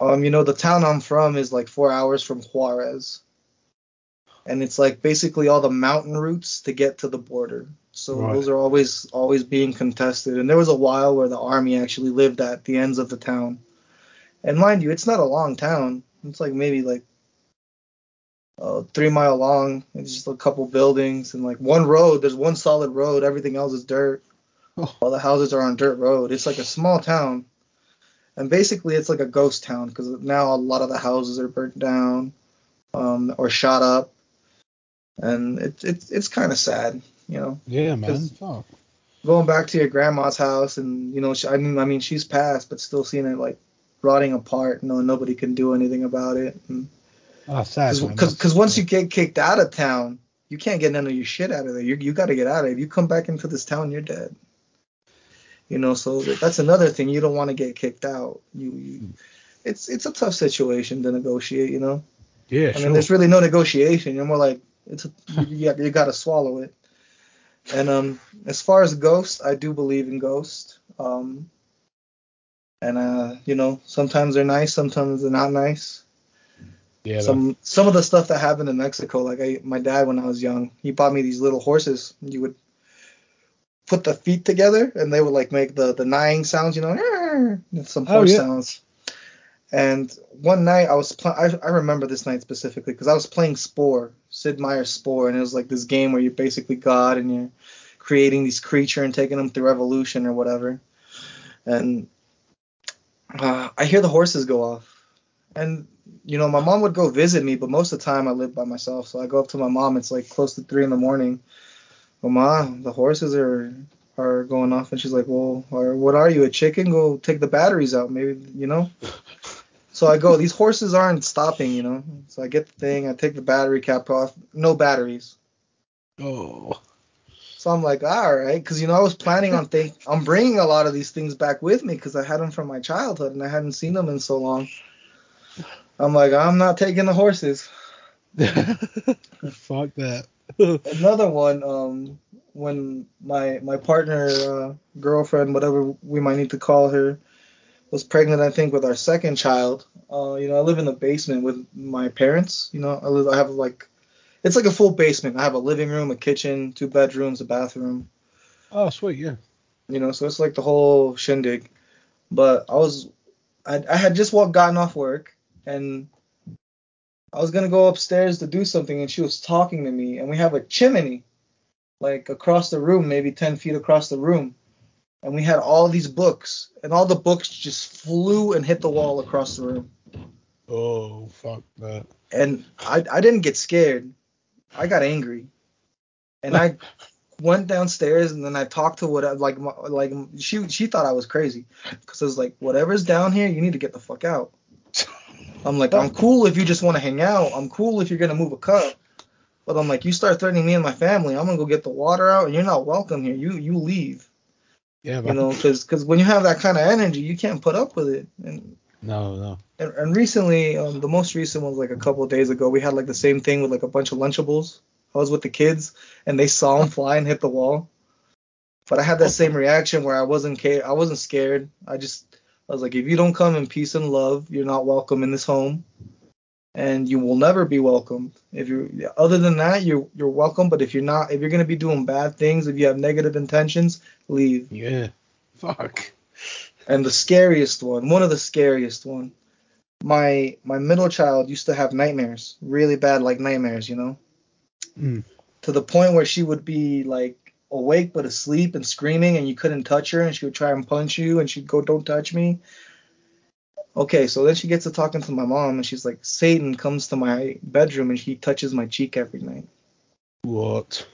um you know the town I'm from is like four hours from Juarez, and it's like basically all the mountain routes to get to the border. So Right. those are always always being contested. And there was a while where the army actually lived at the ends of the town. And mind you, it's not a long town. It's like maybe like uh, three mile long. It's just a couple buildings and like one road. There's one solid road. Everything else is dirt. Oh. All the houses are on dirt road. It's like a small town. And basically, it's like a ghost town because now a lot of the houses are burnt down um, or shot up, and it's it's it's kind of sad, you know. Yeah, man. Going back to your grandma's house, and you know, she, I mean, I mean, she's passed, but still seeing it like rotting apart. No, nobody can do anything about it. Ah, sad. Because once you get kicked out of town, you can't get none of your shit out of there. You you got to get out of it. If you come back into this town, you're dead. You know, so that's another thing. You don't want to get kicked out. You, you it's it's a tough situation to negotiate. You know. Yeah, I sure. mean, there's really no negotiation. You're more like it's a, you, you got to swallow it. And um, as far as ghosts, I do believe in ghosts. Um, and uh, you know, sometimes they're nice, sometimes they're not nice. yeah, Some some of the stuff that happened in Mexico, like I, my dad when I was young, he bought me these little horses. You would put the feet together, and they would like make the the neighing sounds, you know, some horse Oh, horse yeah. sounds. And one night I was pl- I, I remember this night specifically because I was playing Spore, Sid Meier's Spore, and it was like this game where you're basically God and you're creating these creature and taking them through evolution or whatever. And uh, I hear the horses go off, and you know my mom would go visit me, but most of the time I live by myself. So I go up to my mom. It's like close to three in the morning. Well, ma, the horses are are going off, and she's like, well, or what are you, a chicken? Go take the batteries out, maybe, you know. *laughs* So I go, these horses aren't stopping, you know. So I get the thing, I take the battery cap off, no batteries. oh, So I'm like, all right, because you know I was planning on think, *laughs* I'm bringing a lot of these things back with me because I had them from my childhood and I hadn't seen them in so long. I'm like, I'm not taking the horses. *laughs* fuck that. *laughs* Another one, um, when my my partner, uh, girlfriend, whatever we might need to call her, was pregnant, I think, with our second child. Uh, you know, I live in the basement with my parents. You know, I live, I have like, it's like a full basement. I have a living room, a kitchen, two bedrooms, a bathroom. oh, sweet, yeah. You know, so it's like the whole shindig. But I was, I, I had just walked, gotten off work, and I was gonna go upstairs to do something, and she was talking to me, and we have a chimney, like across the room, maybe ten feet across the room, and we had all these books, and all the books just flew and hit the wall across the room, Oh, fuck that. and I, I didn't get scared, I got angry, and I *laughs* went downstairs and then I talked to what like my- like she she thought I was crazy because I was like whatever's down here you need to get the fuck out. I'm like I'm cool if you just want to hang out. I'm cool if you're gonna move a cup. But I'm like you start threatening me and my family. I'm gonna go get the water out and you're not welcome here. You you leave. Yeah, You man. know because when you have that kind of energy you can't put up with it. And No, no. and, and recently um, the most recent one was like a couple of days ago. We had like the same thing with like a bunch of Lunchables. I was with the kids and they saw him fly and hit the wall. But I had that same reaction where I wasn't ca- I wasn't scared. I just I was like, if you don't come in peace and love, you're not welcome in this home, and you will never be welcome. If you other than that, you're you're welcome. But if you're not, if you're gonna be doing bad things, if you have negative intentions, leave. Yeah. Fuck. And the scariest one, one of the scariest one, my my middle child used to have nightmares, really bad like nightmares, you know, Mm. to the point where she would be like awake but asleep and screaming and you couldn't touch her and she would try and punch you and she'd go don't touch me. Okay, so then she gets to talking to my mom and she's like Satan comes to my bedroom and he touches my cheek every night. What?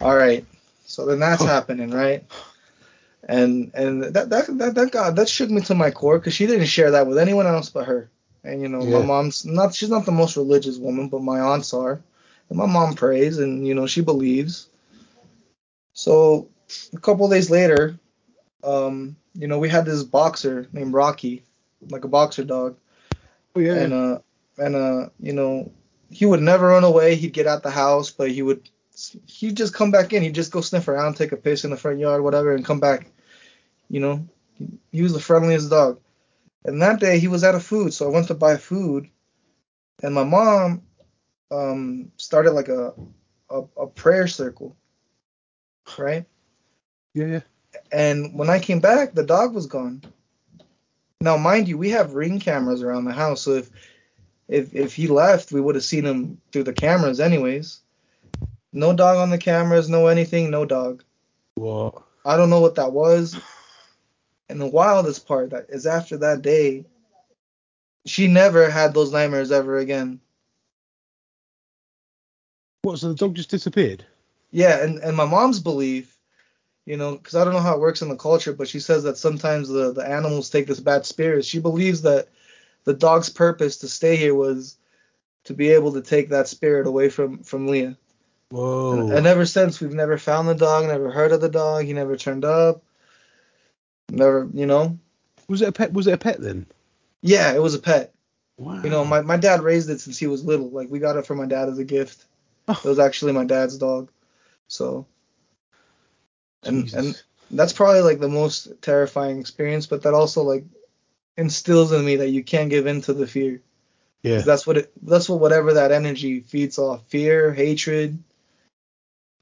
All right. So then that's *sighs* happening, right? And and that that that that got that shook me to my core because she didn't share that with anyone else but her. And you know, my mom's not she's not the most religious woman, but my aunts are. And my mom prays and you know she believes. So a couple of days later, um, you know, we had this boxer named Rocky, like a boxer dog Oh, yeah. and uh and uh you know he would never run away he'd get out the house but he would he'd just come back in he'd just go sniff around take a piss in the front yard whatever and come back you know he was the friendliest dog and that day he was out of food so i went to buy food and my mom um started like a a, a prayer circle right yeah, yeah. and when I came back, the dog was gone. Now, mind you, we have ring cameras around the house, so if if if he left, we would have seen him through the cameras, anyways. No dog on the cameras, no anything, no dog. What? I don't know what that was. And the wildest part that is after that day, she never had those nightmares ever again. What? So the dog just disappeared? Yeah, and, and my mom's belief, you know, because I don't know how it works in the culture, but she says that sometimes the, the animals take this bad spirit. She believes that the dog's purpose to stay here was to be able to take that spirit away from, from Leah. Whoa. And, and ever since, we've never found the dog, never heard of the dog. He never turned up. Never, you know. was it a pet? Was it a pet then? Yeah, it was a pet. Wow. You know, my, my dad raised it since he was little. Like we got it for my dad as a gift. Oh. It was actually my dad's dog. So and Jesus. and that's probably like the most terrifying experience, but that also like instills in me that you can't give in to the fear. Yeah. That's what it that's what whatever that energy feeds off. Fear, hatred,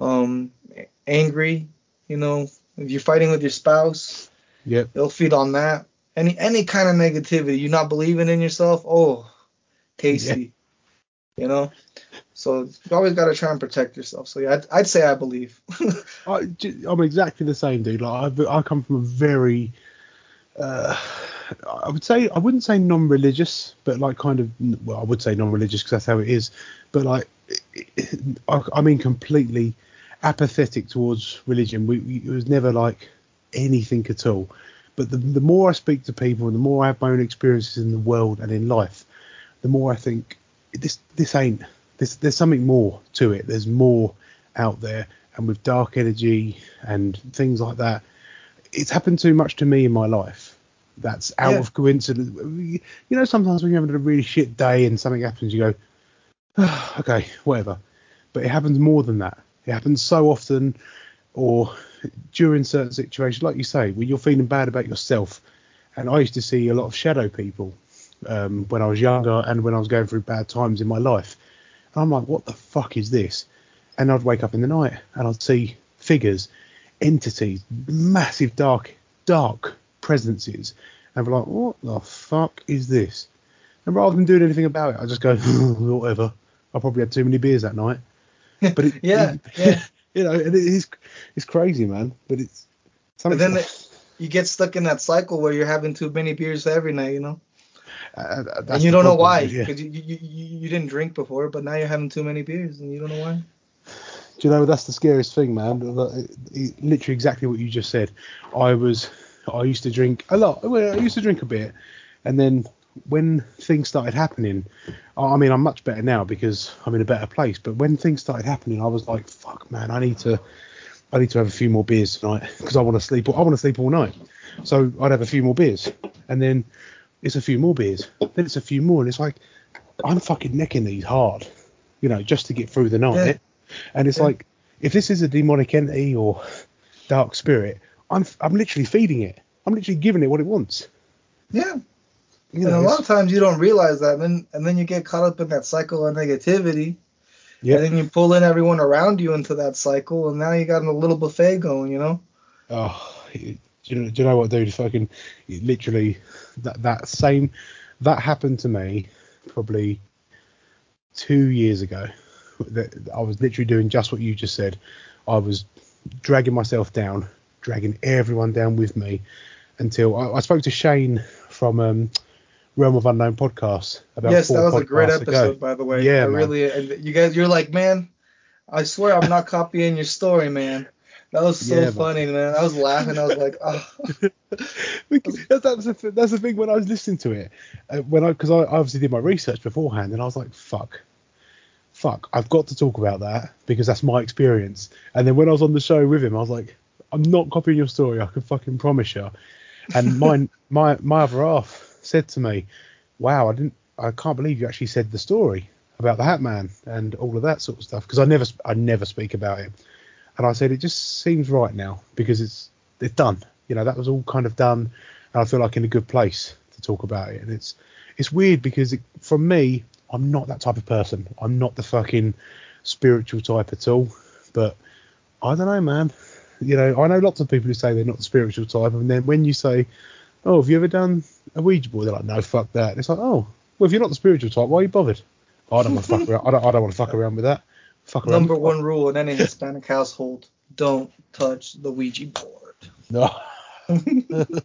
um angry, you know, if you're fighting with your spouse, Yep. it'll feed on that. Any any kind of negativity, you're not believing in yourself, oh, tasty. You know? So you always gotta try and protect yourself. So yeah, I'd, I'd say I believe. *laughs* I, am exactly the same, dude. Like I, I come from a very, uh, I would say I wouldn't say non-religious, but like kind of, well, I would say non-religious because that's how it is. But like, I, I mean, completely apathetic towards religion. We, we it was never like anything at all. But the the more I speak to people, and the more I have my own experiences in the world and in life, the more I think this this ain't this. There's something more to it. There's more out there, and with dark energy and things like that, it's happened too much to me in my life. That's out Yeah. of coincidence. You know, sometimes when you're having a really shit day and something happens, you go, "Ah, *sighs* okay, whatever. But it happens more than that. It happens so often, or during certain situations, like you say, when you're feeling bad about yourself. And I used to see a lot of shadow people um, when I was younger and when I was going through bad times in my life. And I'm like, what the fuck is this? And I'd wake up in the night and I'd see figures, entities, massive dark, dark presences, and be like, what the fuck is this? And rather than doing anything about it, I just go, *laughs* whatever. I probably had too many beers that night. But it, *laughs* Yeah, it- yeah. *laughs* you know, and it is, it's crazy, man. But it's But something. then it, you get stuck in that cycle where you're having too many beers every night, you know, uh, uh, and you don't know problem, why Yeah. because you, you, you you didn't drink before, but now you're having too many beers and you don't know why. Do you know that's the scariest thing, man? It- Literally exactly what you just said. I was, I used to drink a lot. I used to drink a bit, and then when things started happening, I mean, I'm much better now because I'm in a better place. But when things started happening, I was like, fuck, man, I need to, I need to have a few more beers tonight because I want to sleep. I want to sleep all night. So I'd have a few more beers, and then it's a few more beers, then it's a few more, and it's like I'm fucking necking these hard, you know, just to get through the night. Yeah. And it's Yeah. like, if this is a demonic entity or dark spirit, I'm I'm literally feeding it. I'm literally giving it what it wants. Yeah, You and a lot of times you don't realize that, and then and then you get caught up in that cycle of negativity, yeah. and then you pull in everyone around you into that cycle, and now you got a little buffet going, you know. Oh, do you know, do you know what, dude? Fucking, literally, that that same, that happened to me probably two years ago. That I was literally doing just what you just said. I was dragging myself down, dragging everyone down with me, until I, I spoke to Shane from um, Realm of Unknown podcast about yes, that was a great podcasts ago. episode, by the way. Yeah, I man. really, you guys, you're like, man, I swear I'm not copying your story, man. That was so Yeah, funny, man. I was laughing. I was like, *laughs* oh. That's, that's, the, th- that's the thing when I was listening to it, uh, when I because I obviously did my research beforehand, and I was like, fuck, fuck, I've got to talk about that because that's my experience. And then when I was on the show with him, I was like, I'm not copying your story, I can fucking promise you. And mine, *laughs* my my other half said to me, wow, I didn't, I can't believe you actually said the story about the Hat Man and all of that sort of stuff because I never, I never speak about it. And I said it just seems right now because it's it's done. You know, that was all kind of done, and I feel like in a good place to talk about it. And it's it's weird because it, for me, I'm not that type of person. I'm not the fucking spiritual type at all. But I don't know, man. You know, I know lots of people who say they're not the spiritual type, and then when you say, "Oh, have you ever done a Ouija board?" They're like, "No, fuck that." And it's like, "Oh, well, if you're not the spiritual type, why are you bothered?" I don't want to fuck around. I don't, I don't want to fuck around with that. Fuck around. Number one rule in any Hispanic household: don't touch the Ouija board. No. *laughs*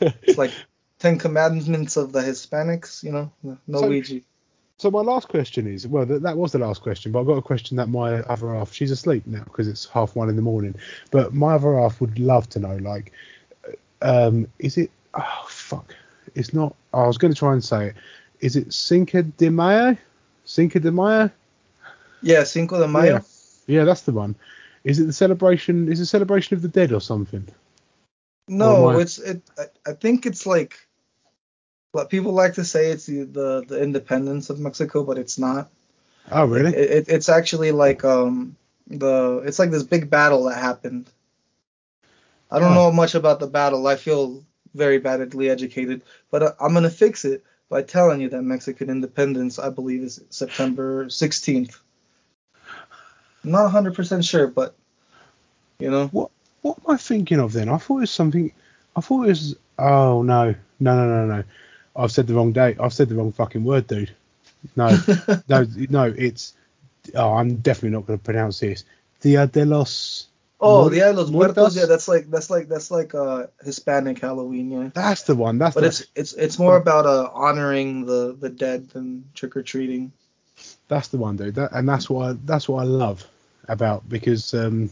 It's like Ten Commandments of the Hispanics, you know, no So- Ouija. So my last question is, well, th- that was the last question, but I've got a question that my other half, she's asleep now because it's half one in the morning, but my other half would love to know, like, um, is it? Oh fuck, it's not. I was going to try and say it. Is it Cinco de Mayo? Cinco de Mayo? Yeah, Cinco de Mayo. Yeah. Yeah, that's the one. Is it the celebration? Is it celebration of the dead or something? No, Or I- it's it. I, I think it's like But people like to say it's the, the the independence of Mexico, but it's not. Oh, really? It, it, it's actually like um the it's like this big battle that happened. I don't Oh. know much about the battle. I feel very badly educated, but uh, I'm gonna fix it by telling you that Mexican independence, I believe, is September 16th. I'm not 100% sure, but you know, What what am I thinking of then? I thought it was something. I thought it was. Oh no, no, no, no, no. I've said the wrong date. I've said the wrong fucking word, dude. No, *laughs* no, no. It's. Oh, I'm definitely not going to pronounce this. Dia de los. Oh, Dia de los Muertos, Muertos? yeah, that's like that's like that's like uh Hispanic Halloween, yeah. That's the one. That's But the. it's it's it's more about uh honoring the the dead than trick or treating. That's the one, dude. That, and that's what I, that's what I love about because um,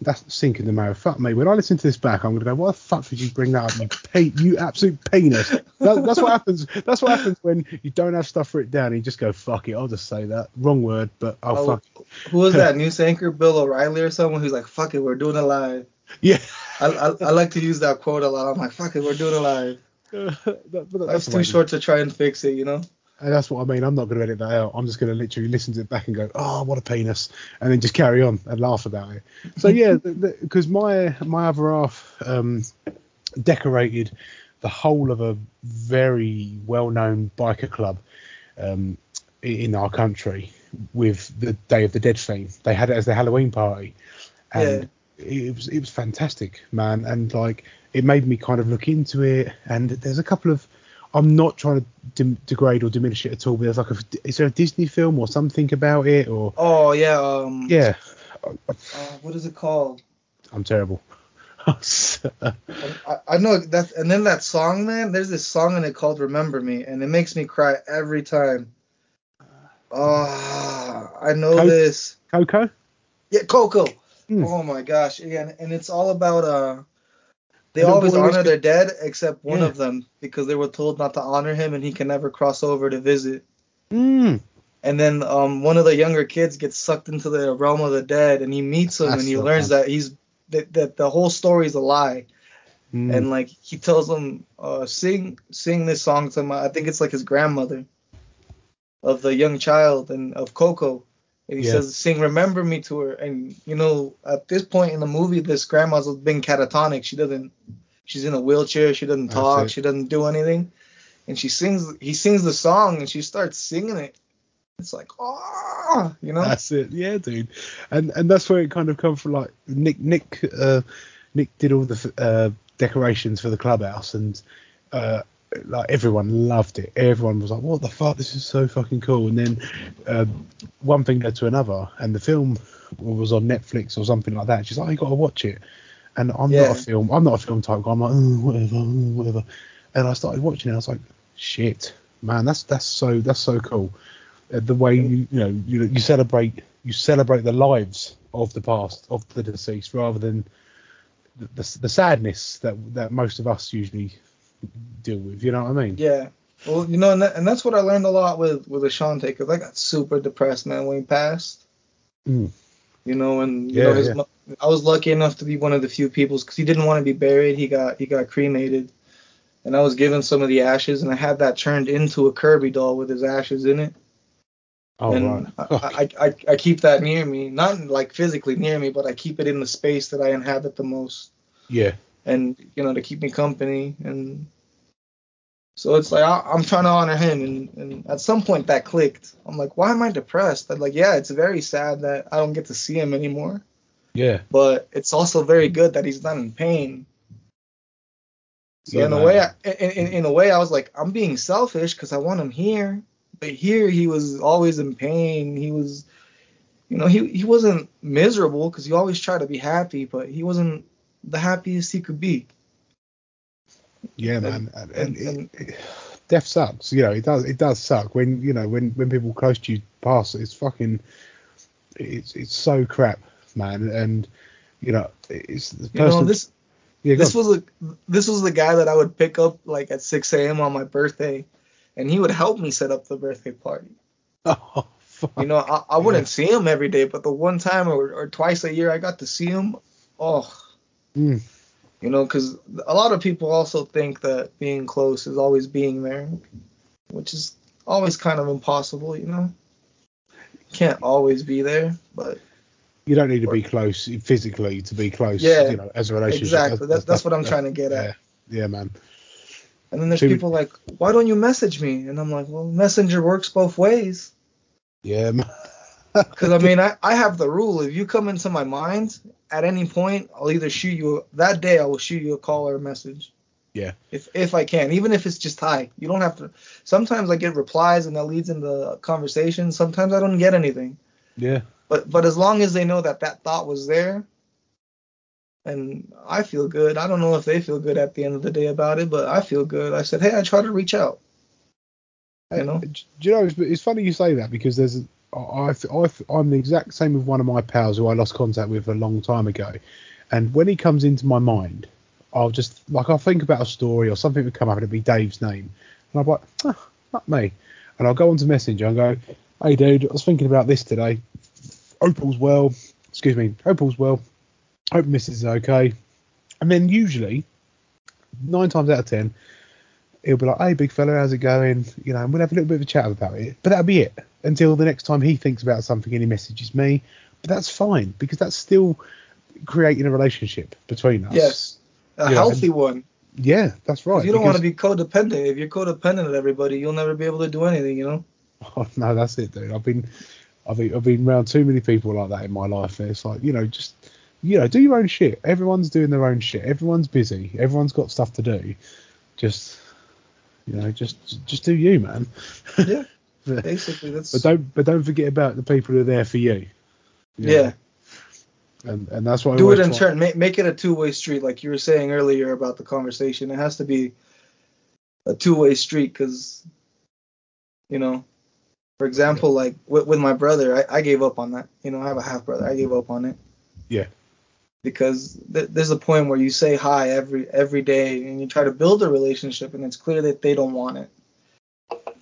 that's sinking the marrow. Fuck me. When I listen to this back, I'm gonna go, "What the fuck did you bring that up? You pe- you absolute penis." That, that's what happens. That's what happens when you don't have stuff written down. And you just go, "Fuck it." I'll just say that wrong word, but I'll Oh, fuck. Who was that *laughs* news anchor? Bill O'Reilly or someone who's like, "Fuck it, we're doing it live." Yeah. I, I, I like to use that quote a lot. I'm like, "Fuck it, we're doing it live." *laughs* That- that's Life's too short to try and fix it, you know. And that's what I mean. I'm not going to edit that out. I'm just going to literally listen to it back and go, "Oh, what a penis," and then just carry on and laugh about it. So *laughs* yeah, because my my other half um, decorated the whole of a very well-known biker club um, in our country with the Day of the Dead theme. They had it as their Halloween party, and it was it was fantastic, man. And like it made me kind of look into it. And there's a couple of I'm not trying to dim- degrade or diminish it at all, but there's like a is there a Disney film or something about it or Oh yeah. Um. yeah, Uh, what is it called? I'm terrible. *laughs* I, I know that. And then that song, man. There's this song in it called "Remember Me," and it makes me cry every time. Oh, *sighs* I know Co- this. Coco. Yeah, Coco. Hmm. Oh my gosh. Yeah, and, and it's all about uh they always honor their dead except one Yeah. of them because they were told not to honor him and he can never cross over to visit. Mm. And then um one of the younger kids gets sucked into the realm of the dead and he meets him That's and he so learns that he's that, that the whole story is a lie. Mm. And like he tells him uh sing sing this song to my I think it's like his grandmother of the young child and of Coco. And he Yeah. says, "Sing, remember me" to her. And you know, at this point in the movie, this grandma's been catatonic. She doesn't. She's in a wheelchair. She doesn't talk. She doesn't do anything. And she sings. He sings the song, and she starts singing it. It's like, oh, you know. That's it, yeah, dude. And and that's where it kind of come from. Like Nick, Nick, uh, Nick did all the uh, decorations for the clubhouse, and uh, like everyone loved it. Everyone was like, "What the fuck? This is so fucking cool!" And then um, one thing led to another, and the film was on Netflix or something like that. She's like, "You got to watch it." And I'm Yeah. not a film. I'm not a film type guy. I'm like, oh, whatever, oh, whatever. And I started watching it. I was like, shit, man, that's that's so that's so cool. Uh, the way you you know you, you celebrate you celebrate the lives of the past of the deceased rather than the, the, the sadness that that most of us usually deal with. You know what I mean? Yeah. Well, you know, and, that, and that's what I learned a lot with with Ashante, because I got super depressed, man, when he passed. Mm. You know, and you Yeah, know, his, yeah. I was lucky enough to be one of the few people because he didn't want to be buried. He got he got cremated, and I was given some of the ashes, and I had that turned into a Kirby doll with his ashes in it. Oh and right. I, I, I I keep that near me, not like physically near me, but I keep it in the space that I inhabit the most, yeah. and you know, to keep me company. And so it's like I, I'm trying to honor him, and, and at some point that clicked. I'm like, why am I depressed? I'm like, yeah, it's very sad that I don't get to see him anymore, Yeah. but it's also very good that he's not in pain. So Yeah, in a way, I, in, in, in a way, I was like, I'm being selfish because I want him here. But here, he was always in pain. He was, you know, he he wasn't miserable because he always tried to be happy, but he wasn't the happiest he could be. Yeah, And- man. And, and- it- and- death sucks. You know, it does. It does suck when you know when when people close to you pass. It's fucking. It's it's so crap, man. And you know, it's the You know, this yeah, this on. was a this was the guy that I would pick up like at 6 a.m. on my birthday, and he would help me set up the birthday party. *laughs* Oh, fuck. You know, I, I wouldn't Yeah. see him every day, but the one time or, or twice a year I got to see him, oh, Mm. You know, because a lot of people also think that being close is always being there, which is always kind of impossible. You know, can't always be there, but You don't need to be close physically to be close. Yeah, You know, as a relationship. exactly. That's, that's what I'm trying to get at. Yeah, yeah, man. And then there's people like, why don't you message me? And I'm like, well, Messenger works both ways. Yeah, man. *laughs* Because I *laughs* mean, I, I have the rule. If you come into my mind at any point, I'll either shoot you that day. I will shoot you a call or a message. Yeah. If if I can, even if it's just hi. You don't have to. Sometimes I get replies and that leads into conversation. Sometimes I don't get anything. Yeah. But but as long as they know that that thought was there, and I feel good. I don't know if they feel good at the end of the day about it, but I feel good. I said, hey, I try to reach out. You know? Do you know, it's, it's funny you say that because there's, I, I, I'm the exact same with one of my pals who I lost contact with a long time ago. And when he comes into my mind, I'll just, like, I'll think about a story or something would come up and it'd be Dave's name. And I'm like, ah, oh, not me. And I'll go onto Messenger and go, hey, dude, I was thinking about this today. Hope all's well. Excuse me. Hope all's well. Hope Mrs. is okay. And then usually, nine times out of ten, he'll be like, "Hey, big fella, how's it going?" You know, and we'll have a little bit of a chat about it. But that'll be it until the next time he thinks about something and he messages me. But that's fine because that's still creating a relationship between us. Yes. A Yeah, healthy one. Yeah, that's right. you don't want to be codependent. If you're codependent at everybody, you'll never be able to do anything, you know? *laughs* Oh, no, that's it, dude. I've been, I've been, I've been around too many people like that in my life. And it's like, you know, just, you know, do your own shit. Everyone's doing their own shit. Everyone's busy. Everyone's got stuff to do. Just, you know, just, just do you, man. Yeah. *laughs* but, Basically, that's. but don't, but don't forget about the people who are there for you. You know? yeah. And and that's why Do it in turn. Make, make it a two way street, like you were saying earlier about the conversation. It has to be a two way street because, you know, for example, like with, with my brother, I, I gave up on that. You know, I have a half brother. I gave up on it. Yeah. Because th- there's a point where you say hi every every day and you try to build a relationship, and it's clear that they don't want it.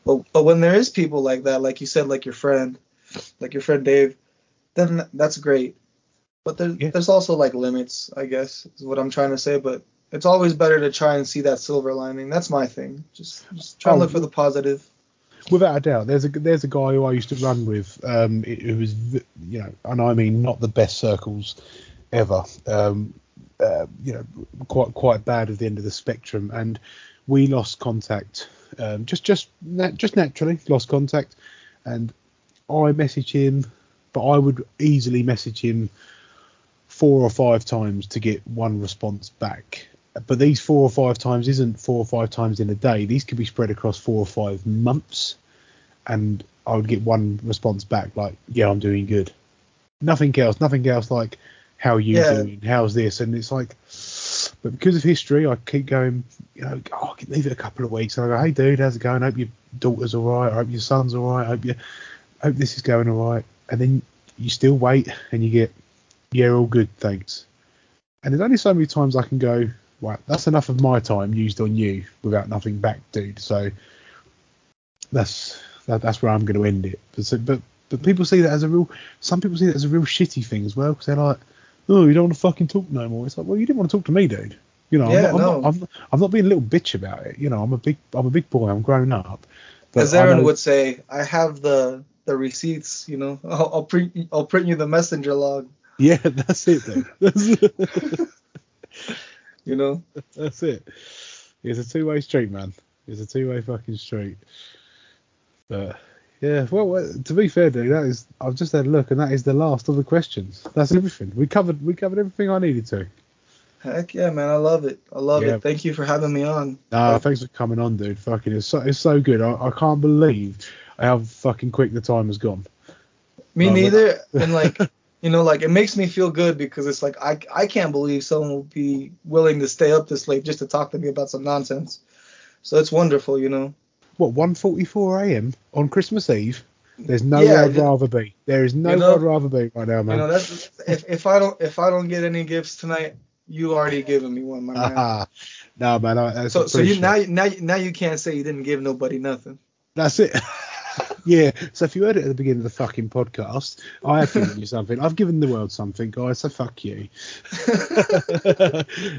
But but when there is people like that, like you said, like your friend, like your friend Dave, then that's great. But there, Yeah. there's also like limits, I guess, is what I'm trying to say. But it's always better to try and see that silver lining. That's my thing. Just, just try and Oh, look for the positive. Without a doubt, there's a there's a guy who I used to run with, um, who was, you know, and I mean not the best circles ever, um, uh, you know, quite quite bad at the end of the spectrum, and we lost contact, um, just just nat- just naturally lost contact, and I messaged him, but I would easily message him four or five times to get one response back. But these four or five times isn't four or five times in a day. These could be spread across four or five months, and I would get one response back like, "Yeah, I'm doing good." Nothing else. Nothing else like, "How are you Yeah. doing? How's this?" And it's like, but because of history, I keep going. You know, oh, I can leave it a couple of weeks, and I go, "Hey, dude, how's it going? I hope your daughter's all right. I hope your son's all right. I hope you, hope this is going all right." And then you still wait, and you get, "Yeah, all good, thanks." And there's only so many times I can go, right, that's enough of my time used on you without nothing back, dude. So that's that, that's where I'm going to end it. But, so, but but people see that as a real. Some people see that as a real shitty thing as well because they're like, oh, you don't want to fucking talk no more. It's like, well, you didn't want to talk to me, dude. You know, Yeah, I'm, not, I'm, no. not, I'm, I'm not being a little bitch about it. You know, I'm a big I'm a big boy. I'm grown up. But As Aaron know- would say, I have the the receipts. You know, *laughs* I'll, I'll print I'll print you the messenger log. Yeah, *laughs* that's it. *laughs* That's, You know. that's it. It's a two way street, man. It's a two way fucking street. But yeah, well, to be fair, dude, that is I've just had a look, and that is the last of the questions. That's everything. We covered we covered everything I needed to. Heck yeah, man. I love it. I love Yeah. it. Thank you for having me on. Nah, thanks for coming on, dude. Fucking, it's so it's so good. I, I can't believe how fucking quick the time has gone. Me Oh, neither. and like, *laughs* you know, like it makes me feel good because it's like I I can't believe someone will be willing to stay up this late just to talk to me about some nonsense. So it's wonderful, you know. What 1:44 a.m. on Christmas Eve? There's nowhere Yeah, I'd rather be. There is nowhere know- I'd rather be right now, man. You know, that's if if I don't if I don't get any gifts tonight, you already given me one, my man. *laughs* Ah, no, man. I, So so you now you- now you- now you can't say you didn't give nobody nothing. That's it. *laughs* yeah. So if you heard it at the beginning of the fucking podcast, I have given you *laughs* something. I've given the world something, guys. So fuck you.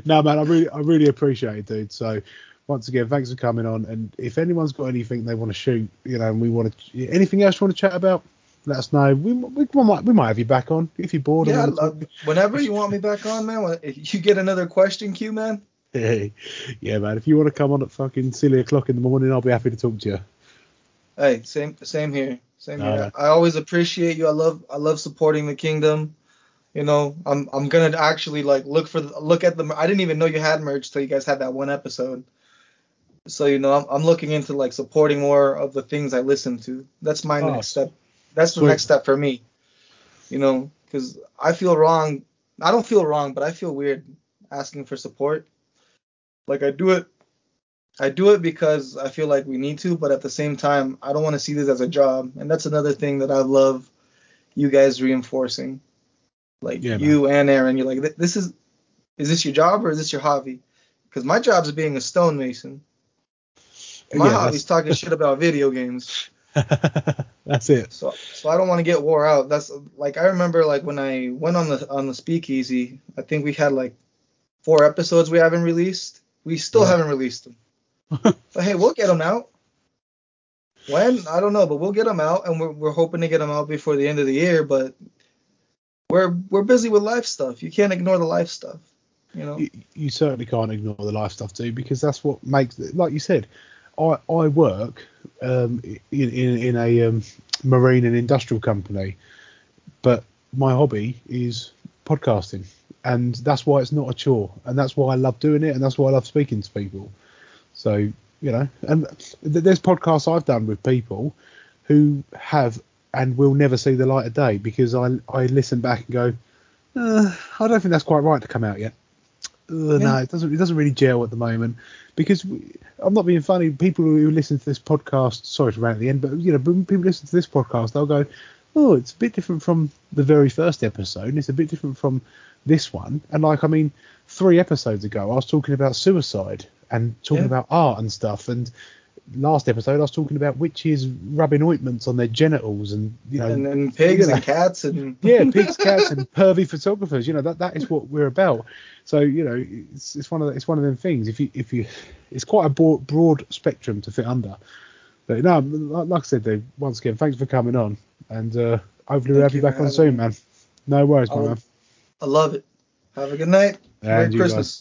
no, man. I really, I really appreciate it, dude. So once again, thanks for coming on. And if anyone's got anything they want to shoot, you know, and we want to, anything else you want to chat about, let us know. We, we, we might we might have you back on if you're bored. Yeah, love, whenever you want me back on, man. If you get another question, Q, man. Hey, yeah, man. If you want to come on at fucking silly o'clock in the morning, I'll be happy to talk to you. Hey, same same here. Same here. I always appreciate you. I love I love supporting the kingdom. You know, I'm I'm gonna actually like look for the, look at the. I didn't even know you had merch till you guys had that one episode. So you know, I'm, I'm looking into like supporting more of the things I listen to. That's my Oh, next step. That's the sweet. next step for me. You know, because I feel wrong. I don't feel wrong, but I feel weird asking for support. Like I do it I do it because I feel like we need to, but at the same time, I don't want to see this as a job. And that's another thing that I love you guys reinforcing. Like Yeah, you and Aaron, you're like, this is, is this your job or is this your hobby? Because my job is being a stonemason. My Yeah, hobby's talking shit about video games. *laughs* That's it. So, so I don't want to get wore out. That's like I remember like when I went on the on the speakeasy. I think we had like four episodes we haven't released. We still Yeah. haven't released them. but hey, we'll get them out. When I don't know, but we'll get them out, and we're we're hoping to get them out before the end of the year. But we're we're busy with life stuff. You can't ignore the life stuff. You know. you, you certainly can't ignore the life stuff too because that's what makes like you said i i work um in in, in a um, marine and industrial company but my hobby is podcasting. And that's why it's not a chore. And that's why i love doing it. And that's why i love speaking to people. So you know and th- there's podcasts i've done with people who have and will never see the light of day because i i listen back and go uh, i don't think that's quite right to come out yet uh, No, it doesn't. It doesn't really gel at the moment because we, I'm not being funny. People who listen to this podcast, sorry to rant at the end, but you know, when people listen to this podcast, they'll go, "Oh, it's a bit different from the very first episode. and It's a bit different from this one." And like, I mean, three episodes ago, I was talking about suicide and talking Yeah. about art and stuff, and last episode, I was talking about witches rubbing ointments on their genitals and you know, and, and pigs and cats and yeah, *laughs* pigs, cats, and pervy photographers. You know that that is what we're about. So you know, it's, it's one of the, it's one of them things. If you if you, it's quite a broad, broad spectrum to fit under. But no, like I said, Dave. Once again, thanks for coming on, and uh, hopefully we'll have you back on soon, me. man. No worries, my I'll- man. I love it. Have a good night. And Merry Christmas.